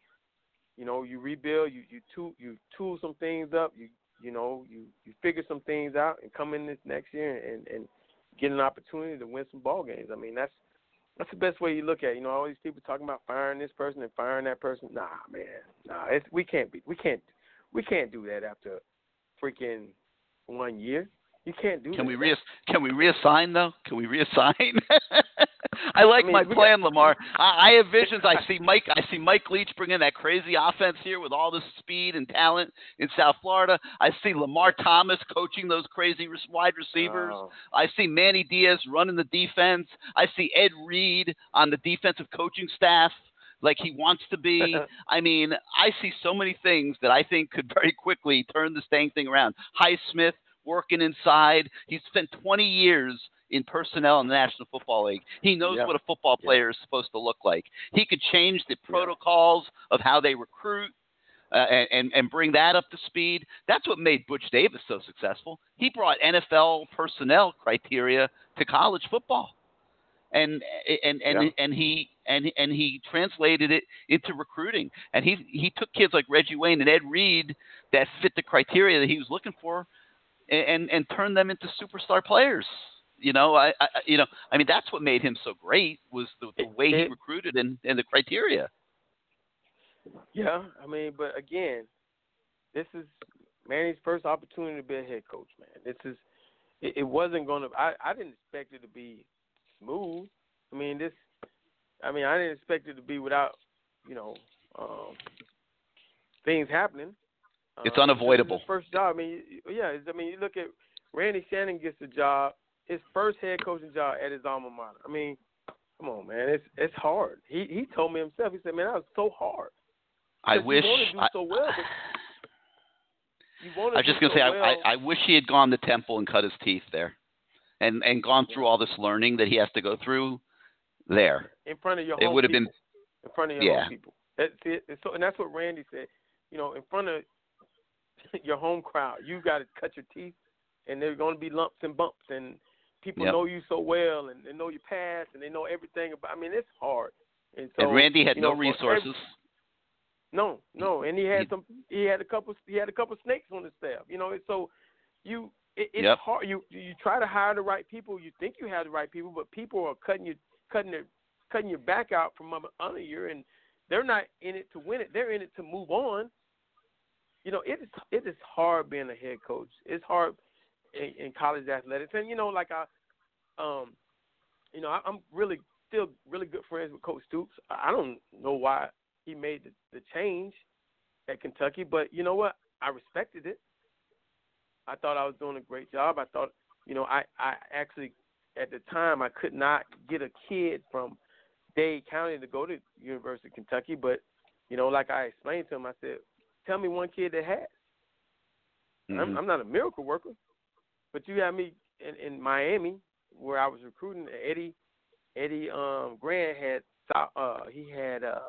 you know you rebuild you you tool you tool some things up you you know you you figure some things out and come in this next year and and get an opportunity to win some ball games. I mean that's that's the best way you look at it. You know all these people talking about firing this person and firing that person. Nah, man, nah, it's we can't be we can't we can't do that after freaking one year. You can't do Can that. we re can we reassign though? Can we reassign? I like I mean, my plan, Lamar. I, I have visions. I see Mike. I see Mike Leach bringing that crazy offense here with all the speed and talent in South Florida. I see Lamar Thomas coaching those crazy wide receivers. Oh. I see Manny Diaz running the defense. I see Ed Reed on the defensive coaching staff like he wants to be. I mean, I see so many things that I think could very quickly turn this dang thing around. Highsmith working inside. He spent 20 years in personnel in the National Football League. He knows Yeah. what a football Yeah. player is supposed to look like. He could change the protocols of how they recruit. Uh, and and bring that up to speed. That's what made Butch Davis so successful. He brought NFL personnel criteria to college football, and and and and he and and he translated it into recruiting. And he he took kids like Reggie Wayne and Ed Reed that fit the criteria that he was looking for, and and, and turned them into superstar players. You know, I, I you know, I mean, that's what made him so great was the, the way he recruited and, and the criteria. Yeah, I mean, but again, this is Manny's first opportunity to be a head coach, man. This is it, it wasn't going to. I I didn't expect it to be smooth. I mean, this. I mean, I didn't expect it to be without, you know, um, things happening. It's Uh, unavoidable. First job. I mean, y- yeah. I mean, you look at Randy Shannon gets the job, his first head coaching job at his alma mater. I mean, come on, man. It's it's hard. He he told me himself. He said, man, that was so hard. I wish. I, so well, I was just gonna say, I, I, I wish he had gone to Temple and cut his teeth there, and and gone through all this learning that he has to go through there. in front of your It home would have been in front of your yeah. home people. That's it. And so, and that's what Randy said. You know, in front of your home crowd, you got to cut your teeth, and there's going to be lumps and bumps, and people Yep. know you so well, and they know your past, and they know everything about. I mean, it's hard. And so, and Randy had no know, resources. every- no, no, and he had He- some. He had a couple. He had a couple snakes on his staff. You know, and so you. It, it's Yep. hard. You you try to hire the right people. You think you have the right people, but people are cutting you, cutting their, cutting your back out from under- under you, and they're not in it to win it. They're in it to move on. You know, it is it is hard being a head coach. It's hard in, in college athletics, and you know, like I, um, you know, I, I'm really still really good friends with Coach Stoops. I don't know why he made the, the change at Kentucky, but you know what? I respected it. I thought I was doing a great job. I thought, you know, I I actually at the time I could not get a kid from Dade County to go to University of Kentucky, but you know, like I explained to him, I said, "Tell me one kid that has." Mhm. I'm, I'm not a miracle worker, but you have me in, in Miami where I was recruiting. Eddie Eddie um, Gran had uh, he had uh,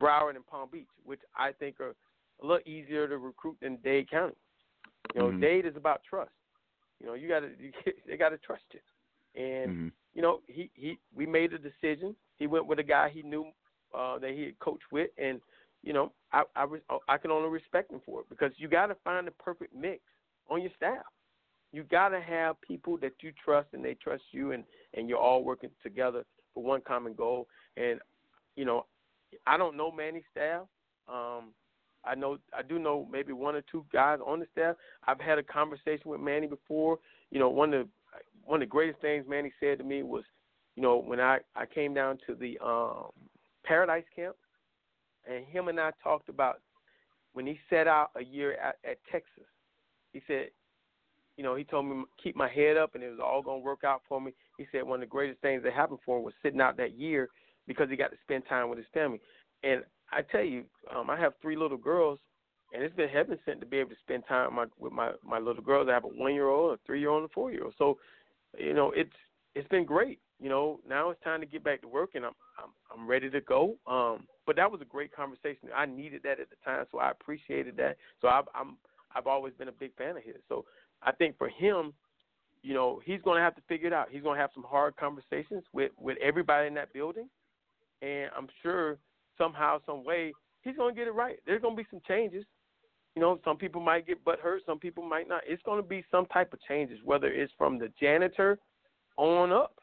Broward and Palm Beach, which I think are a little easier to recruit than Dade County. You know, Mhm. Dade is about trust. You know, you got to you, they got to trust you, and Mhm. you know, he he we made a decision. He went with a guy he knew uh, that he had coached with, and you know, I I, I can only respect him for it because you got to find the perfect mix on your staff. You got to have people that you trust and they trust you, and and you're all working together for one common goal. And you know, I don't know Manny's staff. Um, I know I do know maybe one or two guys on the staff. I've had a conversation with Manny before. You know, one of the one of the greatest things Manny said to me was, you know, when I I came down to the um Paradise Camp, and him and I talked about when he set out a year at, at Texas. He said, you know, he told me keep my head up and it was all gonna work out for me. He said one of the greatest things that happened for him was sitting out that year because he got to spend time with his family. And I tell you, um, I have three little girls, and it's been heaven sent to be able to spend time with my with my, my little girls. I have a one year old, a three year old, and a four year old. So, you know, it's it's been great. You know, now it's time to get back to work, and I'm I'm I'm ready to go. Um, but that was a great conversation. I needed that at the time, so I appreciated that. So I've, I'm I've always been a big fan of his. So I think for him, you know, he's going to have to figure it out. He's going to have some hard conversations with with everybody in that building, and I'm sure somehow, some way, he's going to get it right. There's going to be some changes. You know, some people might get butt hurt, some people might not. It's going to be some type of changes, whether it's from the janitor on up.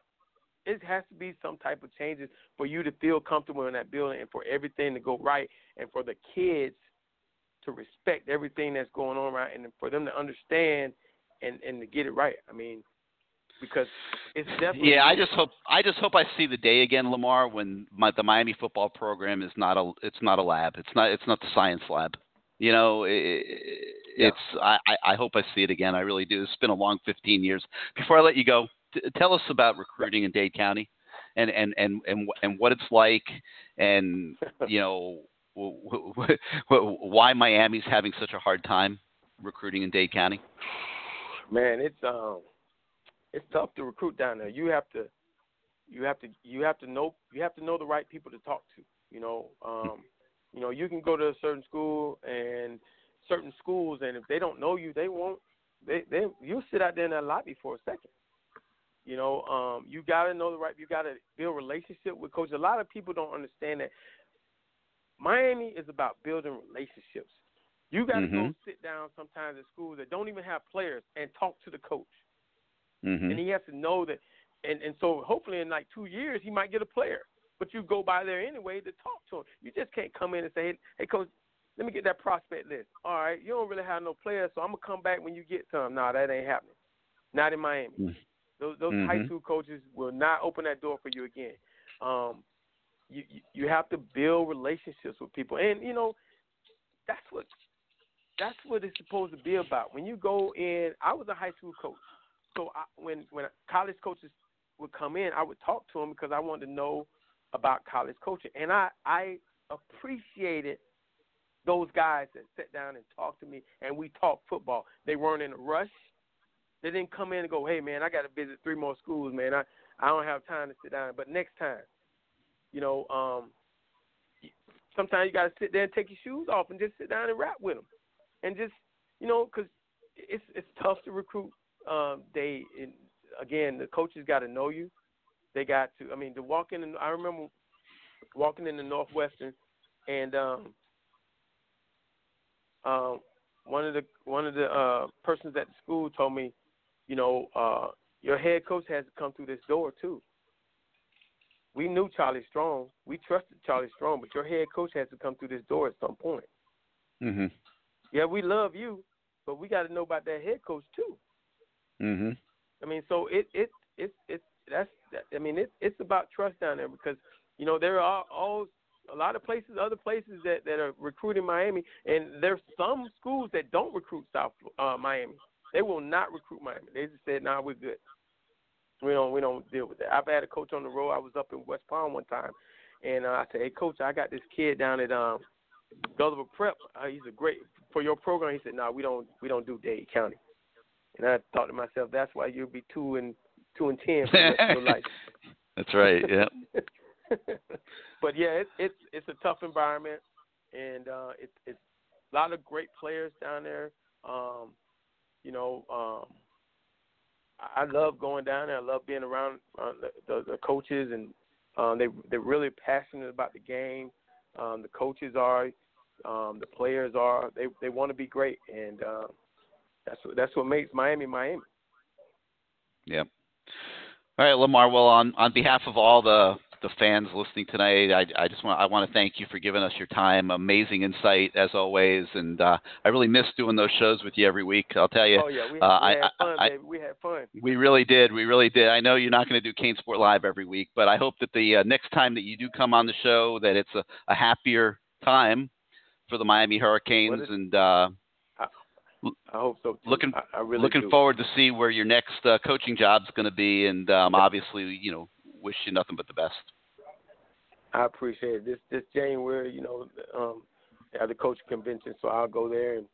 It has to be some type of changes for you to feel comfortable in that building and for everything to go right and for the kids to respect everything that's going on right and for them to understand and and to get it right. I mean, because it's definitely Yeah, I just hope I just hope I see the day again, Lamar, when my, the Miami football program is not a it's not a lab. It's not it's not the science lab. You know, it, Yeah. it's I, I I hope I see it again. I really do. It's been a long 15 years. Before I let you go, t- tell us about recruiting in Dade County, and and and and and what it's like, and you know why Miami's having such a hard time recruiting in Dade County. Man, it's um it's tough to recruit down there. You have to you have to you have to know you have to know the right people to talk to. You know, um, you know, you can go to a certain school and certain schools, and if they don't know you, they won't. They they you'll sit out there in that lobby for a second. You know, um, you got to know the right. You got to build relationship with coach. A lot of people don't understand that Miami is about building relationships. You got to go Mhm. sit down sometimes at schools that don't even have players and talk to the coach hmm and he has to know that. And and so hopefully in like two years he might get a player. But you go by there anyway to talk to him. You just can't come in and say, hey, hey coach, let me get that prospect list. All right, you don't really have no players, so I'm gonna come back when you get some. No, that ain't happening. Not in Miami. Mm. Those those high Mhm. school coaches will not open that door for you again. Um, you you- you have to build relationships with people, and you know that's what that's what it's supposed to be about. When you go in, I was a high school coach, so I, when when college coaches would come in, I would talk to them because I wanted to know about college coaching, and I I appreciated those guys that sat down and talked to me, and we talked football. They weren't in a rush. They didn't come in and go, "Hey man, I got to visit three more schools, man. I I don't have time to sit down." But next time, you know, um, sometimes you got to sit there and take your shoes off and just sit down and rap with them, and just you know, because it's it's tough to recruit. Um, they and again, the coaches got to know you. They got to. I mean, to walk in. I remember walking in the Northwestern, and um, um, one of the one of the uh, persons at the school told me, you know, uh, your head coach has to come through this door too. We knew Charlie Strong. We trusted Charlie Strong, but your head coach has to come through this door at some point. Mhm. Yeah, we love you, but we got to know about that head coach too. Mhm. I mean, so it it it it that's that, I mean it it's about trust down there because you know there are all a lot of places, other places that that are recruiting Miami, and there's some schools that don't recruit South uh, Miami. They will not recruit Miami. They just said, "Nah, we're good." We don't we don't deal with that. I've had a coach on the road. I was up in West Palm one time, and uh, I said, "Hey, coach, I got this kid down at um, Gulliver Prep. Uh, he's a great for your program." He said, "No, nah, we don't we don't do Dade County." And I thought to myself, "That's why you'll be two and two and ten for your life." That's right. Yeah. but yeah, it's it's it's a tough environment, and uh, it's it's a lot of great players down there. Um, you know, um, I love going down there. I love being around uh, the, the, the coaches, and um, they they're really passionate about the game. Um, the coaches are, um, the players are. They they want to be great, and uh, that's what that's what makes Miami Miami. Yeah. All right, Lamar. Well, on on behalf of all the the fans listening tonight. I, I just want I want to thank you for giving us your time. Amazing insight as always, and uh, I really miss doing those shows with you every week. I'll tell you. Oh yeah, we, uh, we had I, fun, I, baby. We had fun. We really did. We really did. I know you're not going to do CaneSport Live every week, but I hope that the uh, next time that you do come on the show, that it's a, a happier time for the Miami Hurricanes is, and. Uh, I hope so. Too. Looking, I, I really looking do. forward to see where your next uh, coaching job's going to be, and um, obviously, you know, wish you nothing but the best. I appreciate it. This this January, you know, um, they have the coach convention, so I'll go there and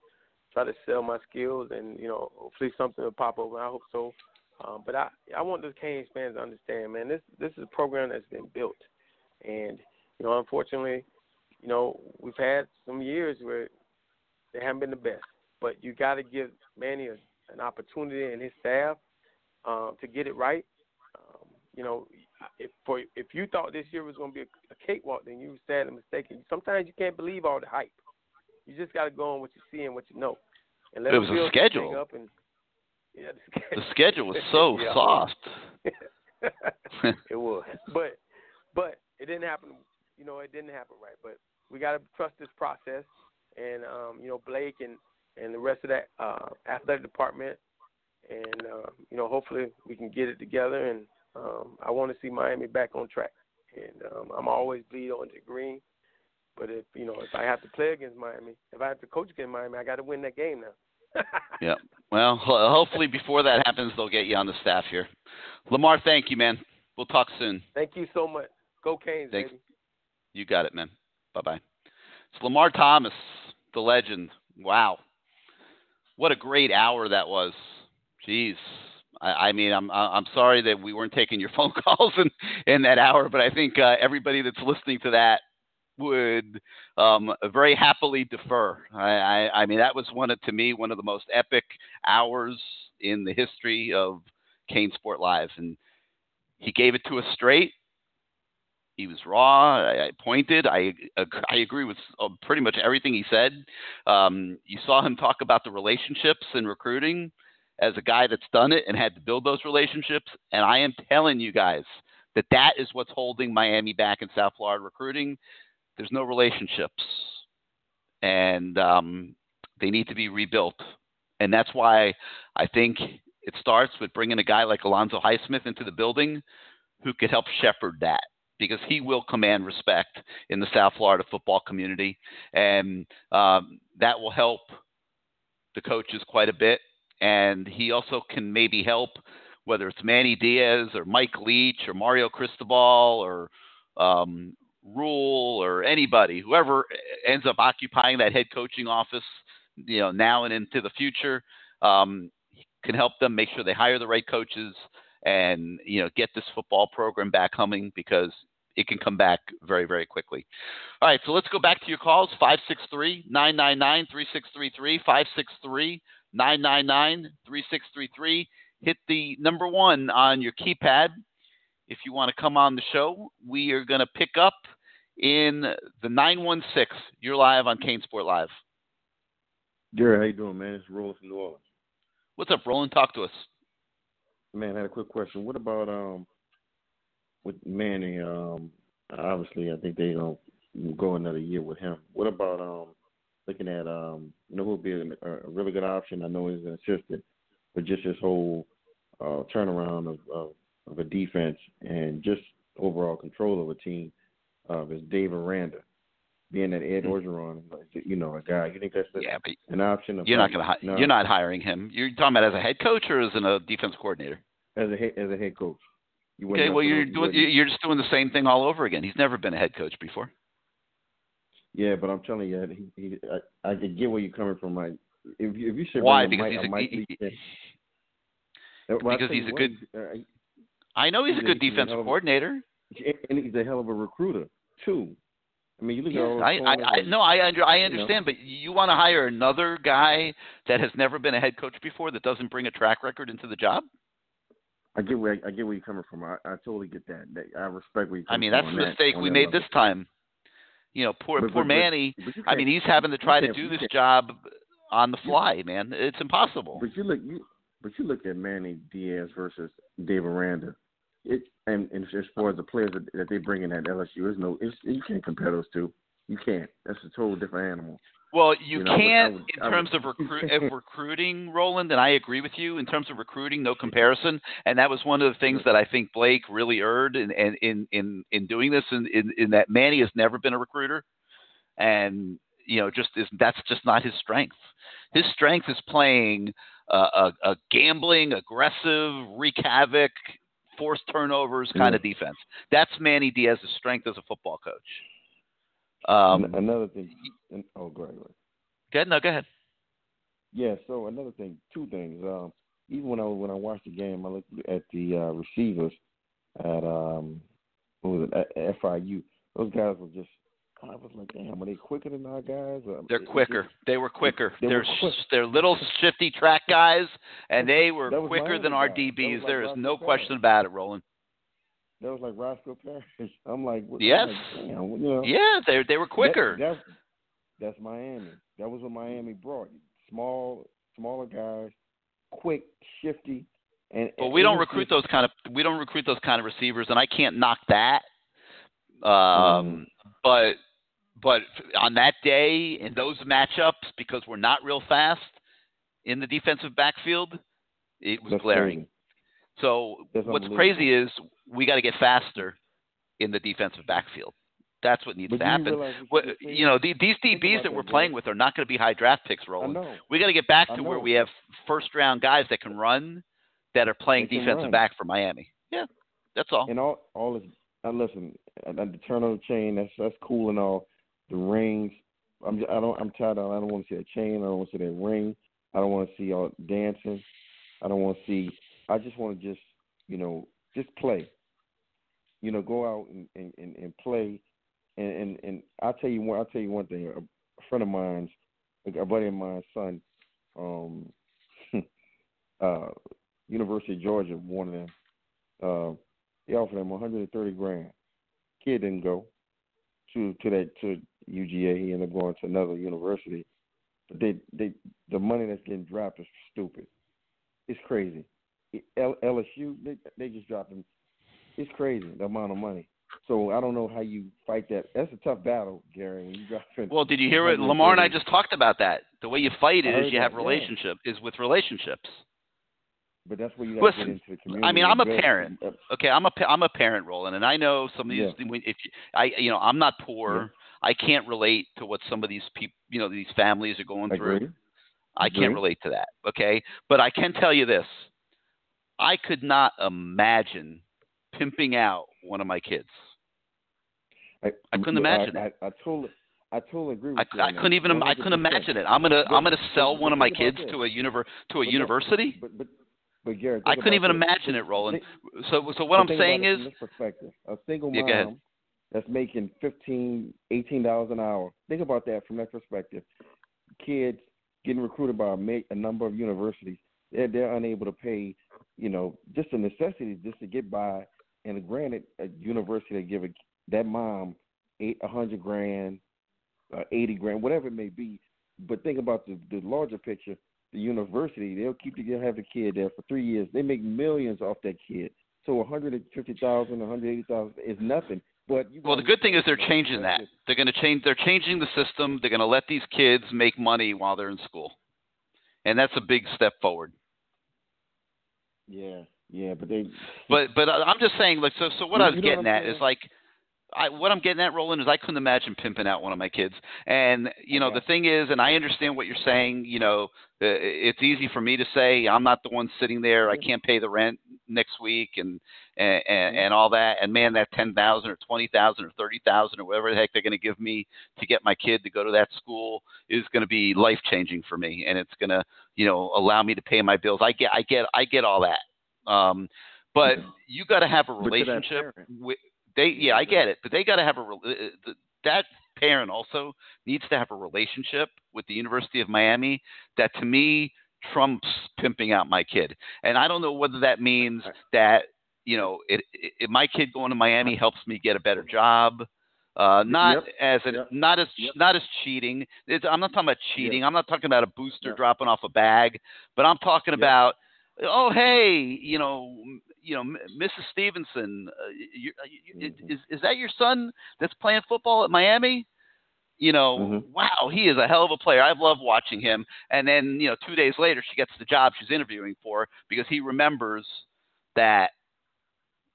try to sell my skills, and you know, hopefully something will pop over. I hope so. Um, but I I want the Canes fans to understand, man. This this is a program that's been built, and you know, unfortunately, you know, we've had some years where they haven't been the best. But you got to give Manny a, an opportunity and his staff um, to get it right. Um, you know, if for if you thought this year was going to be a, a cakewalk, then you were sadly mistaken. Sometimes you can't believe all the hype. You just got to go on what you see and what you know. And let it was a schedule. Up and, yeah, the, schedule. the schedule was so yeah, soft. it was, but but it didn't happen. You know, it didn't happen right. But we got to trust this process, and um, you know, Blake and and the rest of that uh, athletic department, and uh, you know, hopefully we can get it together. And um, I want to see Miami back on track. And um, I'm always bleed on the green. But if you know, if I have to play against Miami, if I have to coach against Miami, I got to win that game now. yeah. Well, hopefully before that happens, they'll get you on the staff here. Lamar, thank you, man. We'll talk soon. Thank you so much. Go Canes, Thanks. baby. You got it, man. Bye bye. It's Lamar Thomas, the legend. Wow. What a great hour that was. Jeez. I, mean, I'm I'm sorry that we weren't taking your phone calls in, in that hour, but I think uh, everybody that's listening to that would um, very happily defer. I, I, I mean, that was one of, to me, one of the most epic hours in the history of CaneSport Live, and he gave it to us straight. He was raw. I, I pointed. I I agree with uh, pretty much everything he said. Um, you saw him talk about the relationships and recruiting as a guy that's done it and had to build those relationships. And I am telling you guys that that is what's holding Miami back in South Florida recruiting. There's no relationships, and um, they need to be rebuilt. And that's why I think it starts with bringing a guy like Alonzo Highsmith into the building who could help shepherd that because he will command respect in the South Florida football community, and um, that will help the coaches quite a bit. And he also can maybe help whether it's Manny Diaz or Mike Leach or Mario Cristobal or um, Rhule or anybody, whoever ends up occupying that head coaching office, you know, now and into the future, um, can help them make sure they hire the right coaches and you know get this football program back humming because it can come back very very quickly. All right, so let's go back to your calls 563-999-3633 563-999-3633 hit the number 1 on your keypad if you want to come on the show. We are going to pick up in the 916. You're live on CaneSport Live. Jerry, how you doing, man? It's Roland from New Orleans. What's up, Roland? Talk to us. Man, I had a quick question. What about um with Manny? Um, obviously, I think they're gonna go another year with him. What about um looking at um you know who would be a, a really good option? I know he's an assistant, but just his whole uh, turnaround of, of of a defense and just overall control of a team uh, is Dave Aranda. Being that Ed Orgeron, you know, a guy, you think that's a, yeah, but an option? You're not going to. No. You're not hiring him. You're talking about as a head coach or as a defense coordinator? as a head, as a head coach. You Okay, well you're you doing wouldn't- you're just doing the same thing all over again. He's never been a head coach before. Yeah, but I'm telling you, he, he, I, I can get where you're coming from. Like, if you, if you should Why? Because Mike, he's a- he- he- Uh, well, because he's a what, good- uh, I know he's a He's a- good defensive a- coordinator. and he's a hell of a recruiter too. I mean, you look at all I, I, I no, I under, I you know. understand, but you want to hire another guy that has never been a head coach before that doesn't bring a track record into the job? I get where I get where you're coming from. I, I totally get that. That- I respect where you're I mean, that's the mistake on we made level. this time. You know, poor But- poor but- Manny. but I mean, he's having to try to do this job on the fly, man. It's impossible. But you look, you, but you look at Manny Diaz versus Dave Aranda. It and, and as far as the players that, that they bring in at LSU, there's no, it's, you can't compare those two. You can't. That's a total different animal. Well, you, You know, I would- I can't in I would- terms of recruit of recruiting, Roland, and I agree with you in terms of recruiting, no comparison. And that was one of the things that I think Blake really erred in in in in, in doing this. In, in in that Manny has never been a recruiter, and you know, just is that's just not his strength. His strength is playing uh, a, a gambling, aggressive, wreak havoc, force turnovers kind of defense. That's Manny Diaz's strength as a football coach. Um, another thing. Oh, go ahead. Go ahead. go ahead, no, go ahead. Yeah. So another thing, two things. Um, even when I when I watched the game, I looked at the uh, receivers at um, what was it at FIU. Those guys were just. I was like, damn, are they quicker than our guys? They're quicker. They were quicker. They They're were quick. they're little shifty track guys, and they were quicker than our guys. That was DBs. like there is Roscoe no Parrish. question about it, Roland. That was like Roscoe Parrish. I'm like, what, Yes. I'm like, damn, you know. Yeah, they they were quicker. That, that's, that's Miami. That was what Miami brought. Small, smaller guys, quick, shifty, and. but and we don't recruit those kind of we don't recruit those kind of receivers, and I can't knock that. Mm. Um, but but on that day in those matchups, because we're not real fast in the defensive backfield, it was That's glaring. crazy. So That's what's crazy is we got to get faster in the defensive backfield. That's what needs But to happen. What, you know, the, these DBs that we're playing with are not going to be high draft picks, Roland. We got to get back to where we have first round guys that can run, that are playing defensive run. back for Miami. Yeah, that's all. And all, all is. Uh, listen, the turn on the chain. That's that's cool and all. The rings. I'm. I don't. I'm tired. Of, I don't want to see a chain. I don't want to see that ring. I don't want to see y'all dancing. I don't want to see. I just want to just, you know, just play. You know, go out and and, and, and play. And, and and I'll tell you one. I'll tell you one thing. A, a friend of mine's, a buddy of mine's son, um, uh, University of Georgia, one of them. Uh, they offered him 130 grand. Kid didn't go to to that to UGA. He ended up going to another university. But they they the money that's getting dropped is stupid. It's crazy. L, LSU they they just dropped him. It's crazy the amount of money. So I don't know how you fight that. That's a tough battle, Gary. When you drop in Well, did you hear what Lamar and I just talked about that? The way you fight it is you have that, yeah. is with relationships. But that's where you got to get Listen, into the community. I mean, I'm a parent. uh, Okay, I'm a I'm a parent, Roland, and I know some of these. when- If you, I, you know, I'm not poor. Yeah. I can't relate to what some of these people, you know, these families are going through. Agree. I Agree. can't relate to that. Okay, but I can tell you this: I could not imagine pimping out one of my kids. I couldn't imagine I, it. I, I totally, I totally agree with I, you. I couldn't even. I couldn't 100%. imagine it. I'm gonna. I'm gonna sell one of my kids to a univer to a But university. But but but Gary, I couldn't even this. imagine it, Roland. So so what but I'm saying is, from this perspective, a single Yeah, mom ahead. That's making fifteen, eighteen dollars an hour. Think about that from that perspective. Kids getting recruited by a, a number of universities, they're they're unable to pay, you know, just the necessities just to get by. And granted, a university they give a, that mom eight a hundred grand, uh, eighty grand, whatever it may be. But think about the the larger picture. The university they'll keep the they'll have the kid there for three years. They make millions off that kid. So one hundred and fifty thousand, one hundred eighty thousand is nothing. But you well, the good thing is they're changing that. They're going to change. They're changing the system. They're going to let these kids make money while they're in school, and that's a big step forward. Yeah, yeah, but they. But but I'm just saying, like, so so what I was you know what getting at is like, I, what I'm getting at, Roland, is I couldn't imagine pimping out one of my kids. And you know, Okay. the thing is, and I understand what you're saying. You know, uh, it's easy for me to say I'm not the one sitting there. I can't pay the rent next week, and and and, all that. And man, that ten thousand or twenty thousand or thirty thousand or whatever the heck they're going to give me to get my kid to go to that school is going to be life changing for me, and it's going to you know allow me to pay my bills. I get I get I get all that. Um, but you got to have a But to that relationship with they. Yeah, I get it, but they got to have a uh, uh, that parent also needs to have a relationship with the University of Miami that to me trumps pimping out my kid. And I don't know whether that means that you know it, it, my kid going to Miami helps me get a better job. Uh, not Yep. as an, Yep. not as Yep. not as cheating. It's, I'm not talking about cheating. I'm not talking about a booster dropping off a bag, but I'm talking about oh hey you know you know Mrs. Stevenson uh, you, you, Mhm. is is that your son that's playing football at Miami? You know, Mhm. wow, he is a hell of a player. I've loved watching him. And then, you know, two days later, she gets the job she's interviewing for because he remembers that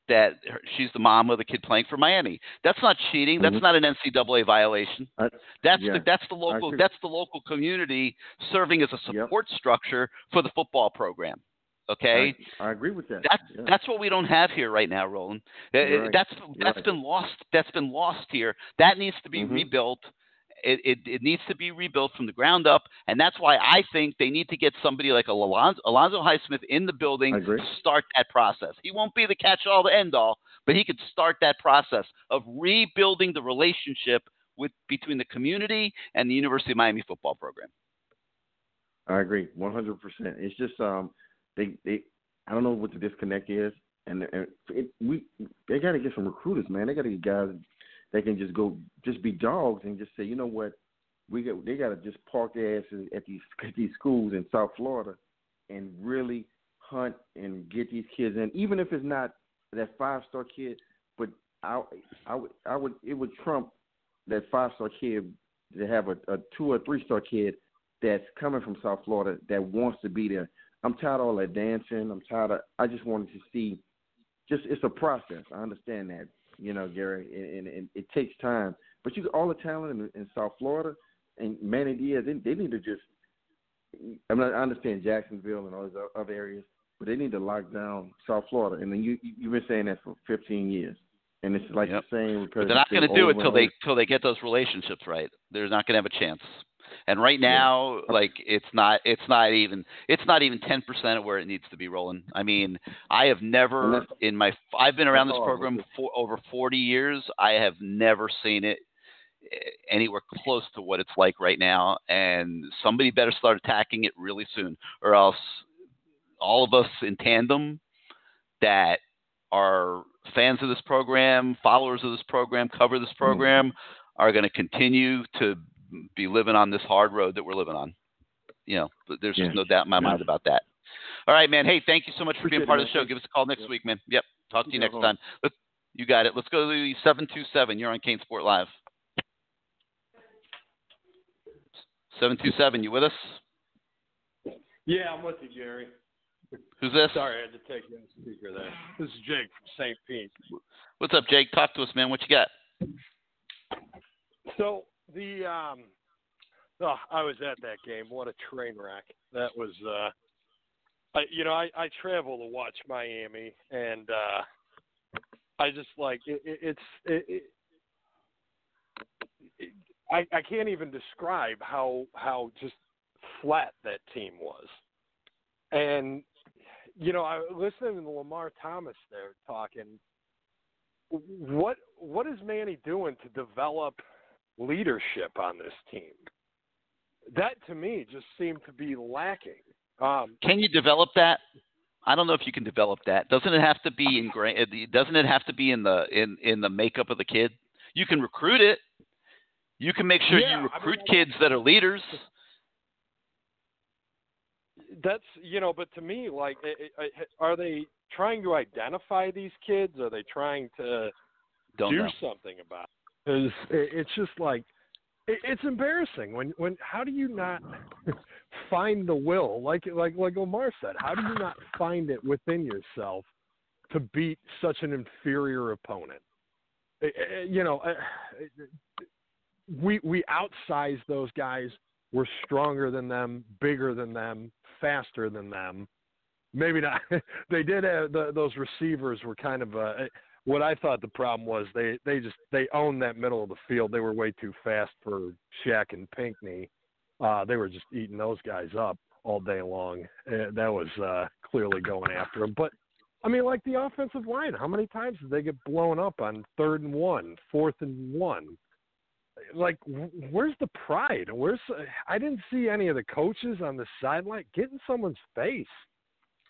that she's the mom of the kid playing for Miami. That's not cheating. That's Mhm. not an NCAA violation. I- That's yeah, the that's the local that's the local community serving as a Yep. support structure for the football program. Okay, I, I agree with that. that's yeah. that's what we don't have here right now, Roland. Right. That's that's right. been lost. That's been lost here. That needs to be Mhm. rebuilt. It, it it needs to be rebuilt from the ground up, and that's why I think they need to get somebody like Alonzo, Alonzo Highsmith in the building to start that process. He won't be the catch-all, the end-all, but he could start that process of rebuilding the relationship with between the community and the University of Miami football program. I agree, one hundred percent. It's just um, they they I don't know what the disconnect is, and, and it, we they got to get some recruiters, man. They got to get guys that can just go just be dogs and just say, you know what, we got they got to just park their asses at these at these schools in South Florida and really hunt and get these kids in, even if it's not that five star kid, but I I would I would it would trump that five star kid to have a, a two or three star kid that's coming from South Florida that wants to be there. I'm tired of all that dancing. I'm tired of. I just wanted to see. Just it's a process. I understand that, you know, Gary, and, and, and it takes time. But you got all the talent in, in South Florida and Manny Diaz, they, they need to just. I mean, I understand Jacksonville and all those other areas, but they need to lock down South Florida. And then you you've been saying that for 15 years, and it's like Yep. the same. But they're not going to do it till they till they get those relationships right. They're not going to have a chance. And right now, like it's not it's not even it's not even ten percent of where it needs to be rolling. I mean, I have never in my I've been around this that's all I'm program for over forty years. I have never seen it eh, anywhere close to what it's like right now. And somebody better start attacking it really soon, or else all of us in tandem that are fans of this program, followers of this program, cover this program, are going to continue to be living on this hard road that we're living on. You know, but there's just Yeah. no doubt in my mind about that. All right, man. Hey, thank you so much for being part it, of the show. Give us a call next Yep. week, man. Yep. Talk to you next time. Let's, you got it. Let's go to the 727. You're on CaneSport Live. 727, you with us? Yeah, I'm with you, Jerry. Who's this? Sorry, I had to take you on speaker there. This is Jake from St. Pete. What's up, Jake? Talk to us, man. What you got? So the um, oh, I was at that game. What a train wreck that was. Uh, I, you know, I I travel to watch Miami, and uh, I just like it, it, it's it, it, I I can't even describe how how just flat that team was, and you know, I listening to Lamar Thomas there talking. What what is Manny doing to develop leadership on this team? That to me just seemed to be lacking. Um, Can you develop that? I don't know if you can develop that. Doesn't it have to be ingrained? Uh, doesn't it have to be in the in in the makeup of the kid? You can recruit it. You can make sure Yeah, you recruit I- kids that are leaders. that's you know, but to me, like, i i are they trying to identify these kids? Are they trying to Don't do know. something about it? It's just like it, it's embarrassing when when how do you not find the will like like like Omar said how do you not find it within yourself to beat such an inferior opponent uh, you know, we we outsized those guys. We're stronger than them, bigger than them, faster than them. Maybe not. they did have the, those receivers were kind of uh, what I thought the problem was. They they just they owned that middle of the field. They were way too fast for Shaq and Pinckney. Uh, they were just eating those guys up all day long. Uh, that was uh, clearly going after them. But I mean, like the offensive line, how many times did they get blown up on third and one, fourth and one? Like, where's the pride? Where's I didn't see any of the coaches on the sideline get in someone's face.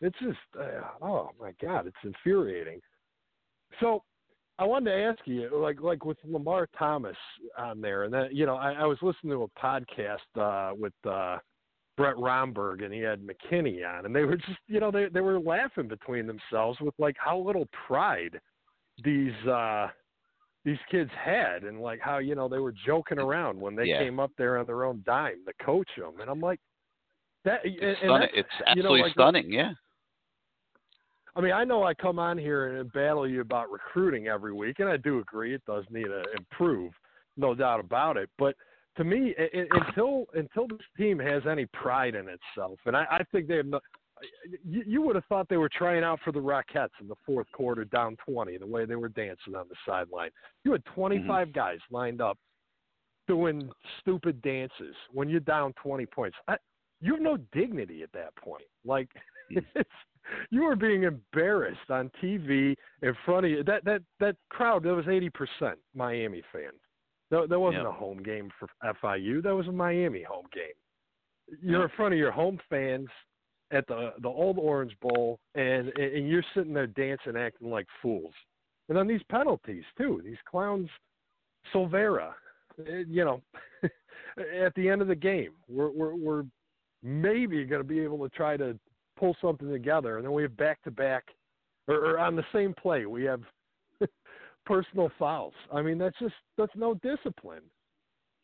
It's just, uh, oh my god, it's infuriating. So, I wanted to ask you, like, like with Lamar Thomas on there, and then you know, I, I was listening to a podcast uh, with uh, Brett Romberg and he had McKinney on, and they were just, you know, they they were laughing between themselves with like how little pride these uh these kids had, and like how you know they were joking around when they Yeah. came up there on their own dime to coach them, and I'm like, that It's, and it's you absolutely know, like, stunning. Yeah. I mean, I know I come on here and battle you about recruiting every week, and I do agree it does need to improve, no doubt about it. But to me, i i until until this team has any pride in itself, and I, I think they have no. You, you would have thought they were trying out for the Rockettes in the fourth quarter, down twenty, the way they were dancing on the sideline. You had 25 mm-hmm. guys lined up doing stupid dances when you're down 20 points. I, you have no dignity at that point. Like mm. it's you were being embarrassed on TV in front of you. That that that crowd that was 80% Miami fans. That, that wasn't Yeah. a home game for FIU. That was a Miami home game. You're in front of your home fans at the the old Orange Bowl, and and you're sitting there dancing, acting like fools. And then these penalties too. These clowns, Silvera. eh, You know, at the end of the game, we're we're, we're maybe going to be able to try to pull something together, and then we have back to back, or on the same play, we have personal fouls. I mean, that's just that's no discipline.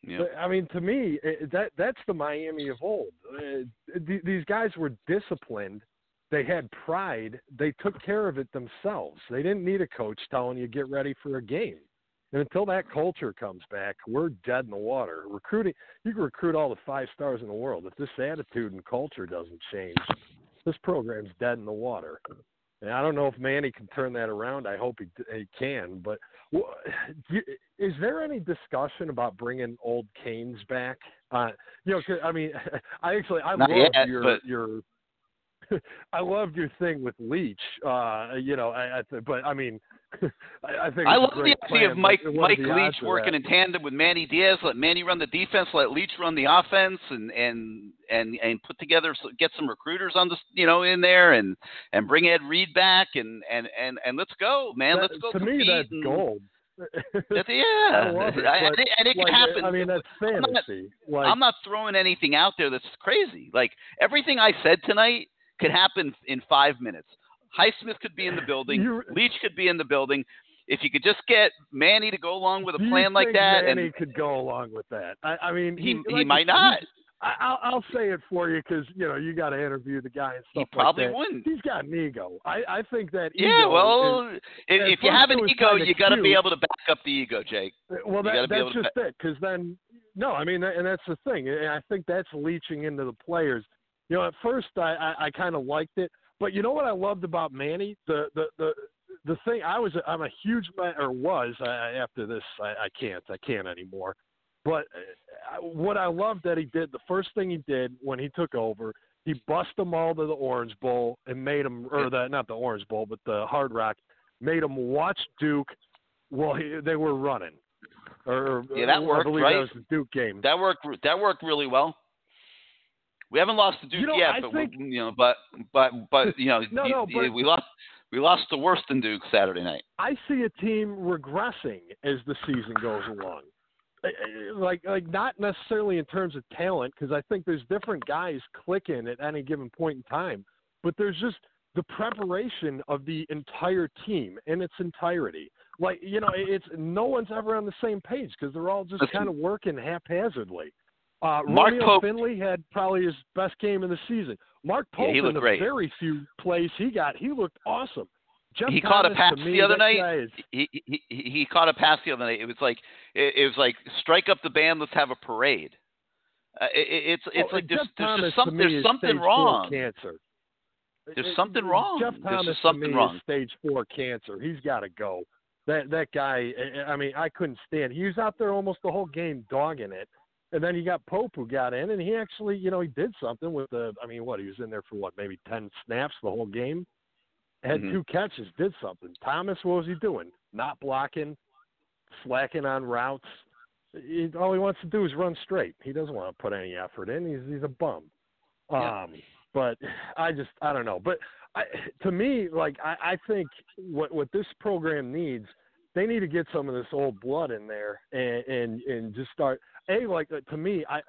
Yeah. I mean, to me, it, that that's the Miami of old. Uh, th- these guys were disciplined. They had pride. They took care of it themselves. They didn't need a coach telling you get ready for a game. And until that culture comes back, we're dead in the water. Recruiting, you can recruit all the five stars in the world. If this attitude and culture doesn't change, this program's dead in the water. And I don't know if Manny can turn that around. I hope he, he can. But is there any discussion about bringing old Canes back? Uh, you know, 'cause, I mean, I actually I Not love yet, your but- your. I loved your thing with Leach. Uh, you know, I, I th- but I mean, I, I think I love the idea of Mike but what are Mike Leach working in tandem with Manny Diaz. Let Manny run the defense, let Leach run the offense, and and and and put together get some recruiters on the you know in there and and bring Ed Reed back and and and and let's go, man. That- let's go to me, that's and, gold. yeah, I love it, I- and it, and it like, can happen. I mean, that's I'm not- fantasy. like, I'm not throwing anything out there that's crazy. Like everything I said tonight could happen in five minutes. Highsmith could be in the building. You- Leach could be in the building. If you could just get Manny to go along with a plan like that, Manny and could go along with that. I, I mean, he like he you might not. I, I'll, I'll say it for you because you know you got to interview the guy and He stuff probably like that. wouldn't. He's got an ego. I, I think that Yeah, well, is, if, if you have an ego, you got to be able to back up the ego, Jake. Uh, well, you that, gotta be able that's just it. Because then, no, I mean, and that's the thing. And I think that's leaching into the players. You know, at first I, I, I kind of liked it, but you know what I loved about Manny? The the the the thing I was I'm a huge man or was I, after this I, I can't I can't anymore. But uh, what I loved that he did the first thing he did when he took over, he bust them all to the Orange Bowl and made them or the not the Orange Bowl but the Hard Rock made them watch Duke while he, they were running. Or Yeah, that I worked, believe right? that was the Duke game. That worked. That worked really well. We haven't lost to Duke You know, yet, I but think- we, you know, but but but you know, No, no, but- we lost. We lost to worse than Duke Saturday night. I see a team regressing as the season goes along. Like, like not necessarily in terms of talent, because I think there's different guys clicking at any given point in time. But there's just the preparation of the entire team in its entirety. Like, you know, it's no one's ever on the same page because they're all just kind of working haphazardly. Uh, Mark Romeo Pope- Finley had probably his best game in the season. Mark Yeah, Pope he in the great. very few plays he got, he looked awesome. Jeff he Thomas, caught a pass me, the other night. is- He, he he caught a pass the other night. It was like it, it was like strike up the band. Let's have a parade. Uh, it, it- it's it's Well, like there's there's just some, there's something wrong. Cancer. There's something wrong. Jeff There's Thomas to something me wrong. is stage four cancer. He's got to go. That that guy. I- I mean, I couldn't stand. He was out there almost the whole game dogging it, and then you got Pope who got in, and he actually, you know, he did something with the. I mean, what he was in there for what, maybe ten snaps the whole game. Had Mhm. two catches, did something. Thomas, what was he doing? Not blocking, slacking on routes. He, all he wants to do is run straight. He doesn't want to put any effort in. He's he's a bum. Yeah. Um, but I just I don't know. But I, to me, like I, I think what what this program needs, they need to get some of this old blood in there and and, and just start. A like uh, to me, I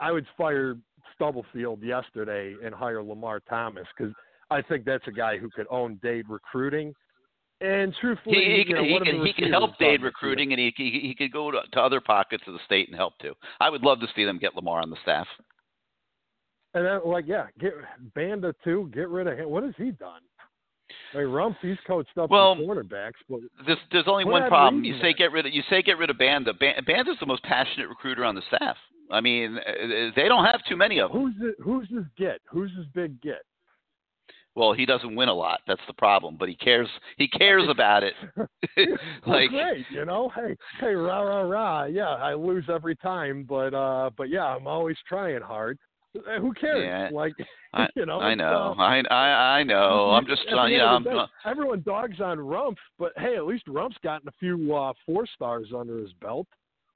I would fire Stubblefield yesterday and hire Lamar Thomas because I think that's a guy who could own Dade recruiting. And truthfully, He, he you can know, he can he can help Dade recruiting, and he he, he could go to, to other pockets of the state and help too. I would love to see them get Lamar on the staff. And then, like, yeah, get Banda too. Get rid of him. What has he done? Mean, Rumph, he's coached up Well, the cornerbacks, but There's there's only one problem. You say there. get rid of you say get rid of Banda. Ban- Banda's the most passionate recruiter on the staff. I mean, uh, they don't have too many of them. who's the, who's his get? Who's his big get? Well, he doesn't win a lot. That's the problem. But he cares. He cares about it. Well, like great, you know. Hey, hey, rah rah rah. Yeah, I lose every time, but uh, but yeah, I'm always trying hard. Uh, Who cares? Yeah. Like, I, you know. I know. uh, I I I know. I'm just trying. You know, I'm, day, everyone dogs on Rumph, but hey, at least Rumph's gotten a few uh, four stars under his belt,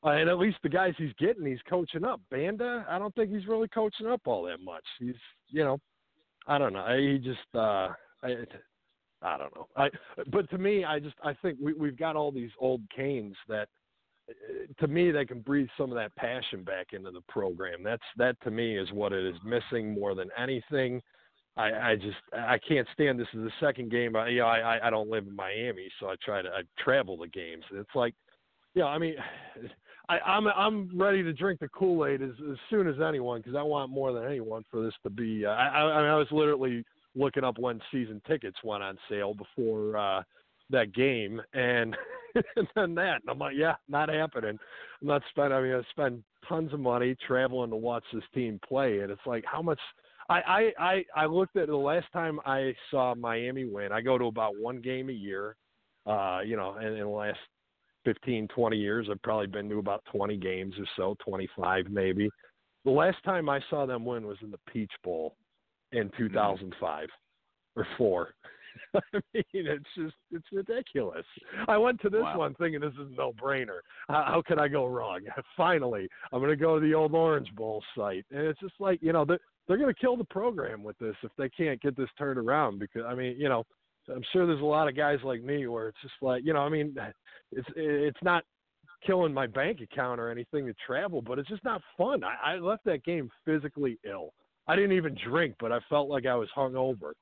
uh, and at least the guys he's getting, he's coaching up. Banda, I don't think he's really coaching up all that much. He's, you know, I don't know. He just, uh, I, I don't know. I, but to me, I just, I think we, we've got all these old canes that. To me, they can breathe some of that passion back into the program. That's that to me is what it is missing more than anything. I, I just I can't stand this. Is the second game. I, you know, I I don't live in Miami, so I try to I travel the games. It's like, you know, I mean, I, I'm I'm ready to drink the Kool Aid as, as soon as anyone because I want more than anyone for this to be. Uh, I I, I, mean, I was literally looking up when season tickets went on sale before uh, that game, and and then that, and I'm like, yeah, not happening. I'm not spending. I mean, I spend tons of money traveling to watch this team play, and it's like how much. I, I, I, I looked at the last time I saw Miami win. I go to about one game a year. Uh, you know, and in the last 15, 20 years, I've probably been to about 20 games or so, 25 maybe. The last time I saw them win was in the Peach Bowl in 2005 or four. I mean, it's just it's ridiculous. I went to this Wow. one thinking this is no brainer. How, how could I go wrong? Finally, I'm going to go to the old Orange Bowl site, and it's just like you know they're, they're going to kill the program with this if they can't get this turned around. Because I mean, you know, I'm sure there's a lot of guys like me where it's just like you know, I mean, it's it's not killing my bank account or anything to travel, but it's just not fun. I, I left that game physically ill. I didn't even drink, but I felt like I was hungover.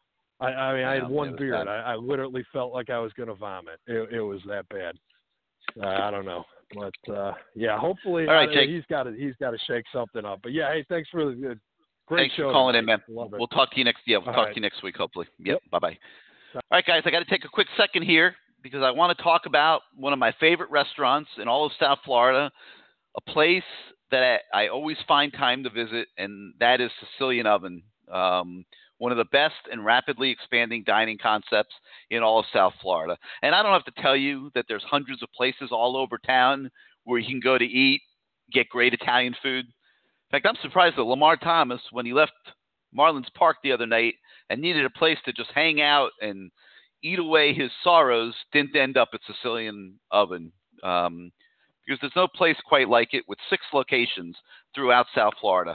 I, I mean, I had one beer, and I, I literally felt like I was going to vomit. It, it was that bad. Uh, I don't know, but uh, yeah, hopefully All right, uh, Jake. he's got to he's got to shake something up. But yeah, hey, thanks for the good, great Thanks show. for calling in, man. Love it. We'll talk to you next. Yeah, we'll All talk right. to you next week, hopefully. Yep. Bye bye. All right, guys. I got to take a quick second here because I want to talk about one of my favorite restaurants in all of South Florida, a place that I, I always find time to visit, and that is Sicilian Oven. Um, one of the best and rapidly expanding dining concepts in all of South Florida. And I don't have to tell you that there's hundreds of places all over town where you can go to eat, get great Italian food. In fact, I'm surprised that Lamar Thomas, when he left Marlins Park the other night and needed a place to just hang out and eat away his sorrows, didn't end up at Sicilian Oven. Um, because there's no place quite like it with six locations throughout South Florida.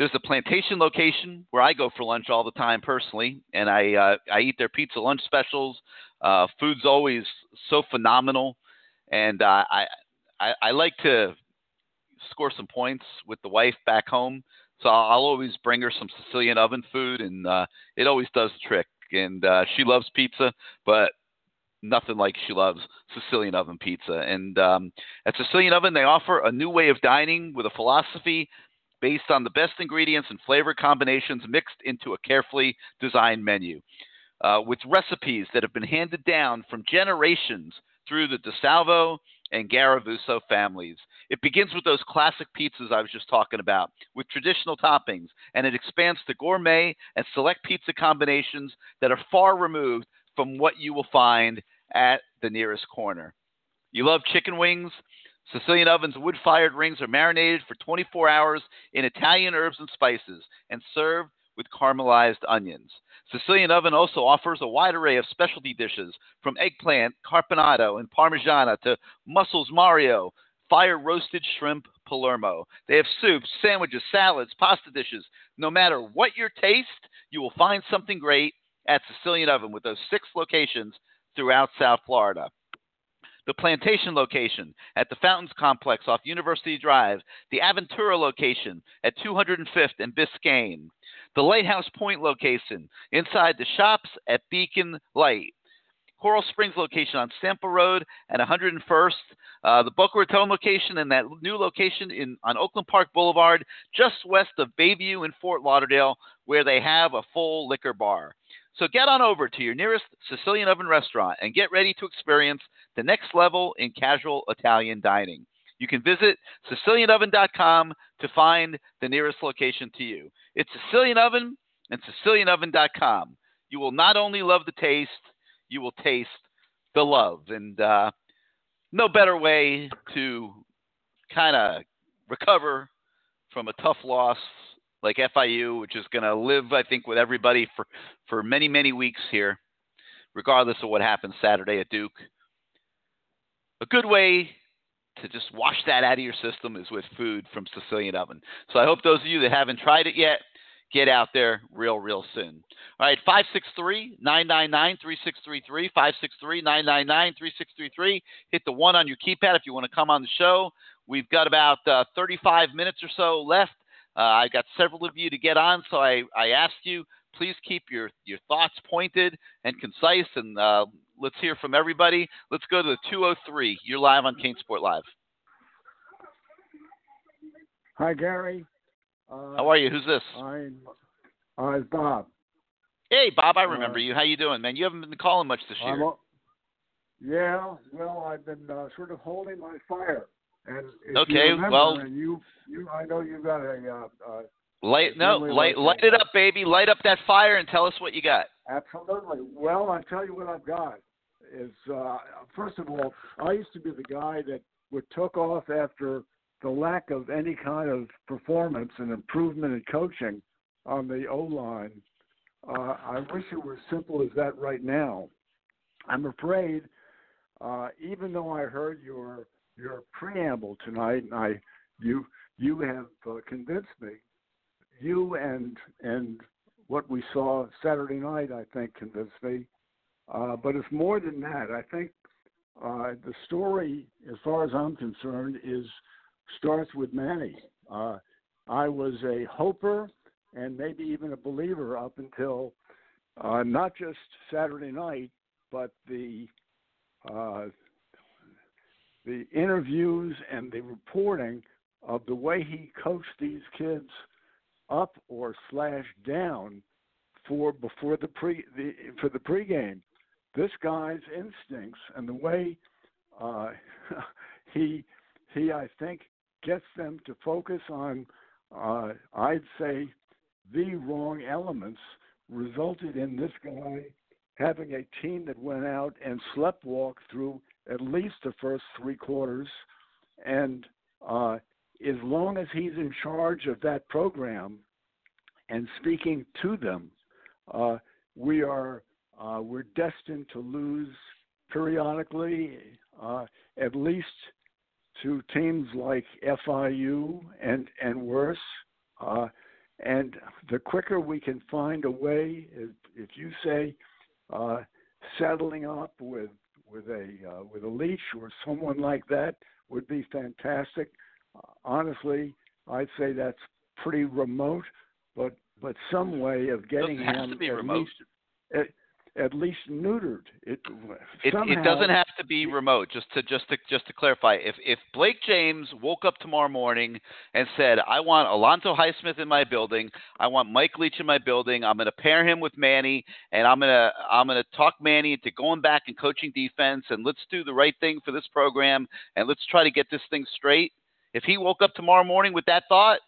There's a plantation location where I go for lunch all the time personally, and I uh, I eat their pizza lunch specials. Uh, food's always so phenomenal, and uh, I, I I like to score some points with the wife back home. So I'll always bring her some Sicilian oven food, and uh, it always does the trick. And uh, she loves pizza, but nothing like she loves Sicilian oven pizza. And um, at Sicilian Oven, they offer a new way of dining with a philosophy based on the best ingredients and flavor combinations mixed into a carefully designed menu. uh, with recipes that have been handed down from generations through the DeSalvo and Garavuso families. It begins with those classic pizzas I was just talking about, with traditional toppings, and it expands to gourmet and select pizza combinations that are far removed from what you will find at the nearest corner. You love chicken wings? Sicilian Oven's wood fired rings are marinated for 24 hours in Italian herbs and spices and served with caramelized onions. Sicilian Oven also offers a wide array of specialty dishes from eggplant, carpinato, and parmigiana to mussels Mario, fire roasted shrimp Palermo. They have soups, sandwiches, salads, pasta dishes. No matter what your taste, you will find something great at Sicilian Oven with those six locations throughout South Florida. The Plantation location at the Fountains Complex off University Drive, the Aventura location at 205th and Biscayne, the Lighthouse Point location inside the shops at Beacon Light, Coral Springs location on Sample Road and 101st, uh, the Boca Raton location and that new location in on Oakland Park Boulevard, just west of Bayview in Fort Lauderdale, where they have a full liquor bar. So get on over to your nearest Sicilian Oven restaurant and get ready to experience the next level in casual Italian dining. You can visit SicilianOven.com to find the nearest location to you. It's Sicilian Oven and SicilianOven.com. You will not only love the taste, you will taste the love. And uh, no better way to kind of recover from a tough loss like FIU, which is going to live, I think, with everybody for, for many, many weeks here, regardless of what happens Saturday at Duke. A good way to just wash that out of your system is with food from Sicilian Oven. So I hope those of you that haven't tried it yet get out there real, real soon. All right, 563 999 3633. 563 999 3633. Hit the one on your keypad if you want to come on the show. We've got about uh, 35 minutes or so left. Uh, I got several of you to get on, so I, I asked you please keep your, your thoughts pointed and concise, and uh, let's hear from everybody. Let's go to the 203. You're live on CaneSport Live. Hi, Gary. Uh, How are you? Who's this? I'm uh, Bob. Hey, Bob. I remember uh, you. How you doing, man? You haven't been calling much this year. Yeah. Well, I've been uh, sort of holding my fire. And okay. Remember, well, and you, you, I know you got a. Uh, light no light light it up baby light up that fire and tell us what you got absolutely well i tell you what i've got is uh first of all i used to be the guy that would took off after the lack of any kind of performance and improvement in coaching on the O line. Uh, I wish it were simple as that right now. I'm afraid, uh, even though I heard your your preamble tonight, and I you you have uh, convinced me. You and and what we saw Saturday night, I think, convinced me. Uh, but it's more than that. I think uh, the story, as far as I'm concerned, is starts with Manny. Uh, I was a hoper and maybe even a believer up until uh, not just Saturday night, but the uh, the interviews and the reporting of the way he coached these kids up or slash down for before the pre the for the pregame. This guy's instincts and the way uh, he he I think gets them to focus on, uh, I'd say, the wrong elements, resulted in this guy having a team that went out and slept walk through at least the first three quarters. And uh, as long as he's in charge of that program and speaking to them, uh, we are uh, we're destined to lose periodically, uh, at least to teams like FIU and and worse. Uh, and the quicker we can find a way, if, if you say uh, settling up with with a uh, with a Leach or someone like that would be fantastic. Uh, honestly, I'd say that's pretty remote, but but some way of getting him at remote. least at, at least neutered. It It, somehow, it doesn't have to be remote. Just to just to just to clarify, if if Blake James woke up tomorrow morning and said, "I want Alonzo Highsmith in my building, I want Mike Leach in my building, I'm going to pair him with Manny, and I'm gonna I'm gonna talk Manny into going back and coaching defense, and let's do the right thing for this program, and let's try to get this thing straight." If he woke up tomorrow morning with that thought,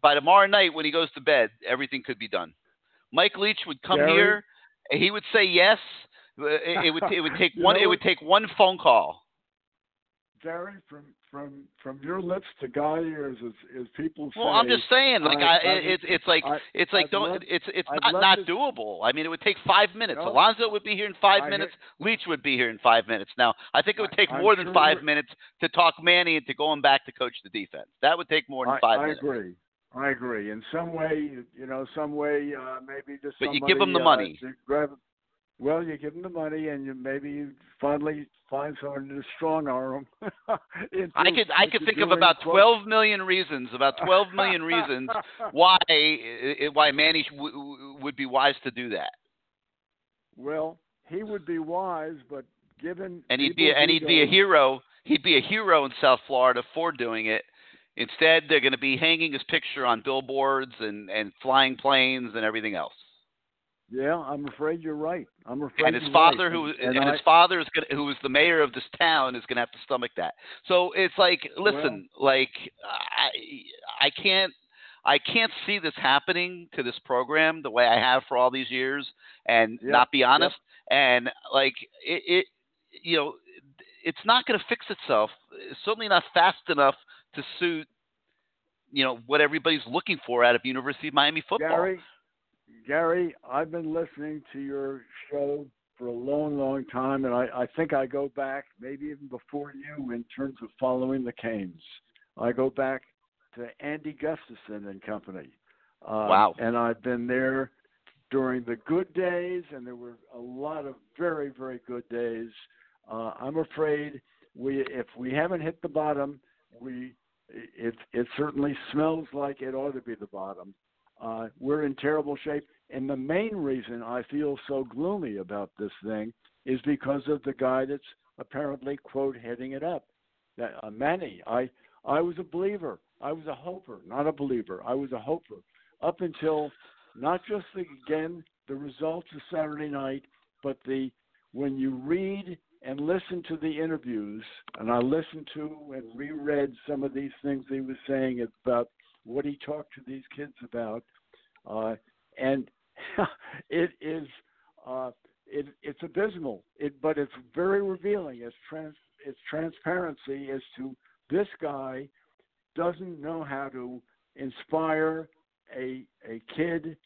by tomorrow night when he goes to bed, everything could be done. Mike Leach would come Gary? here. He would say yes. Uh, it, it would it would take one it would take one phone call. Gary, from from from your lips to God ears, as, as people say. Well, I'm just saying, like I- I, I- it's it's like I- it's like I'd don't love- it's it's I'd not not doable. I mean, it would take five minutes. No. Alonzo would be here in five minutes. Leach would be here in five minutes. Now, I think it would take I'm more than sure five minutes to talk Manny into going back to coach the defense. That would take more than five I minutes. agree. I agree. In some way, you know, some way, uh, maybe just But you somebody, give 'em the uh, money. grab. Well, you give them the money, and you maybe you finally find someone to strong arm. into, I could I could think of about quote- twelve million reasons, about twelve million reasons why why Manny w- w- would be wise to do that, Well, he would be wise, but given and he'd be and he'd be a hero. He'd be a hero in South Florida for doing it. Instead, they're going to be hanging his picture on billboards and and flying planes and everything else. Yeah, I'm afraid you're right. I'm afraid. And his you're father, right. who and, and I, his father is gonna, who is the mayor of this town, is going to have to stomach that. So it's like, listen, like I I can't I can't see this happening to this program the way I have for all these years and Yep, not be honest. And like it, it you know, it's not going to fix itself. It's certainly not fast enough to suit you know what everybody's looking for out of University of Miami football. Gary, Gary, I've been listening to your show for a long, long time, and I, I think I go back maybe even before you in terms of following the Canes. I go back to Andy Gustafson and company. Uh, Wow. And I've been there during the good days, and there were a lot of very, very good days. Uh, I'm afraid we, if we haven't hit the bottom, we it it certainly smells like it ought to be the bottom. Uh, we're in terrible shape, and the main reason I feel so gloomy about this thing is because of the guy that's apparently quote heading it up. That uh, Manny, I I was a believer. I was a hoper, not a believer. I was a hoper up until not just the, again the results of Saturday night, but the when you read and listened to the interviews, and I listened to and reread some of these things he was saying about what he talked to these kids about, uh, and it is uh, it, it's abysmal. It, but it's very revealing. It's trans it's transparency as to this guy doesn't know how to inspire a a kid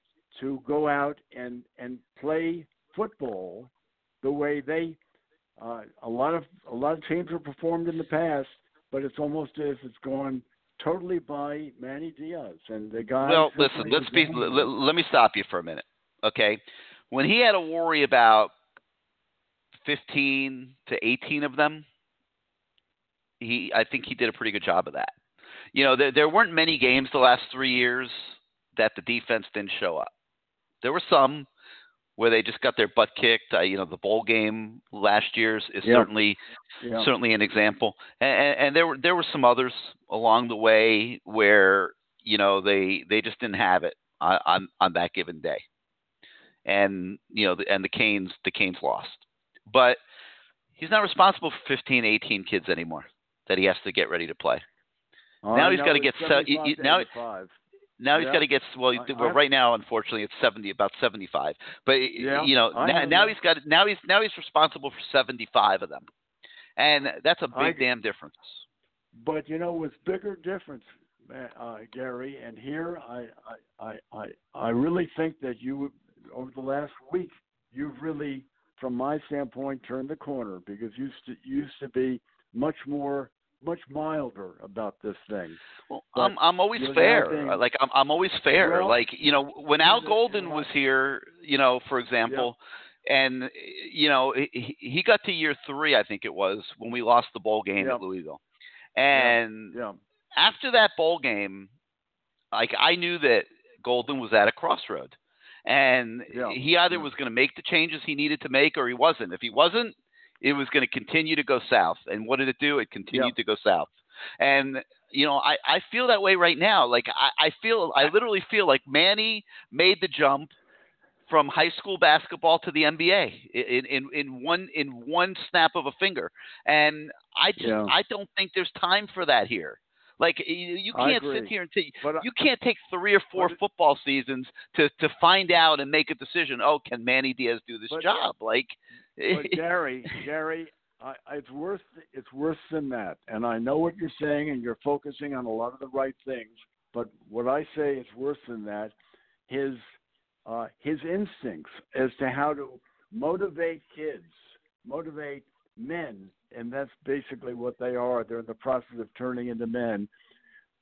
to go out and and play football the way they uh, a lot of a lot of teams have performed in the past, but it's almost as if it's gone totally by Manny Diaz and the guy. Well, listen, let's be. Let, let me stop you for a minute, okay? When he had to worry about fifteen to eighteen of them, he, I think he did a pretty good job of that. You know, there, there weren't many games the last three years that the defense didn't show up. There were some where they just got their butt kicked. Uh, you know, the bowl game last year's is Yeah. certainly yeah. certainly an example. And, and there were there were some others along the way where you know they they just didn't have it on on, on that given day. And you know, the, and the Canes the Canes lost, but he's not responsible for 15, 18 kids anymore that he has to get ready to play. Oh, now he's gotta get se- you- 75 you- to now- 85. Now he's Yeah. got to get well. I- well right now, unfortunately, it's seventy, about seventy-five. But Yeah, you know, now, now he's got now he's now he's responsible for seventy-five of them, and that's a big I- damn difference. But you know, with bigger difference, uh, uh, Gary, and here I, I, I, I, I really think that you, over the last week, you've really, from my standpoint, turned the corner because you used to used to be much more, much milder about this thing. Well, But I'm I'm always fair. being- Like I'm I'm always fair. Well, like you know, when Al Golden was here, you know, for example, and you know, he, he got to year three, I think it was, when we lost the bowl game Yeah. at Louisville, and Yeah, after that bowl game, like I knew that Golden was at a crossroad, and Yeah. he either Yeah. was going to make the changes he needed to make or he wasn't. If he wasn't, it was going to continue to go south. And what did it do? It continued to go south. And you know, I I feel that way right now. Like I I feel I literally feel like Manny made the jump from high school basketball to the NBA in in in one in one snap of a finger. And I just Yeah. I don't think there's time for that here. Like you, you can't sit here and say But you can't take three or four But football seasons to to find out and make a decision. Oh, can Manny Diaz do this But- job? Like, but Gary, Gary, I, it's worse. It's worse than that. And I know what you're saying, and you're focusing on a lot of the right things. But what I say is worse than that. His uh, his instincts as to how to motivate kids, motivate men, and that's basically what they are. They're in the process of turning into men.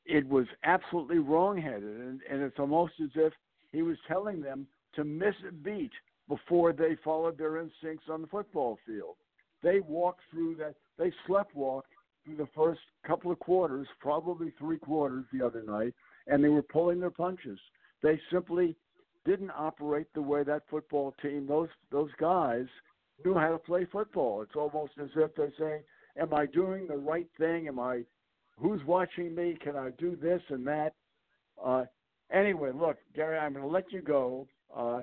It was absolutely wrongheaded, and, and it's almost as if he was telling them to miss a beat before they followed their instincts on the football field. They walked through that. They slept walked through the first couple of quarters, probably three quarters the other night, and they were pulling their punches. They simply didn't operate the way that football team, those those guys, knew how to play football. It's almost as if they're saying, "Am I doing the right thing? Am I? Who's watching me? Can I do this and that?" Uh, anyway, look, Gary, I'm going to let you go. Uh,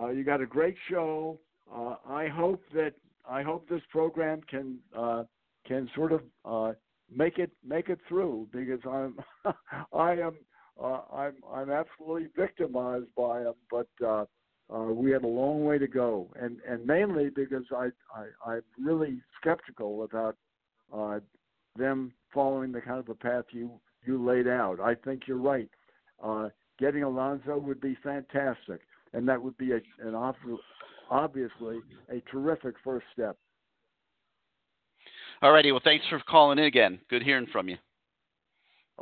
uh, you got a great show. Uh, I hope that I hope this program can uh, can sort of uh, make it make it through because I'm I am uh, I'm I'm absolutely victimized by them. But uh, uh, we have a long way to go, and and mainly because I, I I'm really skeptical about uh, them following the kind of a path you you laid out. I think you're right. Uh, getting Alonzo would be fantastic, and that would be a, an ob- obviously a terrific first step. All righty. well, thanks for calling in again. Good hearing from you.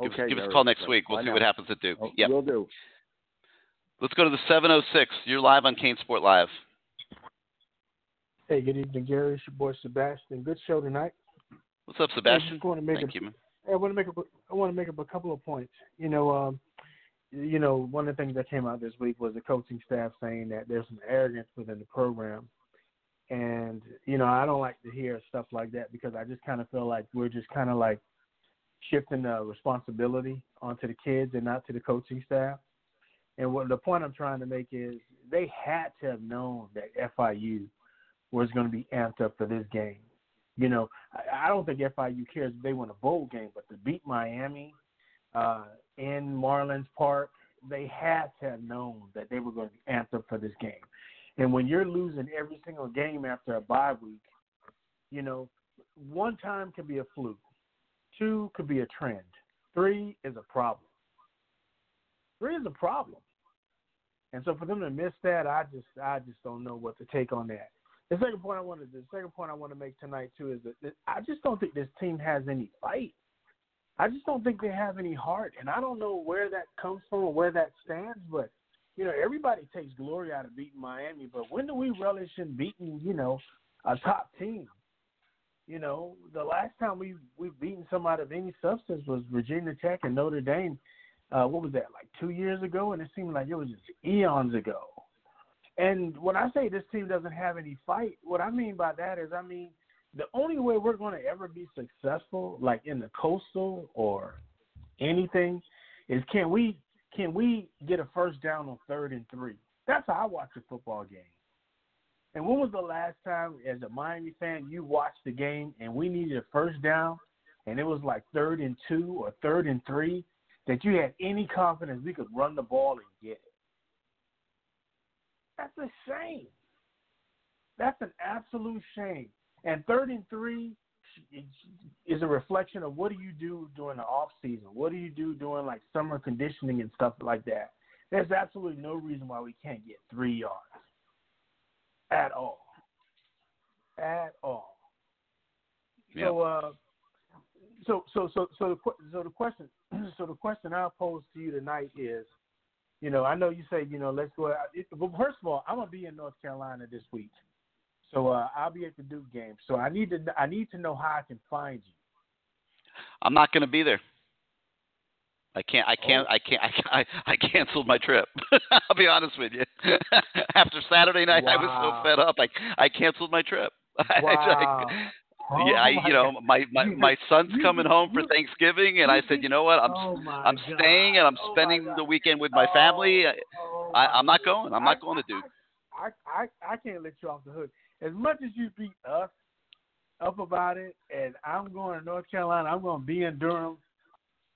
Give, Okay, us, give us a call next week. We'll see what happens at Duke. Oh, Yep. Will do. Let's go to the 706. You're live on CaneSport Live. Hey, good evening, Gary. It's your boy Sebastian. Good show tonight. What's up, I Sebastian? just want to make Thank a, you, man. I want to make a, I want to make up a couple of points. You know, um, you know, one of the things that came out this week was the coaching staff saying that there's some arrogance within the program, and you know, I don't like to hear stuff like that because I just kind of feel like we're just kind of like shifting the responsibility onto the kids and not to the coaching staff. And what the point I'm trying to make is they had to have known that FIU was going to be amped up for this game. You know, I, I don't think FIU cares if they win a bowl game, but to beat Miami uh, in Marlins Park, they had to have known that they were going to answer for this game. And when you're losing every single game after a bye week, you know, one time could be a fluke, two could be a trend, three is a problem. Three is a problem. And so for them to miss that, I just I just don't know what to take on that. The second point I wanted the second point I want to make tonight too is that, that I just don't think this team has any fight. I just don't think they have any heart, and I don't know where that comes from or where that stands. But you know, everybody takes glory out of beating Miami, but when do we relish in beating you know a top team? You know, the last time we we've beaten somebody of any substance was Virginia Tech and Notre Dame. Uh, what was that like two years ago? And it seemed like it was just eons ago. And when I say this team doesn't have any fight, what I mean by that is, I mean the only way we're going to ever be successful, like in the coastal or anything, is can we can we get a first down on third and three? That's how I watch a football game. And when was the last time, as a Miami fan, you watched the game and we needed a first down, and it was like third and two or third and three, that you had any confidence we could run the ball and get it? That's a shame. That's an absolute shame. And third and three is a reflection of what do you do during the off season? What do you do during like summer conditioning and stuff like that? There's absolutely no reason why we can't get three yards at all. At all. Yeah. So, uh, so, so, so, so the so the question, so the question I'll pose to you tonight is, you know, I know you say, you know, let's go. out- it- But first of all, I'm gonna be in North Carolina this week, so uh, I'll be at the Duke game. So I need to, I need to know how I can find you. I'm not going to be there. I can't. I can't. I can't. I, I, I canceled my trip. I'll be honest with you. After Saturday night, I was so fed up. I I canceled my trip. I- Wow. Oh yeah, I, you know, God. my my my son's coming home for Thanksgiving, and I said, you know what? I'm Oh I'm staying and I'm Oh spending the weekend with my family. I, Oh I, my I'm not going. I'm not I- going to Duke. I, I I can't let you off the hook. As much as you beat us up about it, and I'm going to North Carolina, I'm going to be in Durham,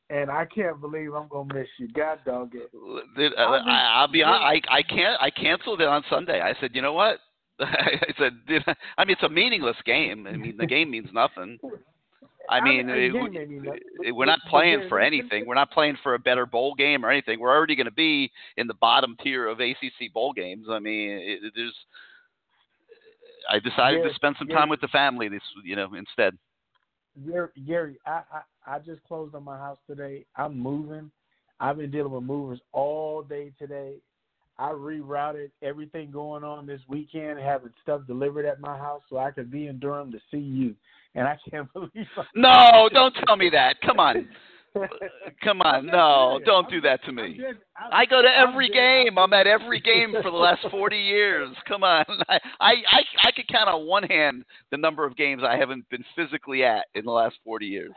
and I can't believe I'm going to miss you. God dog it. Dude, I'll be- I, I'll be honest. I I can't. I canceled it on Sunday. I said, you know what? I said, dude, I mean, it's a meaningless game. I mean, the game means nothing. I mean, I it- game may mean nothing, it- we're not playing for anything. We're not playing for a better bowl game or anything. We're already going to be in the bottom tier of ACC bowl games. I mean, it, it- there's. I decided Yeah, to spend some yeah. time with the family. This, you know, instead. Gary, Gary I, I I just closed on my house today. I'm moving. I've been dealing with movers all day today. I rerouted everything going on this weekend, having stuff delivered at my house so I could be in Durham to see you. And I can't believe I- No, don't tell me that. Come on, come on. No, don't do that to me. I'm- go to every game. I'm at every game for the last 40 years. Come on. I, I, I, I could count on one hand the number of games I haven't been physically at in the last 40 years.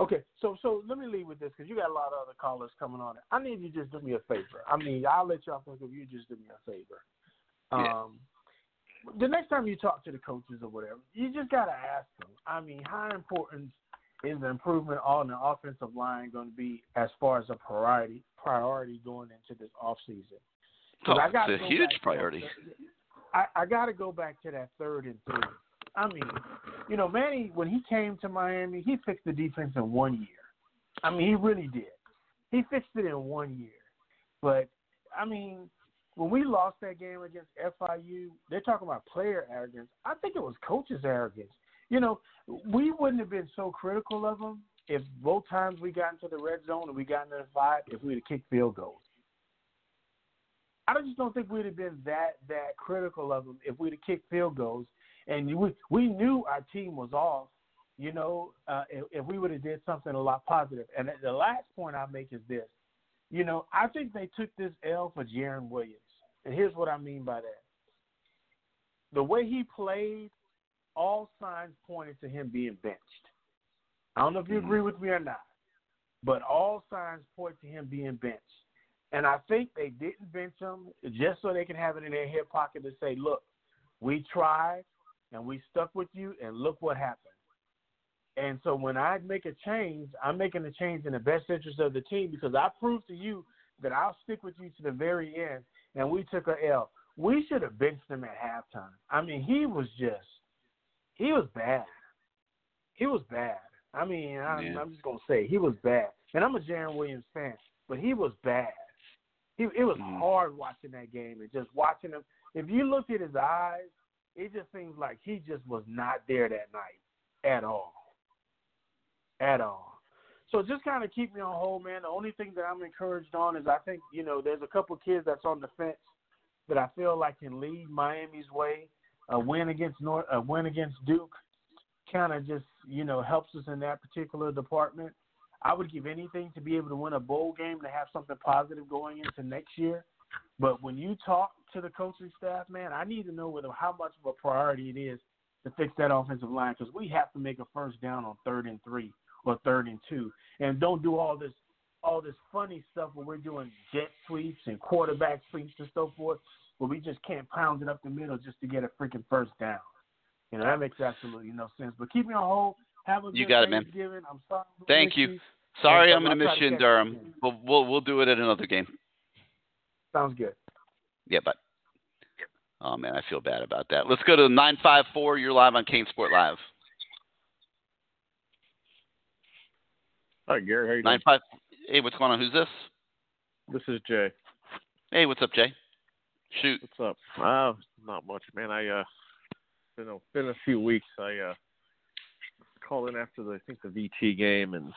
Okay, so so let me leave with this because you got a lot of other callers coming on. I need you to just do me a favor. I mean, I'll let y'all think if you just do me a favor. Yeah. Um, the next time you talk to the coaches or whatever, you just gotta ask them. I mean, how important is the improvement on the offensive line going to be as far as a priority priority going into this off season? Oh, I it's a huge to priority. I, I got to go back to that third and three. I mean, you know, Manny, when he came to Miami, he fixed the defense in one year. I mean, he really did. He fixed it in one year. But, I mean, when we lost that game against FIU, they're talking about player arrogance. I think it was coaches' arrogance. You know, we wouldn't have been so critical of them if both times we got into the red zone and we got into the five if we'd have kicked field goals. I just don't think we'd have been that that critical of them if we'd have kicked field goals. And we we knew our team was off. You know, uh, if, if we would have did something a lot positive. And the last point I make is this. You know, I think they took this L for Jarren Williams, and here's what I mean by that. The way he played, all signs pointed to him being benched. I don't know if you mm-hmm. agree with me or not, but all signs point to him being benched. And I think they didn't bench him just so they can have it in their hip pocket to say, look, we tried and we stuck with you, and look what happened. And so when I make a change, I'm making a change in the best interest of the team because I proved to you that I'll stick with you to the very end. And we took a L. We should have benched him at halftime. I mean, he was just, he was bad. He was bad. I mean, I'm. I'm just gonna say he was bad. And I'm a Jarren Williams fan, but he was bad. He, it was Mhm. hard watching that game and just watching him. If you look at his eyes, it just seems like he just was not there that night at all. At all. So just kind of keep me on hold, man. The only thing that I'm encouraged on is I think, you know, there's a couple kids that's on the fence that I feel like can lead Miami's way. A win against North, a win against Duke, kind of just you know helps us in that particular department. I would give anything to be able to win a bowl game to have something positive going into next year. But when you talk to the coaching staff, man, I need to know whether how much of a priority it is to fix that offensive line because we have to make a first down on third and three or third and two, and don't do all this all this funny stuff where we're doing jet sweeps and quarterback sweeps and so forth, where we just can't pound it up the middle just to get a freaking first down. You know, that makes absolutely no sense. But keep me on hold. Have a You good got it, man. I'm sorry. Thank miss you. Sorry, I'm going to miss you in Durham. again. We'll, we'll we'll do it at another game. Sounds good. Yeah, but oh man, I feel bad about that. Let's go to nine five four. You're live on CaneSport Live. Hi, Gary. How you Nine five. Hey, what's going on? Who's this? This is Jay. Hey, what's up, Jay? Shoot. What's up? Uh, not much, man. I uh, been a been a few weeks. I uh, called in after the I think the VT game, and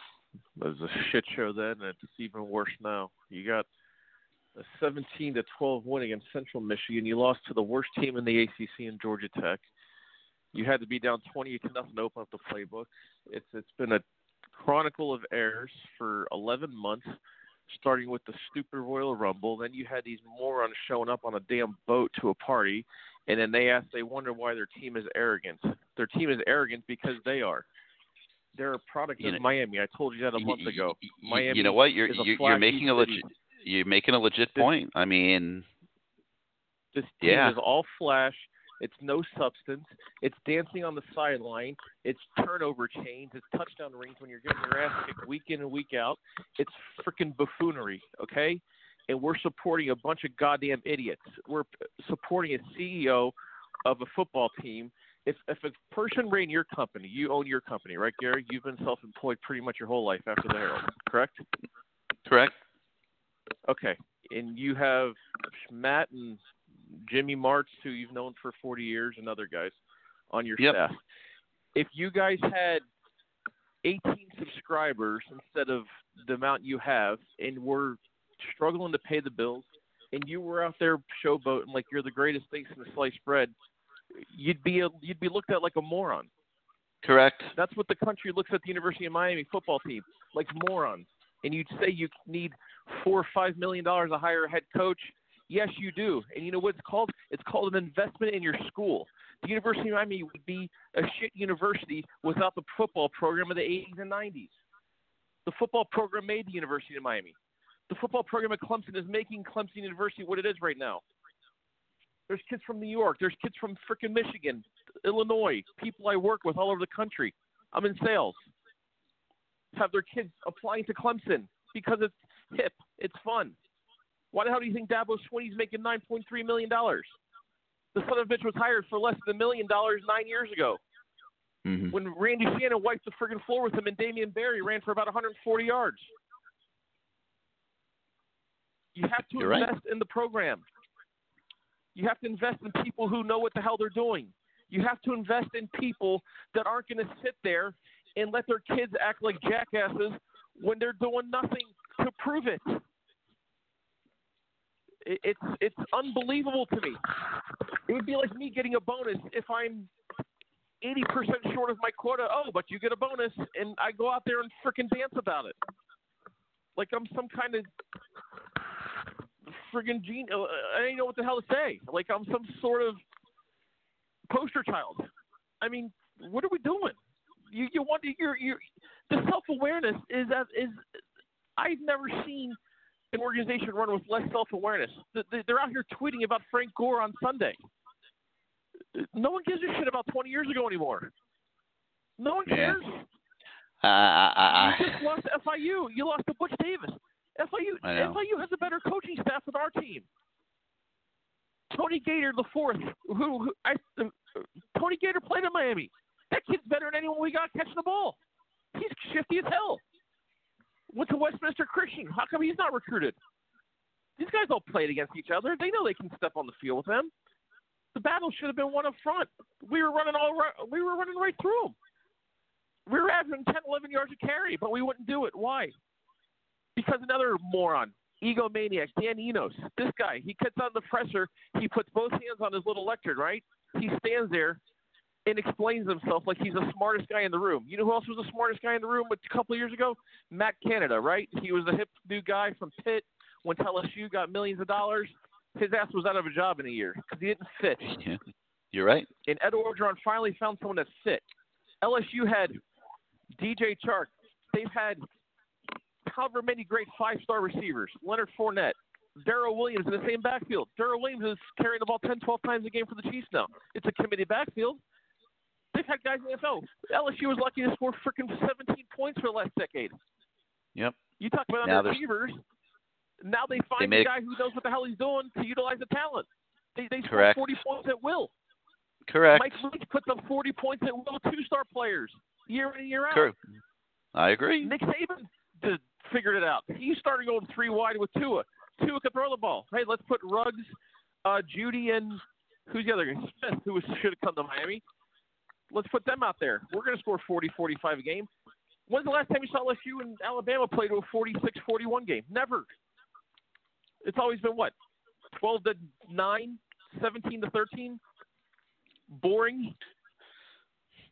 it was a shit show then, and it's even worse now. You got a 17 to 12 win against Central Michigan. You lost to the worst team in the ACC in Georgia Tech. You had to be down 28 to nothing to open up the playbook. It's it's been a chronicle of errors for 11 months, starting with the stupid Royal Rumble. Then you had these morons showing up on a damn boat to a party, and then they ask, they wonder why their team is arrogant. Their team is arrogant because they are. They're a product You of know- Miami. I told you that a Y- month ago. Miami. you know what? You're you're, you're making a legit you're making a legit This- point. I mean, This team Yeah. is all flash. It's no substance. It's dancing on the sideline. It's turnover chains. It's touchdown rings when you're getting your ass kicked week in and week out. It's freaking buffoonery, okay? And we're supporting a bunch of goddamn idiots. We're supporting a CEO of a football team. If if a person ran your company, you own your company, right, Gary? You've been self-employed pretty much your whole life after the Herald, correct? correct. Okay, and you have Matt and Jimmy Martz, who you've known for 40 years, and other guys on your Yep. staff. If you guys had 18 subscribers instead of the amount you have, and were struggling to pay the bills, and you were out there showboating like you're the greatest thing since sliced bread, you'd be a, you'd be looked at like a moron. Correct. That's what the country looks at the University of Miami football team like morons. And you'd say you need four or five million dollars to hire a head coach. Yes, you do. And you know what it's called? It's called an investment in your school. The University of Miami would be a shit university without the football program of the 80s and 90s. The football program made the University of Miami. The football program at Clemson is making Clemson University what it is right now. There's kids from New York. There's kids from frickin' Michigan, Illinois, people I work with all over the country. I'm in sales. Have their kids applying to Clemson because it's hip, it's fun. Why the hell do you think Dabo Swinney's making $9.3 million? The son of a bitch was hired for less than a million dollars nine years ago. Mhm. When Randy Shannon wiped the friggin' floor with him and Damien Berry ran for about 140 yards. You have to You're right. invest in the program. You have to invest in people who know what the hell they're doing. You have to invest in people that aren't going to sit there and let their kids act like jackasses when they're doing nothing to prove it. It- It's it's unbelievable to me. It would be like me getting a bonus if I'm 80% short of my quota. Oh, but you get a bonus, and I go out there and frickin' dance about it. Like I'm some kind of friggin' gene. uh, I don't even know what the hell to say. Like I'm some sort of poster child. I mean, what are we doing? You you want to you're you the self awareness is that is I've never seen an organization run with less self awareness. They're out here tweeting about Frank Gore on Sunday. No one gives a shit about 20 years ago anymore. No one Yeah. cares. Uh, I, You just lost FIU. You lost to Butch Davis. FIU FIU has a better coaching staff than our team. Tony Gaiter the fourth, who, who I uh, Tony Gaiter played in Miami. That kid's better than anyone we got catching the ball. He's shifty as hell. Went to Westminster Christian. How come he's not recruited? These guys all played against each other. They know they can step on the field with them. The battle should have been one up front. We were running all right, we were running right through them. We were averaging 10, 11 yards a carry, but we wouldn't do it. Why? Because another moron, egomaniac, Dan Enos, this guy, he cuts on the presser, he puts both hands on his little lectern, right? He stands there and explains himself like he's the smartest guy in the room. You know who else was the smartest guy in the room a couple of years ago? Matt Canada, right? He was the hip new guy from Pitt when LSU got millions of dollars. His ass was out of a job in a year because he didn't fit. yeah, you're right. And Ed Orgeron finally found someone that fit. LSU had DJ Chark. They've had however many great five-star receivers. Leonard Fournette, Darrel Williams in the same backfield. Darrel Williams is carrying the ball 10, 12 times a game for the Chiefs now. It's a committee backfield. They've had guys in the NFL. LSU was lucky to score freaking 17 points for the last decade. Yep. You talk about Now receivers. Now they find They the made- guy who knows what the hell he's doing to utilize the talent. They they score 40 points at will. Correct. Mike Leach puts up 40 points at will, two-star players, year in and year out. Correct. I agree. Nick Saban did, figured it out. He started going three wide with Tua. Tua could throw the ball. Hey, let's put Ruggs, uh, Jeudy, and who's the other guy? Smith, who was, should have come to Miami. Let's put them out there. We're going to score 40, 45 a game. When's the last time you saw LSU and Alabama play to a 46, 41 game? Never. It's always been what? 12 to 9, 17 to 13? Boring.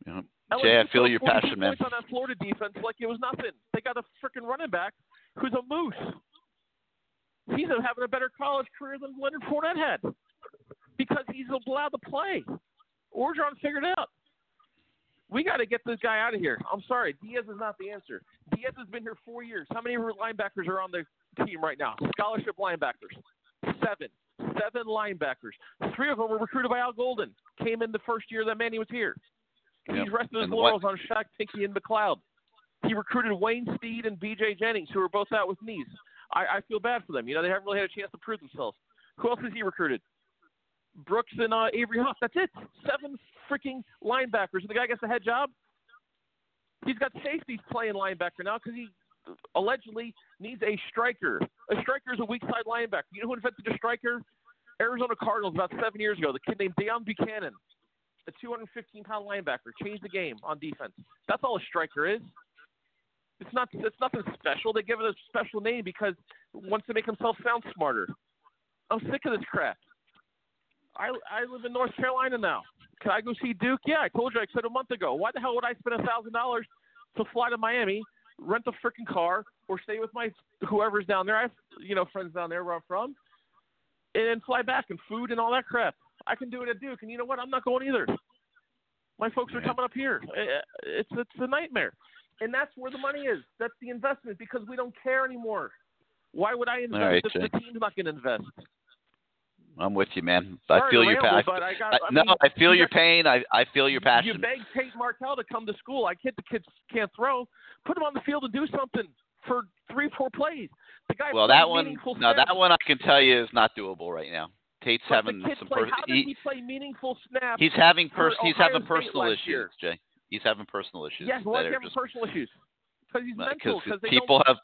Yeah, Jay, I feel your passion, man. on that Florida defense like it was nothing. They got a freaking running back who's a moose. He's having a better college career than Leonard Fournette had because he's allowed to play. Orgeron figured it out. We got to get this guy out of here. I'm sorry, Diaz is not the answer. Diaz has been here four years. How many linebackers are on the team right now? Scholarship linebackers, seven, seven linebackers. Three of them were recruited by Al Golden. Came in the first year that Manny was here. Yep. He's rested his laurels on Shaq Pinckney and McCloud. He recruited Wayne Steed and B.J. Jennings, who are both out with knees. I, I feel bad for them. You know, they haven't really had a chance to prove themselves. Who else has he recruited? Brooks and uh, Avery Huff. That's it. Seven freaking linebackers. And the guy gets the head job. He's got safeties playing linebacker now because he allegedly needs a striker. A striker is a weak side linebacker. You know who invented a striker? Arizona Cardinals about seven years ago. The kid named Deone Bucannon, a 215 pound linebacker, changed the game on defense. That's all a striker is. It's not. It's nothing special. They give it a special name because wants to make himself sound smarter. I'm sick of this crap. I I live in North Carolina now. Can I go see Duke? Yeah, I told you I said a month ago. Why the hell would I spend a thousand dollars to fly to Miami, rent a freaking car, or stay with my whoever's down there? I have you know friends down there where I'm from, and then fly back and food and all that crap. I can do it at Duke, and you know what? I'm not going either. My folks are coming up here. It's it's a nightmare, and that's where the money is. That's the investment because we don't care anymore. Why would I invest right, if Jay. the team's not going to invest? I'm with you, man. I Sorry feel your pain. I I no, mean, I feel you your got- pain. I I feel your passion. You begged Tate Martell to come to school. I kid the kids can't throw. Put him on the field and do something for three, four plays. The guy well, that one, meaningful no, snaps. that one I can tell you is not doable right now. Tate's But having some. play, Per- how does he, he play meaningful snaps? he's having pers- he's Ohio having personal issues, year? Jay. He's having personal issues. Yes, why that is he having just- personal issues? Because he's mental. because people have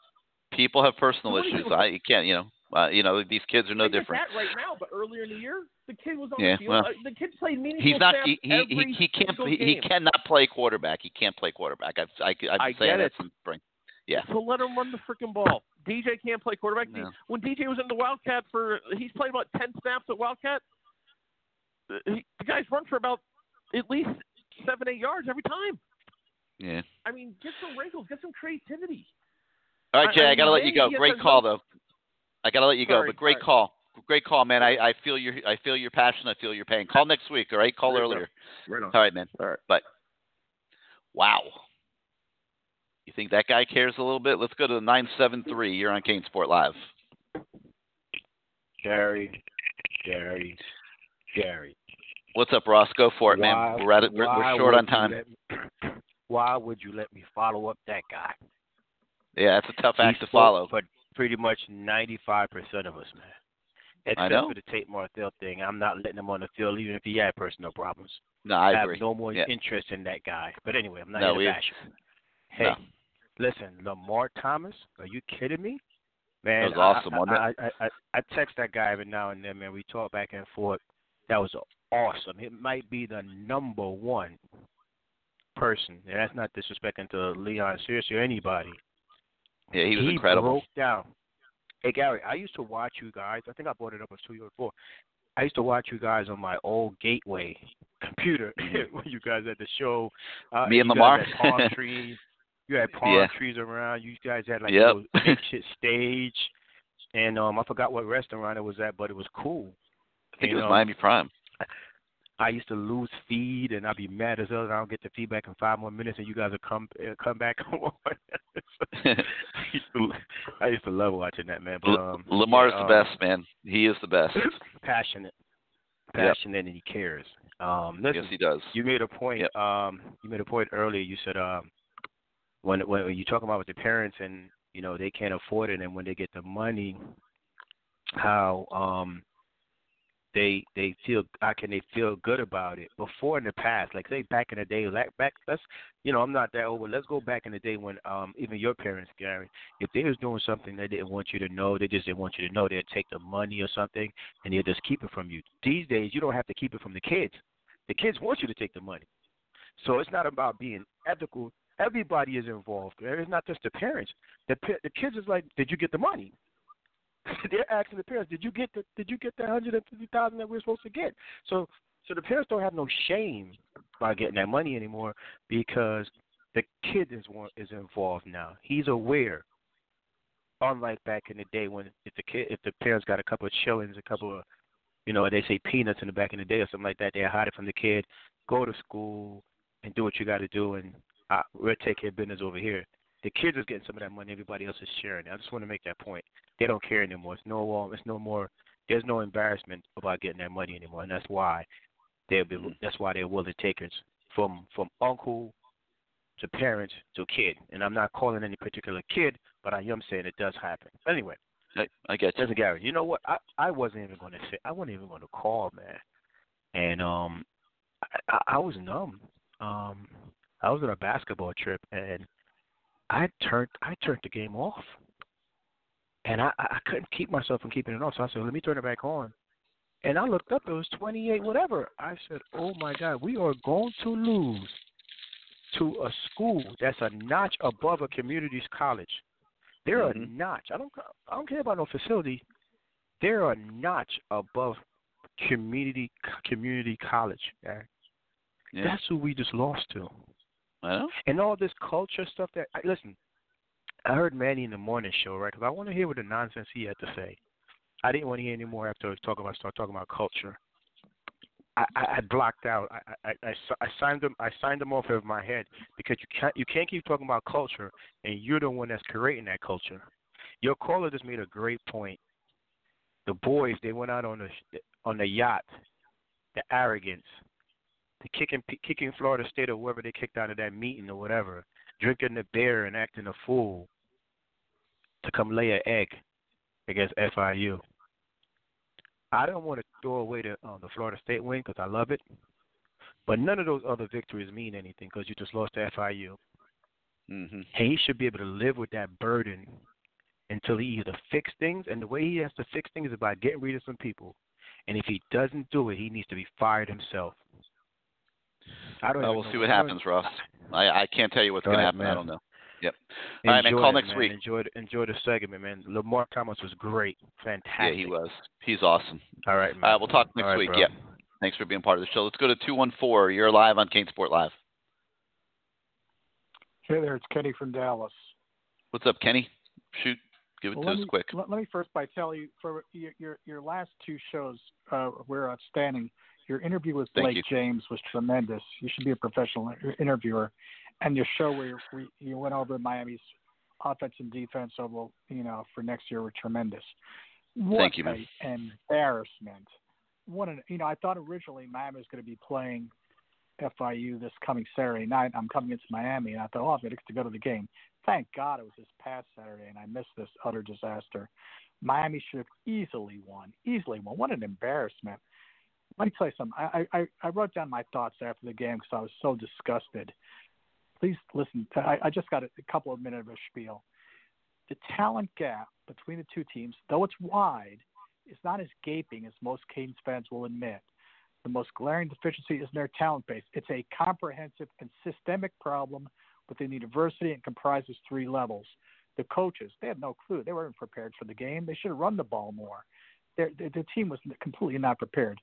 people have personal What do you- issues. I you can't you know uh, you know these kids are no different. that right now, but earlier in the year, the kid was on Yeah, the field. well, Uh, the kid played meaningful He's not. He he, he, he can't. single He, he cannot play quarterback. He can't play quarterback. I've I, I've I been saying get that it. since spring. Yeah. So let him run the freaking ball. DJ can't play quarterback. No. When DJ was in the Wildcat for, he's played about ten snaps at Wildcat. Uh, He, the guys run for about at least seven, eight yards every time. Yeah. I mean, get some wrinkles, get some creativity. All right, Jay. I, I gotta mean, let you go. Great call, though. I gotta let you go, but great sorry. call. Great call, man. I, I feel your I feel your passion. I feel your pain. Call next week, all right? Call Right on. earlier. Right on. All right, man. All right. But wow. You think that guy cares a little bit? Let's go to the nine seven three. You're on CaneSport Live. Gary, Gary, Gary. What's up, Ross? Go for it, Why- man. We're at it. We're, we're short on time. me- why would you let me follow up that guy? Yeah, that's a tough He act to follow. For pretty much 95% of us, man. Except know. for the Tate Martell thing. I'm not letting him on the field, even if he had personal problems. No, I have agree. no more Yeah. interest in that guy. But anyway, I'm not No, here we- to bash him. Hey, No. listen, Lamar Thomas, are you kidding me? Man, That was awesome, I? I, I, I, I text that guy every now and then, man. We talk back and forth. That was awesome. It might be the number one person, and that's not disrespecting to Leon Searcy or anybody. Yeah, he was he incredible. broke down. Hey Gary, I used to watch you guys. I think I brought it up on two years before. I used to watch you guys on my old Gateway computer when you guys had the show. Uh, Me and Lamar? palm trees. You had palm Yeah. trees around. You guys had like Yep. a makeshift stage, and um, I forgot what restaurant it was at, but it was cool. I think You it was know, Miami Prime. I used to lose feed, and I'd be mad as hell. that I don't get the feedback in five more minutes, and you guys would come uh, come back on. I used to I used to love watching that man. But um, Lamar's yeah, the um, best, man. He is the best. passionate, Yep. passionate, and he cares. Um, listen, yes, he does. you made a point. Um, you made a point earlier. You said um, when when you talk about with the parents and you know they can't afford it, and when they get the money, how um they they feel how can they feel good about it before in the past? Like say back in the day like back let's you know i'm not that old but let's go back in the day when um even your parents gary if they was doing something they didn't want you to know they just didn't want you to know they'd take the money or something and they'd just keep it from you. These days you don't have to keep it from the kids. The kids want you to take the money. So it's not about being ethical. Everybody is involved it's not just the parents. The the kids is like did you get the money they're asking the parents, "Did you get the Did you get the hundred and fifty thousand that we're supposed to get?" So, so the parents don't have no shame about getting that money anymore because the kid is one is involved now. He's aware. Unlike back in the day when if the kid if the parents got a couple of shillings, a couple of you know, they say peanuts in the back in the day or something like that, they hide it from the kid, go to school and do what you gotta do and I, we'll take care of business over here. The kids is getting some of that money, everybody else is sharing. I just want to make that point. They don't care anymore. It's no um, it's no more there's no embarrassment about getting that money anymore and that's why they'll be that's why they're willing takers from from uncle to parents to kid. And I'm not calling any particular kid, but I am saying it does happen. Anyway, I, I get you. Listen, Gary, you know what? I I wasn't even going to say. I wasn't even going to call, man. And um, I, I, I was numb. Um, I was on a basketball trip, and I turned I turned the game off, and I I couldn't keep myself from keeping it on. So I said, let me turn it back on. And I looked up; it was 28, whatever. I said, "Oh my God, we are going to lose to a school that's a notch above a community's college. They're mm-hmm. a notch. I don't I don't care about no facility. They're a notch above community community college. Yeah. That's who we just lost to. Well, and all this culture stuff that I, listen. I heard Manny in the morning show, right? Because I want to hear what the nonsense he had to say. I didn't want to hear any more after I talking about start talking about culture. I, I blocked out. I, I, I, I signed them. I signed them off of my head because you can't you can't keep talking about culture and you're the one that's creating that culture. Your caller just made a great point. The boys they went out on the on the yacht. The arrogance, the kicking kicking Florida State or whoever they kicked out of that meeting or whatever, drinking the beer and acting a fool to come lay an egg against FIU. I don't want to throw away the um, the Florida State win because I love it, but none of those other victories mean anything because you just lost to FIU. Mm-hmm. And he should be able to live with that burden until he either fix things, and the way he has to fix things is by getting rid of some people. And if he doesn't do it, he needs to be fired himself. I don't. Well, we'll see what happens, Ross. I I can't tell you what's going right, to happen. Man. I don't know. Yep. Enjoy All right, man. Call it, next man. week. Enjoy the, enjoy the segment, man. Lamar Thomas was great, fantastic. Yeah, he was. He's awesome. All right, man. All right, we'll talk next All right, week. bro. Yeah. Thanks for being part of the show. Let's go to two one four. You're live on CaneSport Live. Hey there, it's Kenny from Dallas. What's up, Kenny? Shoot, give it Well, to us me, quick. Let, let me first by tell you for your your, your last two shows uh, were outstanding. Your interview with Thank Blake you. James was tremendous. You should be a professional interviewer. And your show where you, you went over Miami's offense and defense over you know for next year were tremendous. What Thank you, man. an embarrassment! What an you know I thought originally Miami was going to be playing FIU this coming Saturday night. I'm coming into Miami, and I thought, oh, I'm going to go to the game. Thank God it was this past Saturday, and I missed this utter disaster. Miami should have easily won. Easily won. What an embarrassment. Let me tell you something. I, I, I wrote down my thoughts after the game because I was so disgusted. Please listen. I, I just got a, a couple of minutes of a spiel. The talent gap between the two teams, though it's wide, is not as gaping as most Canes fans will admit. The most glaring deficiency is in their talent base. It's a comprehensive and systemic problem within the university and comprises three levels. The coaches, they had no clue. They weren't prepared for the game. They should have run the ball more. Their team was completely not prepared.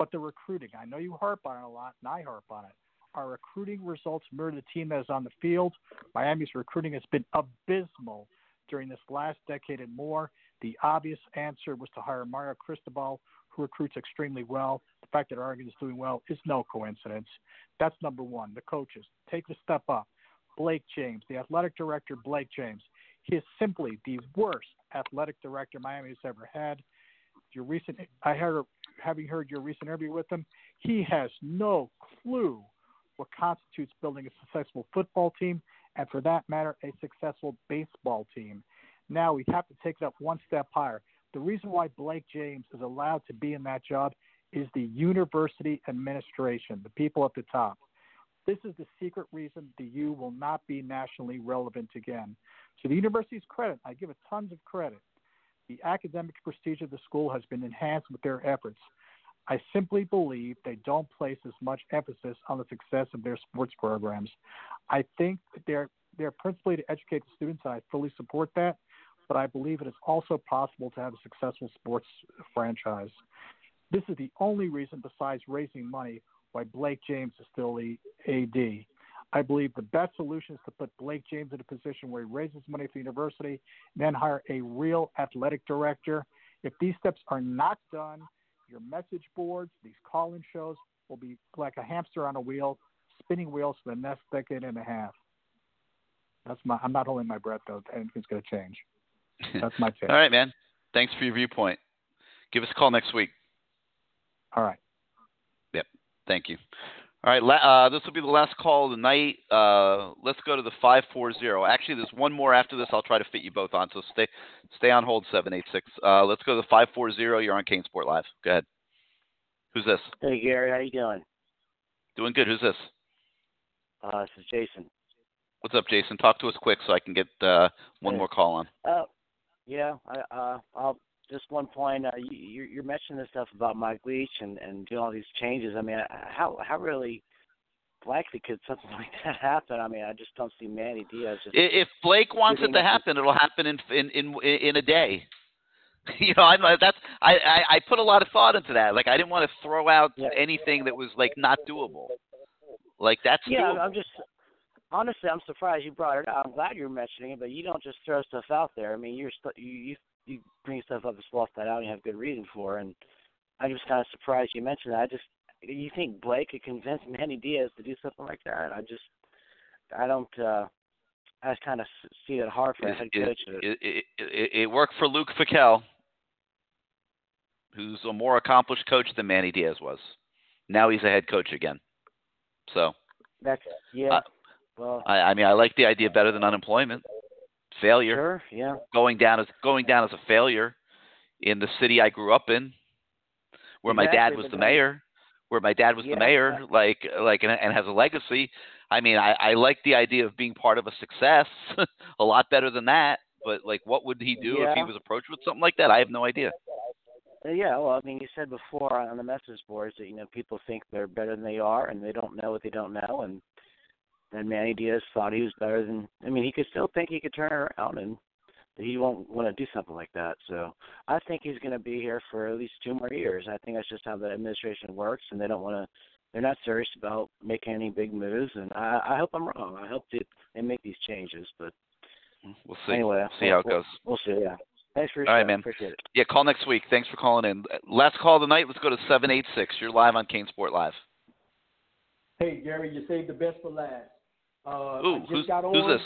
But the recruiting, I know you harp on it a lot, and I harp on it. Our recruiting results mirror the team that is on the field. Miami's recruiting has been abysmal during this last decade and more. The obvious answer was to hire Mario Cristobal, who recruits extremely well. The fact that Oregon is doing well is no coincidence. That's number one. The coaches take the step up. Blake James, the athletic director, Blake James. He is simply the worst athletic director Miami has ever had. Your recent, I heard, having heard your recent interview with him, he has no clue what constitutes building a successful football team, and for that matter, a successful baseball team. Now we have to take it up one step higher. The reason why Blake James is allowed to be in that job is the university administration, the people at the top. This is the secret reason the U will not be nationally relevant again. To the university's credit, I give it tons of credit. The academic prestige of the school has been enhanced with their efforts. I simply believe they don't place as much emphasis on the success of their sports programs. I think they're they're principally to educate the students, and I fully support that. But I believe it is also possible to have a successful sports franchise. This is the only reason, besides raising money, why Blake James is still the AD. I believe the best solution is to put Blake James in a position where he raises money for the university, then hire a real athletic director. If these steps are not done, your message boards, these call-in shows will be like a hamster on a wheel, spinning wheels for the next decade and a half. That's my. I'm not holding my breath though. Anything's going to change. That's my take. All right, man. Thanks for your viewpoint. Give us a call next week. All right. Yep. Thank you. All right. Uh, this will be the last call of the night. Uh, let's go to the five four zero. Actually, there's one more after this. I'll try to fit you both on. So stay stay on hold. Seven eight six. Uh, let's go to the five four zero. You're on CaneSport Live. Go ahead. Who's this? Hey Gary, how you doing? Doing good. Who's this? Uh, this is Jason. What's up, Jason? Talk to us quick so I can get uh, one more call on. Uh, yeah, I, uh, I'll just one point. Uh, you, you're, mentioning this stuff about Mike Leach and and doing all these changes. I mean, how how really likely could something like that happen? I mean, I just don't see Manny Diaz just. If Blake wants it to happen, it'll happen in in in in a day. You know, I'm that's I, I I put a lot of thought into that. Like I didn't want to throw out anything that was like not doable. Like that's yeah, doable. I'm just honestly, I'm surprised you brought it up. I'm glad you're mentioning it, but you don't just throw stuff out there. I mean, you're st- you you you bring stuff up and fluff that out, and you have good reason for. And I'm just kind of surprised you mentioned that. I just you think Blake could convince Manny Diaz to do something like that? I just I don't. uh I just kind of see it hard for a head coach. it, it, it, it worked for Luke Fickell, who's a more accomplished coach than Manny Diaz was. Now he's a head coach again. So That's yeah. Uh, well, I, I mean, I like the idea better than unemployment. Failure. Sure, yeah. Going down as going down as a failure in the city I grew up in, where my dad was the mayor, where my dad was Yeah, the mayor, like like and, and has a legacy. I mean, I, I like the idea of being part of a success a lot better than that. But like, what would he do if he was approached with something like that? I have no idea. Uh, Yeah, well, I mean, you said before on the message boards that you know people think they're better than they are, and they don't know what they don't know, and then Manny Diaz thought he was better than. I mean, he could still think he could turn it around, and that he won't want to do something like that. So I think he's going to be here for at least two more years. I think that's just how the administration works, and they don't want to. They're not serious about making any big moves, and I, I hope I'm wrong. I hope that they make these changes, but We'll see. anyway, see how it we'll- goes. We'll see. Yeah. Thanks for your All right, show. man. Appreciate it. Yeah, call next week. Thanks for calling in. Last call of the night. Let's go to seven eight six. You're live on CaneSport Live. Hey Gary, you saved the best for last. Uh, Ooh, I just who's- who's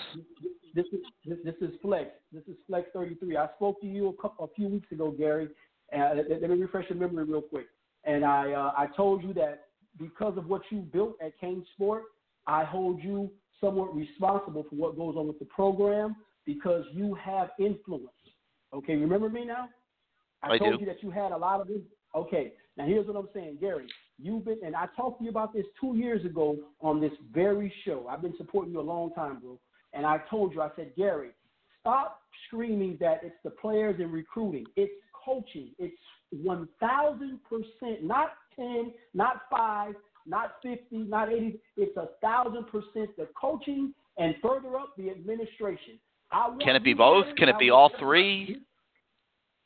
This is this, this is Flex. This is Flex 33. I spoke to you a couple a few weeks ago, Gary. And let, let me refresh your memory real quick. And I uh, I told you that because of what you built at Kane Sport, I hold you somewhat responsible for what goes on with the program because you have influence. Okay, remember me now? I, I told do. you that you had a lot of. Okay, now here's what I'm saying, Gary. You've been, and I talked to you about this two years ago on this very show. I've been supporting you a long time, bro. And I told you, I said, Gary, stop screaming that it's the players and recruiting. It's coaching. It's 1,000%, not 10, not 5, not 50, not 80. It's a 1,000% the coaching and further up the administration. Can it be both? Can it be all three?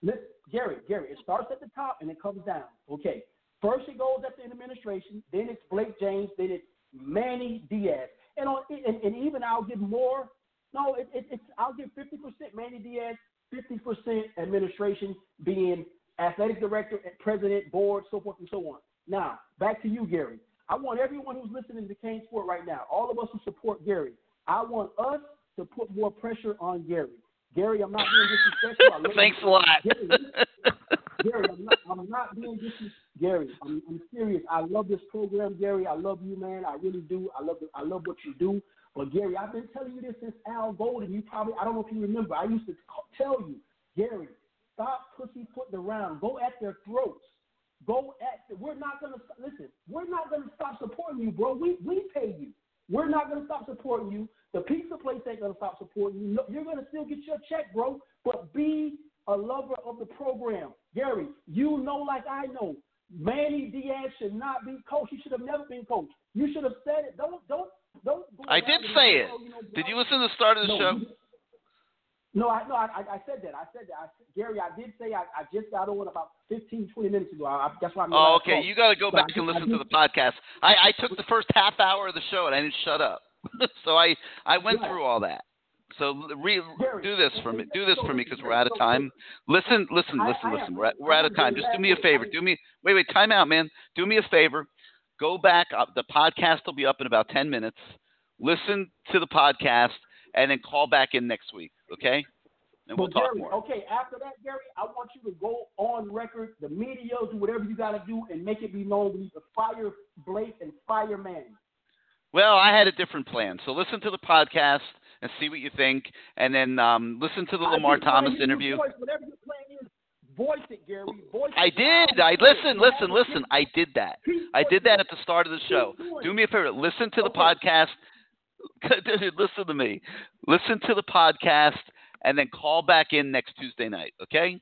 Listen, Gary, Gary, it starts at the top and it comes down. Okay. First it goes at the administration, then it's Blake James, then it's Manny Diaz. And on and, and even I'll give more. No, it, it, it's I'll give fifty percent Manny Diaz, fifty percent administration being athletic director, president, board, so forth and so on. Now, back to you, Gary. I want everyone who's listening to CaneSport right now, all of us who support Gary, I want us to put more pressure on Gary. Gary, I'm not being disrespectful. Thanks you. a lot. Gary, I'm not, I'm not being disrespectful. Gary, I'm, I'm serious. I love this program, Gary. I love you, man. I really do. I love I love what you do. But Gary, I've been telling you this since Al Golden. You probably I don't know if you remember. I used to tell you, Gary, stop pussyfooting around. Go at their throats. Go at. We're not gonna listen. We're not gonna stop supporting you, bro. We we pay you. We're not gonna stop supporting you. The pizza place ain't gonna stop supporting you. No, you're gonna still get your check, bro. But be a lover of the program, Gary. You know, like I know, Manny Diaz should not be coach. He should have never been coach. You should have said it. Don't don't don't. I did say it. oh, you know, Did you listen to the start of the no, show? you- No, I no, I, I said that. I said that. I, Gary, I did say I, I just got on about 15, 20 minutes ago. I, that's why I'm. Oh, okay. You got to go so back and listen to the podcast. I, I took the first half hour of the show and I didn't shut up, so I I went Right. through all that. So re, do this for me. Do this for me because we're out of time. Listen, listen, listen, listen. We're, we're out of time. Just do me a favor. Do me wait, wait. Time out, man. Do me a favor. Go back. The podcast will be up in about ten minutes. Listen to the podcast and then call back in next week. Okay? And we'll But talk Gary, more. okay, after that, Gary, I want you to go on record, the media, do whatever you got to do, and make it be known we need to fire Blake and fire Manning. Well, I had a different plan. So listen to the podcast and see what you think, and then um, listen to the Lamar Thomas interview. Voice, whatever your plan is, voice it, Gary. Voice I it. did. I listen, listen, listen. I did that. I did that at the start of the show. Do me a favor. Listen to the podcast. Listen to me. Listen to the podcast, and then call back in next Tuesday night. Okay?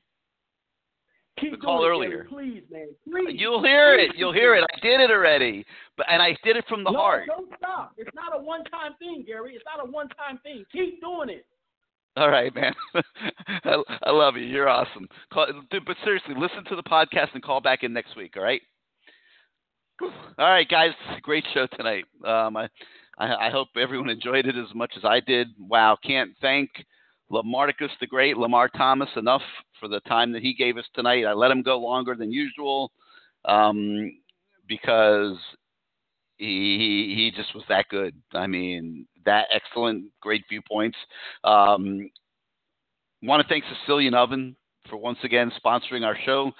Keep The call it, earlier. Please, man. Please. You'll hear it. You'll hear it. I did it already, but and I did it from the no, heart. Don't stop. It's not a one-time thing, Gary. It's not a one-time thing. Keep doing it. All right, man. I, I love you. You're awesome. Call, dude, but seriously, listen to the podcast and call back in next week. All right. All right, guys. Great show tonight. Um, I, I, I hope everyone enjoyed it as much as I did. Wow, can't thank Lamarcus the Great, Lamar Thomas, enough for the time that he gave us tonight. I let him go longer than usual um, because he, he just was that good. I mean, that excellent, great viewpoints. Um, want to thank Sicilian Oven for once again sponsoring our show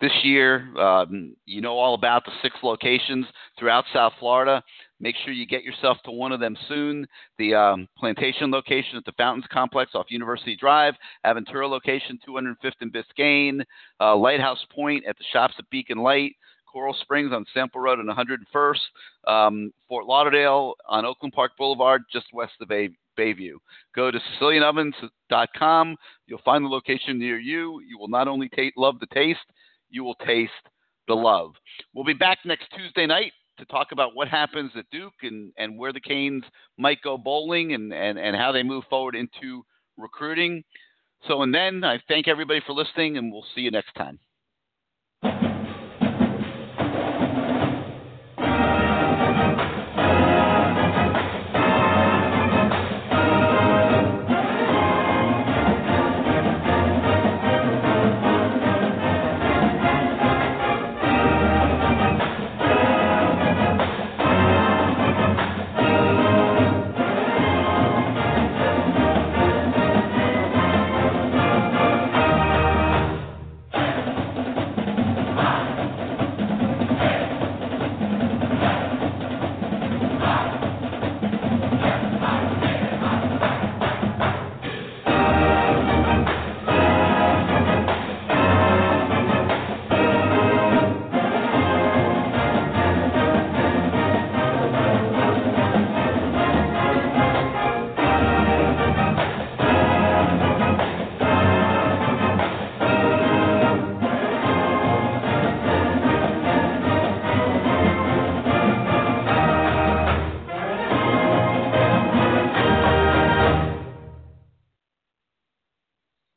this year. Um, you know all about the six locations throughout South Florida. Make sure you get yourself to one of them soon. The um, Plantation location at the Fountains Complex off University Drive, Aventura location 205th and Biscayne, uh, Lighthouse Point at the shops at Beacon Light, Coral Springs on Sample Road and 101st, um, Fort Lauderdale on Oakland Park Boulevard, just west of Bay, Bayview. Go to SicilianOvens.com. You'll find the location near you. You will not only ta- love the taste, you will taste the love. We'll be back next Tuesday night to talk about what happens at Duke and, and where the Canes might go bowling and, and, and how they move forward into recruiting. So, and then I thank everybody for listening, and we'll see you next time.